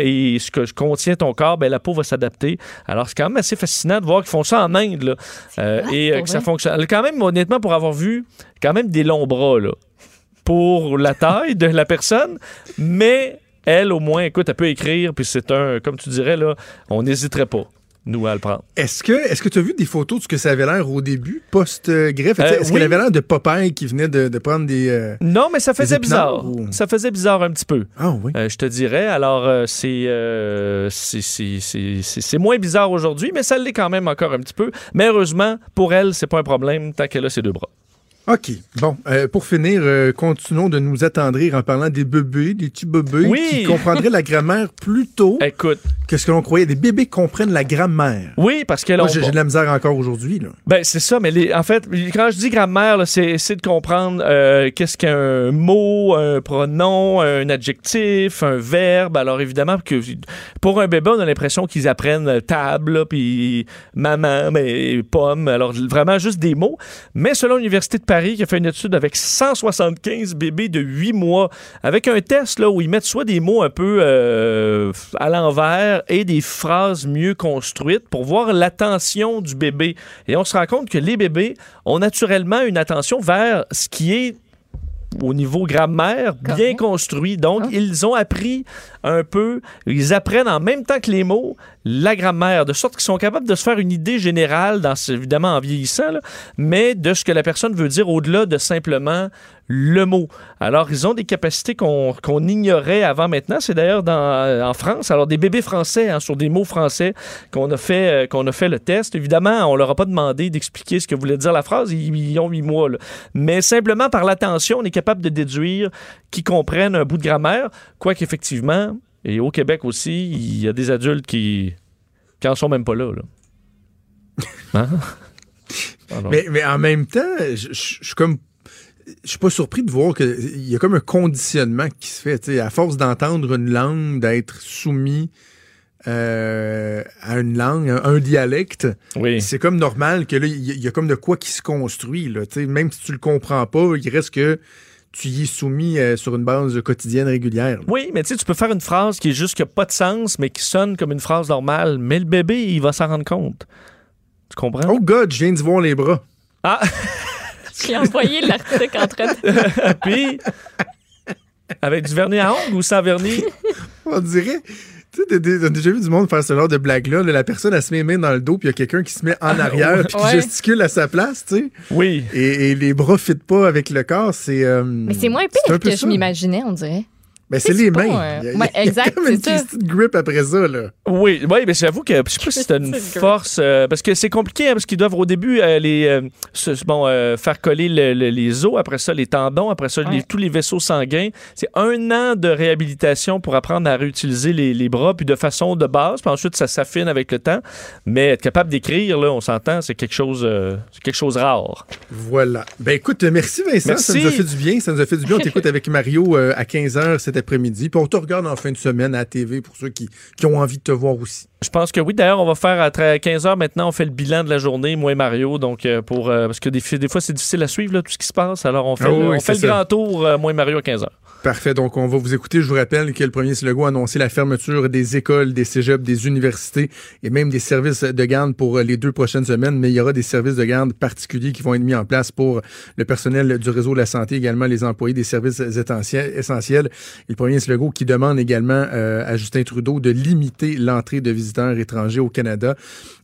et ce que contient ton corps, ben, la peau va s'adapter. Alors, c'est quand même assez fascinant de voir qu'ils font ça en Inde, là, euh, et euh, que ça fonctionne. Quand même, honnêtement, pour avoir vu quand même des longs bras, là, pour la taille de la personne, mais elle, au moins, écoute, elle peut écrire, puis c'est un, comme tu dirais, là, on n'hésiterait pas, nous, à le prendre. Est-ce que est-ce que tu as vu des photos de ce que ça avait l'air au début, post-greffe? Euh, Est-ce oui. qu'elle avait l'air de Popeye qui venait de, de prendre des... euh, Non, mais ça faisait bizarre. ou- Ça faisait bizarre un petit peu. Ah oui. Euh, je te dirais. Alors, c'est, c'est, c'est, c'est, c'est- c'est moins bizarre aujourd'hui, mais ça l'est quand même encore un petit peu. Mais heureusement, pour elle, c'est pas un problème tant qu'elle a ses deux bras. OK. Bon, euh, pour finir, euh, continuons de nous attendrir en parlant des bébés, des petits bébés Oui. qui comprendraient la grammaire plus tôt [LAUGHS] Écoute. que ce que l'on croyait. Des bébés comprennent la grammaire. Oui, parce qu'elle Moi, j'ai de la misère encore aujourd'hui. Ben, c'est ça, mais les- en fait, quand je dis grammaire, c'est c'est de comprendre euh, qu'est-ce qu'un mot, un pronom, un adjectif, un verbe. Alors, évidemment, que pour un bébé, on a l'impression qu'ils apprennent table, puis maman, mais pomme. Alors, vraiment juste des mots. Mais selon l'Université de Paris, qui a fait une étude avec 175 bébés de 8 mois, avec un test là, où ils mettent soit des mots un peu euh, à l'envers et des phrases mieux construites pour voir l'attention du bébé. Et on se rend compte que les bébés ont naturellement une attention vers ce qui est au niveau grammaire bien construit. Donc, ils ont appris un peu, ils apprennent en même temps que les mots la grammaire, de sorte qu'ils sont capables de se faire une idée générale, dans, évidemment en vieillissant, là, mais de ce que la personne veut dire au-delà de simplement le mot. Alors, ils ont des capacités qu'on ignorait avant maintenant. C'est d'ailleurs dans- en France. Alors, des bébés français hein, sur des mots français qu'on a, fait, euh, qu'on a fait le test. Évidemment, on leur a pas demandé d'expliquer ce que voulait dire la phrase. Ils, ils ont huit mois. là. Mais simplement par l'attention, on est capable de déduire qu'ils comprennent un bout de grammaire. Quoique, effectivement, et au Québec aussi, il y a des adultes qui qui en sont même pas là. là. [LAUGHS] Hein? Mais, mais en même temps, je suis comme. Je suis pas surpris de voir qu'il y a comme un conditionnement qui se fait. À force d'entendre une langue, d'être soumis euh, à une langue, un, un dialecte, c'est comme normal que là, il y, a- il y a comme de quoi qui se construit. Là, même si tu le comprends pas, il reste que tu y es soumis euh, sur une base quotidienne régulière. là. Oui, mais tu sais, tu peux faire une phrase qui est juste qui n'a pas de sens, mais qui sonne comme une phrase normale. Mais le bébé, il va s'en rendre compte. Tu comprends? Oh God, je viens de voir les bras. Ah! [LAUGHS] J'ai envoyé l'article en train de... Puis, avec du vernis à ongles ou sans vernis? On dirait. Tu sais, t'as- déjà vu du monde faire ce genre de blague-là. là, la personne, elle se met les mains dans le dos, puis il y a quelqu'un qui se met en arrière, puis qui Ouais. gesticule à sa place, tu sais. Oui. Et, et les bras ne fitent pas avec le corps. C'est. euh, Mais c'est moins pire que ça. je m'imaginais, on dirait. Ben, c'est les mains. Il y a, exact, comme une petite grip après ça. Là. Oui, oui mais j'avoue que je sais pas si c'est une force. Euh, parce que c'est compliqué, hein, parce qu'ils doivent au début euh, les, euh, bon, faire coller les os, après ça les tendons, après ça tous les vaisseaux sanguins. C'est un an de réhabilitation pour apprendre à réutiliser les, les, bras, puis de façon de base. Puis ensuite, ça s'affine avec le temps. Mais être capable d'écrire, là, on s'entend, c'est quelque chose c'est quelque chose rare. Voilà. Ben écoute, merci Vincent. Ça nous a fait du bien. Ça nous a fait du bien. On t'écoute avec Mario à 15h cet après-midi. Puis on te regarde en fin de semaine à la TV pour ceux qui, qui ont envie de te voir aussi. Je pense que oui. D'ailleurs, on va faire à 15 h maintenant, on fait le bilan de la journée, moi et Mario. Donc, euh, pour, euh, parce que des, des fois, c'est difficile à suivre tout ce qui se passe. Alors, on fait, ah le, on fait le grand tour, euh, moi et Mario, à 15 h Parfait. Donc, on va vous écouter. Je vous rappelle que le premier Legault a annoncé la fermeture des écoles, des cégeps, des universités et même des services de garde pour les deux prochaines semaines. Mais il y aura des services de garde particuliers qui vont être mis en place pour le personnel du réseau de la santé, également les employés des services essentiels. Et le premier Legault qui demande également à Justin Trudeau de limiter l'entrée de visiteurs étrangers au Canada.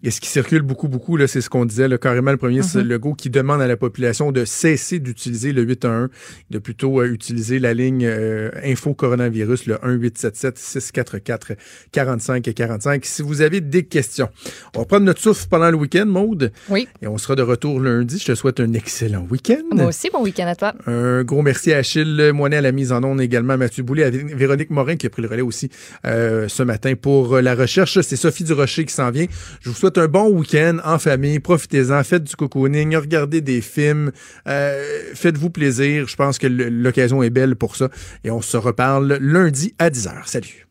Et ce qui circule beaucoup, beaucoup, là, c'est ce qu'on disait, là, carrément le premier mm Legault qui demande à la population de cesser d'utiliser le 811, de plutôt euh, utiliser la ligne euh, info coronavirus, le 1877 644 45 et 45. Si vous avez des questions, on va prendre notre souffle pendant le week-end, Maude. Oui. Et on sera de retour lundi. Je te souhaite un excellent week-end. Moi aussi, bon week-end à toi. Un gros merci à Achille Moinet à la mise en onde, également à Mathieu Boulay, à Véronique Morin qui a pris le relais aussi euh, ce matin pour la recherche. C'est Sophie Durocher qui s'en vient. Je vous souhaite un bon week-end en famille. Profitez-en, faites du cocooning, regardez des films, euh, faites-vous plaisir. Je pense que l'occasion est belle pour ça. Et on se reparle lundi à 10h. Salut.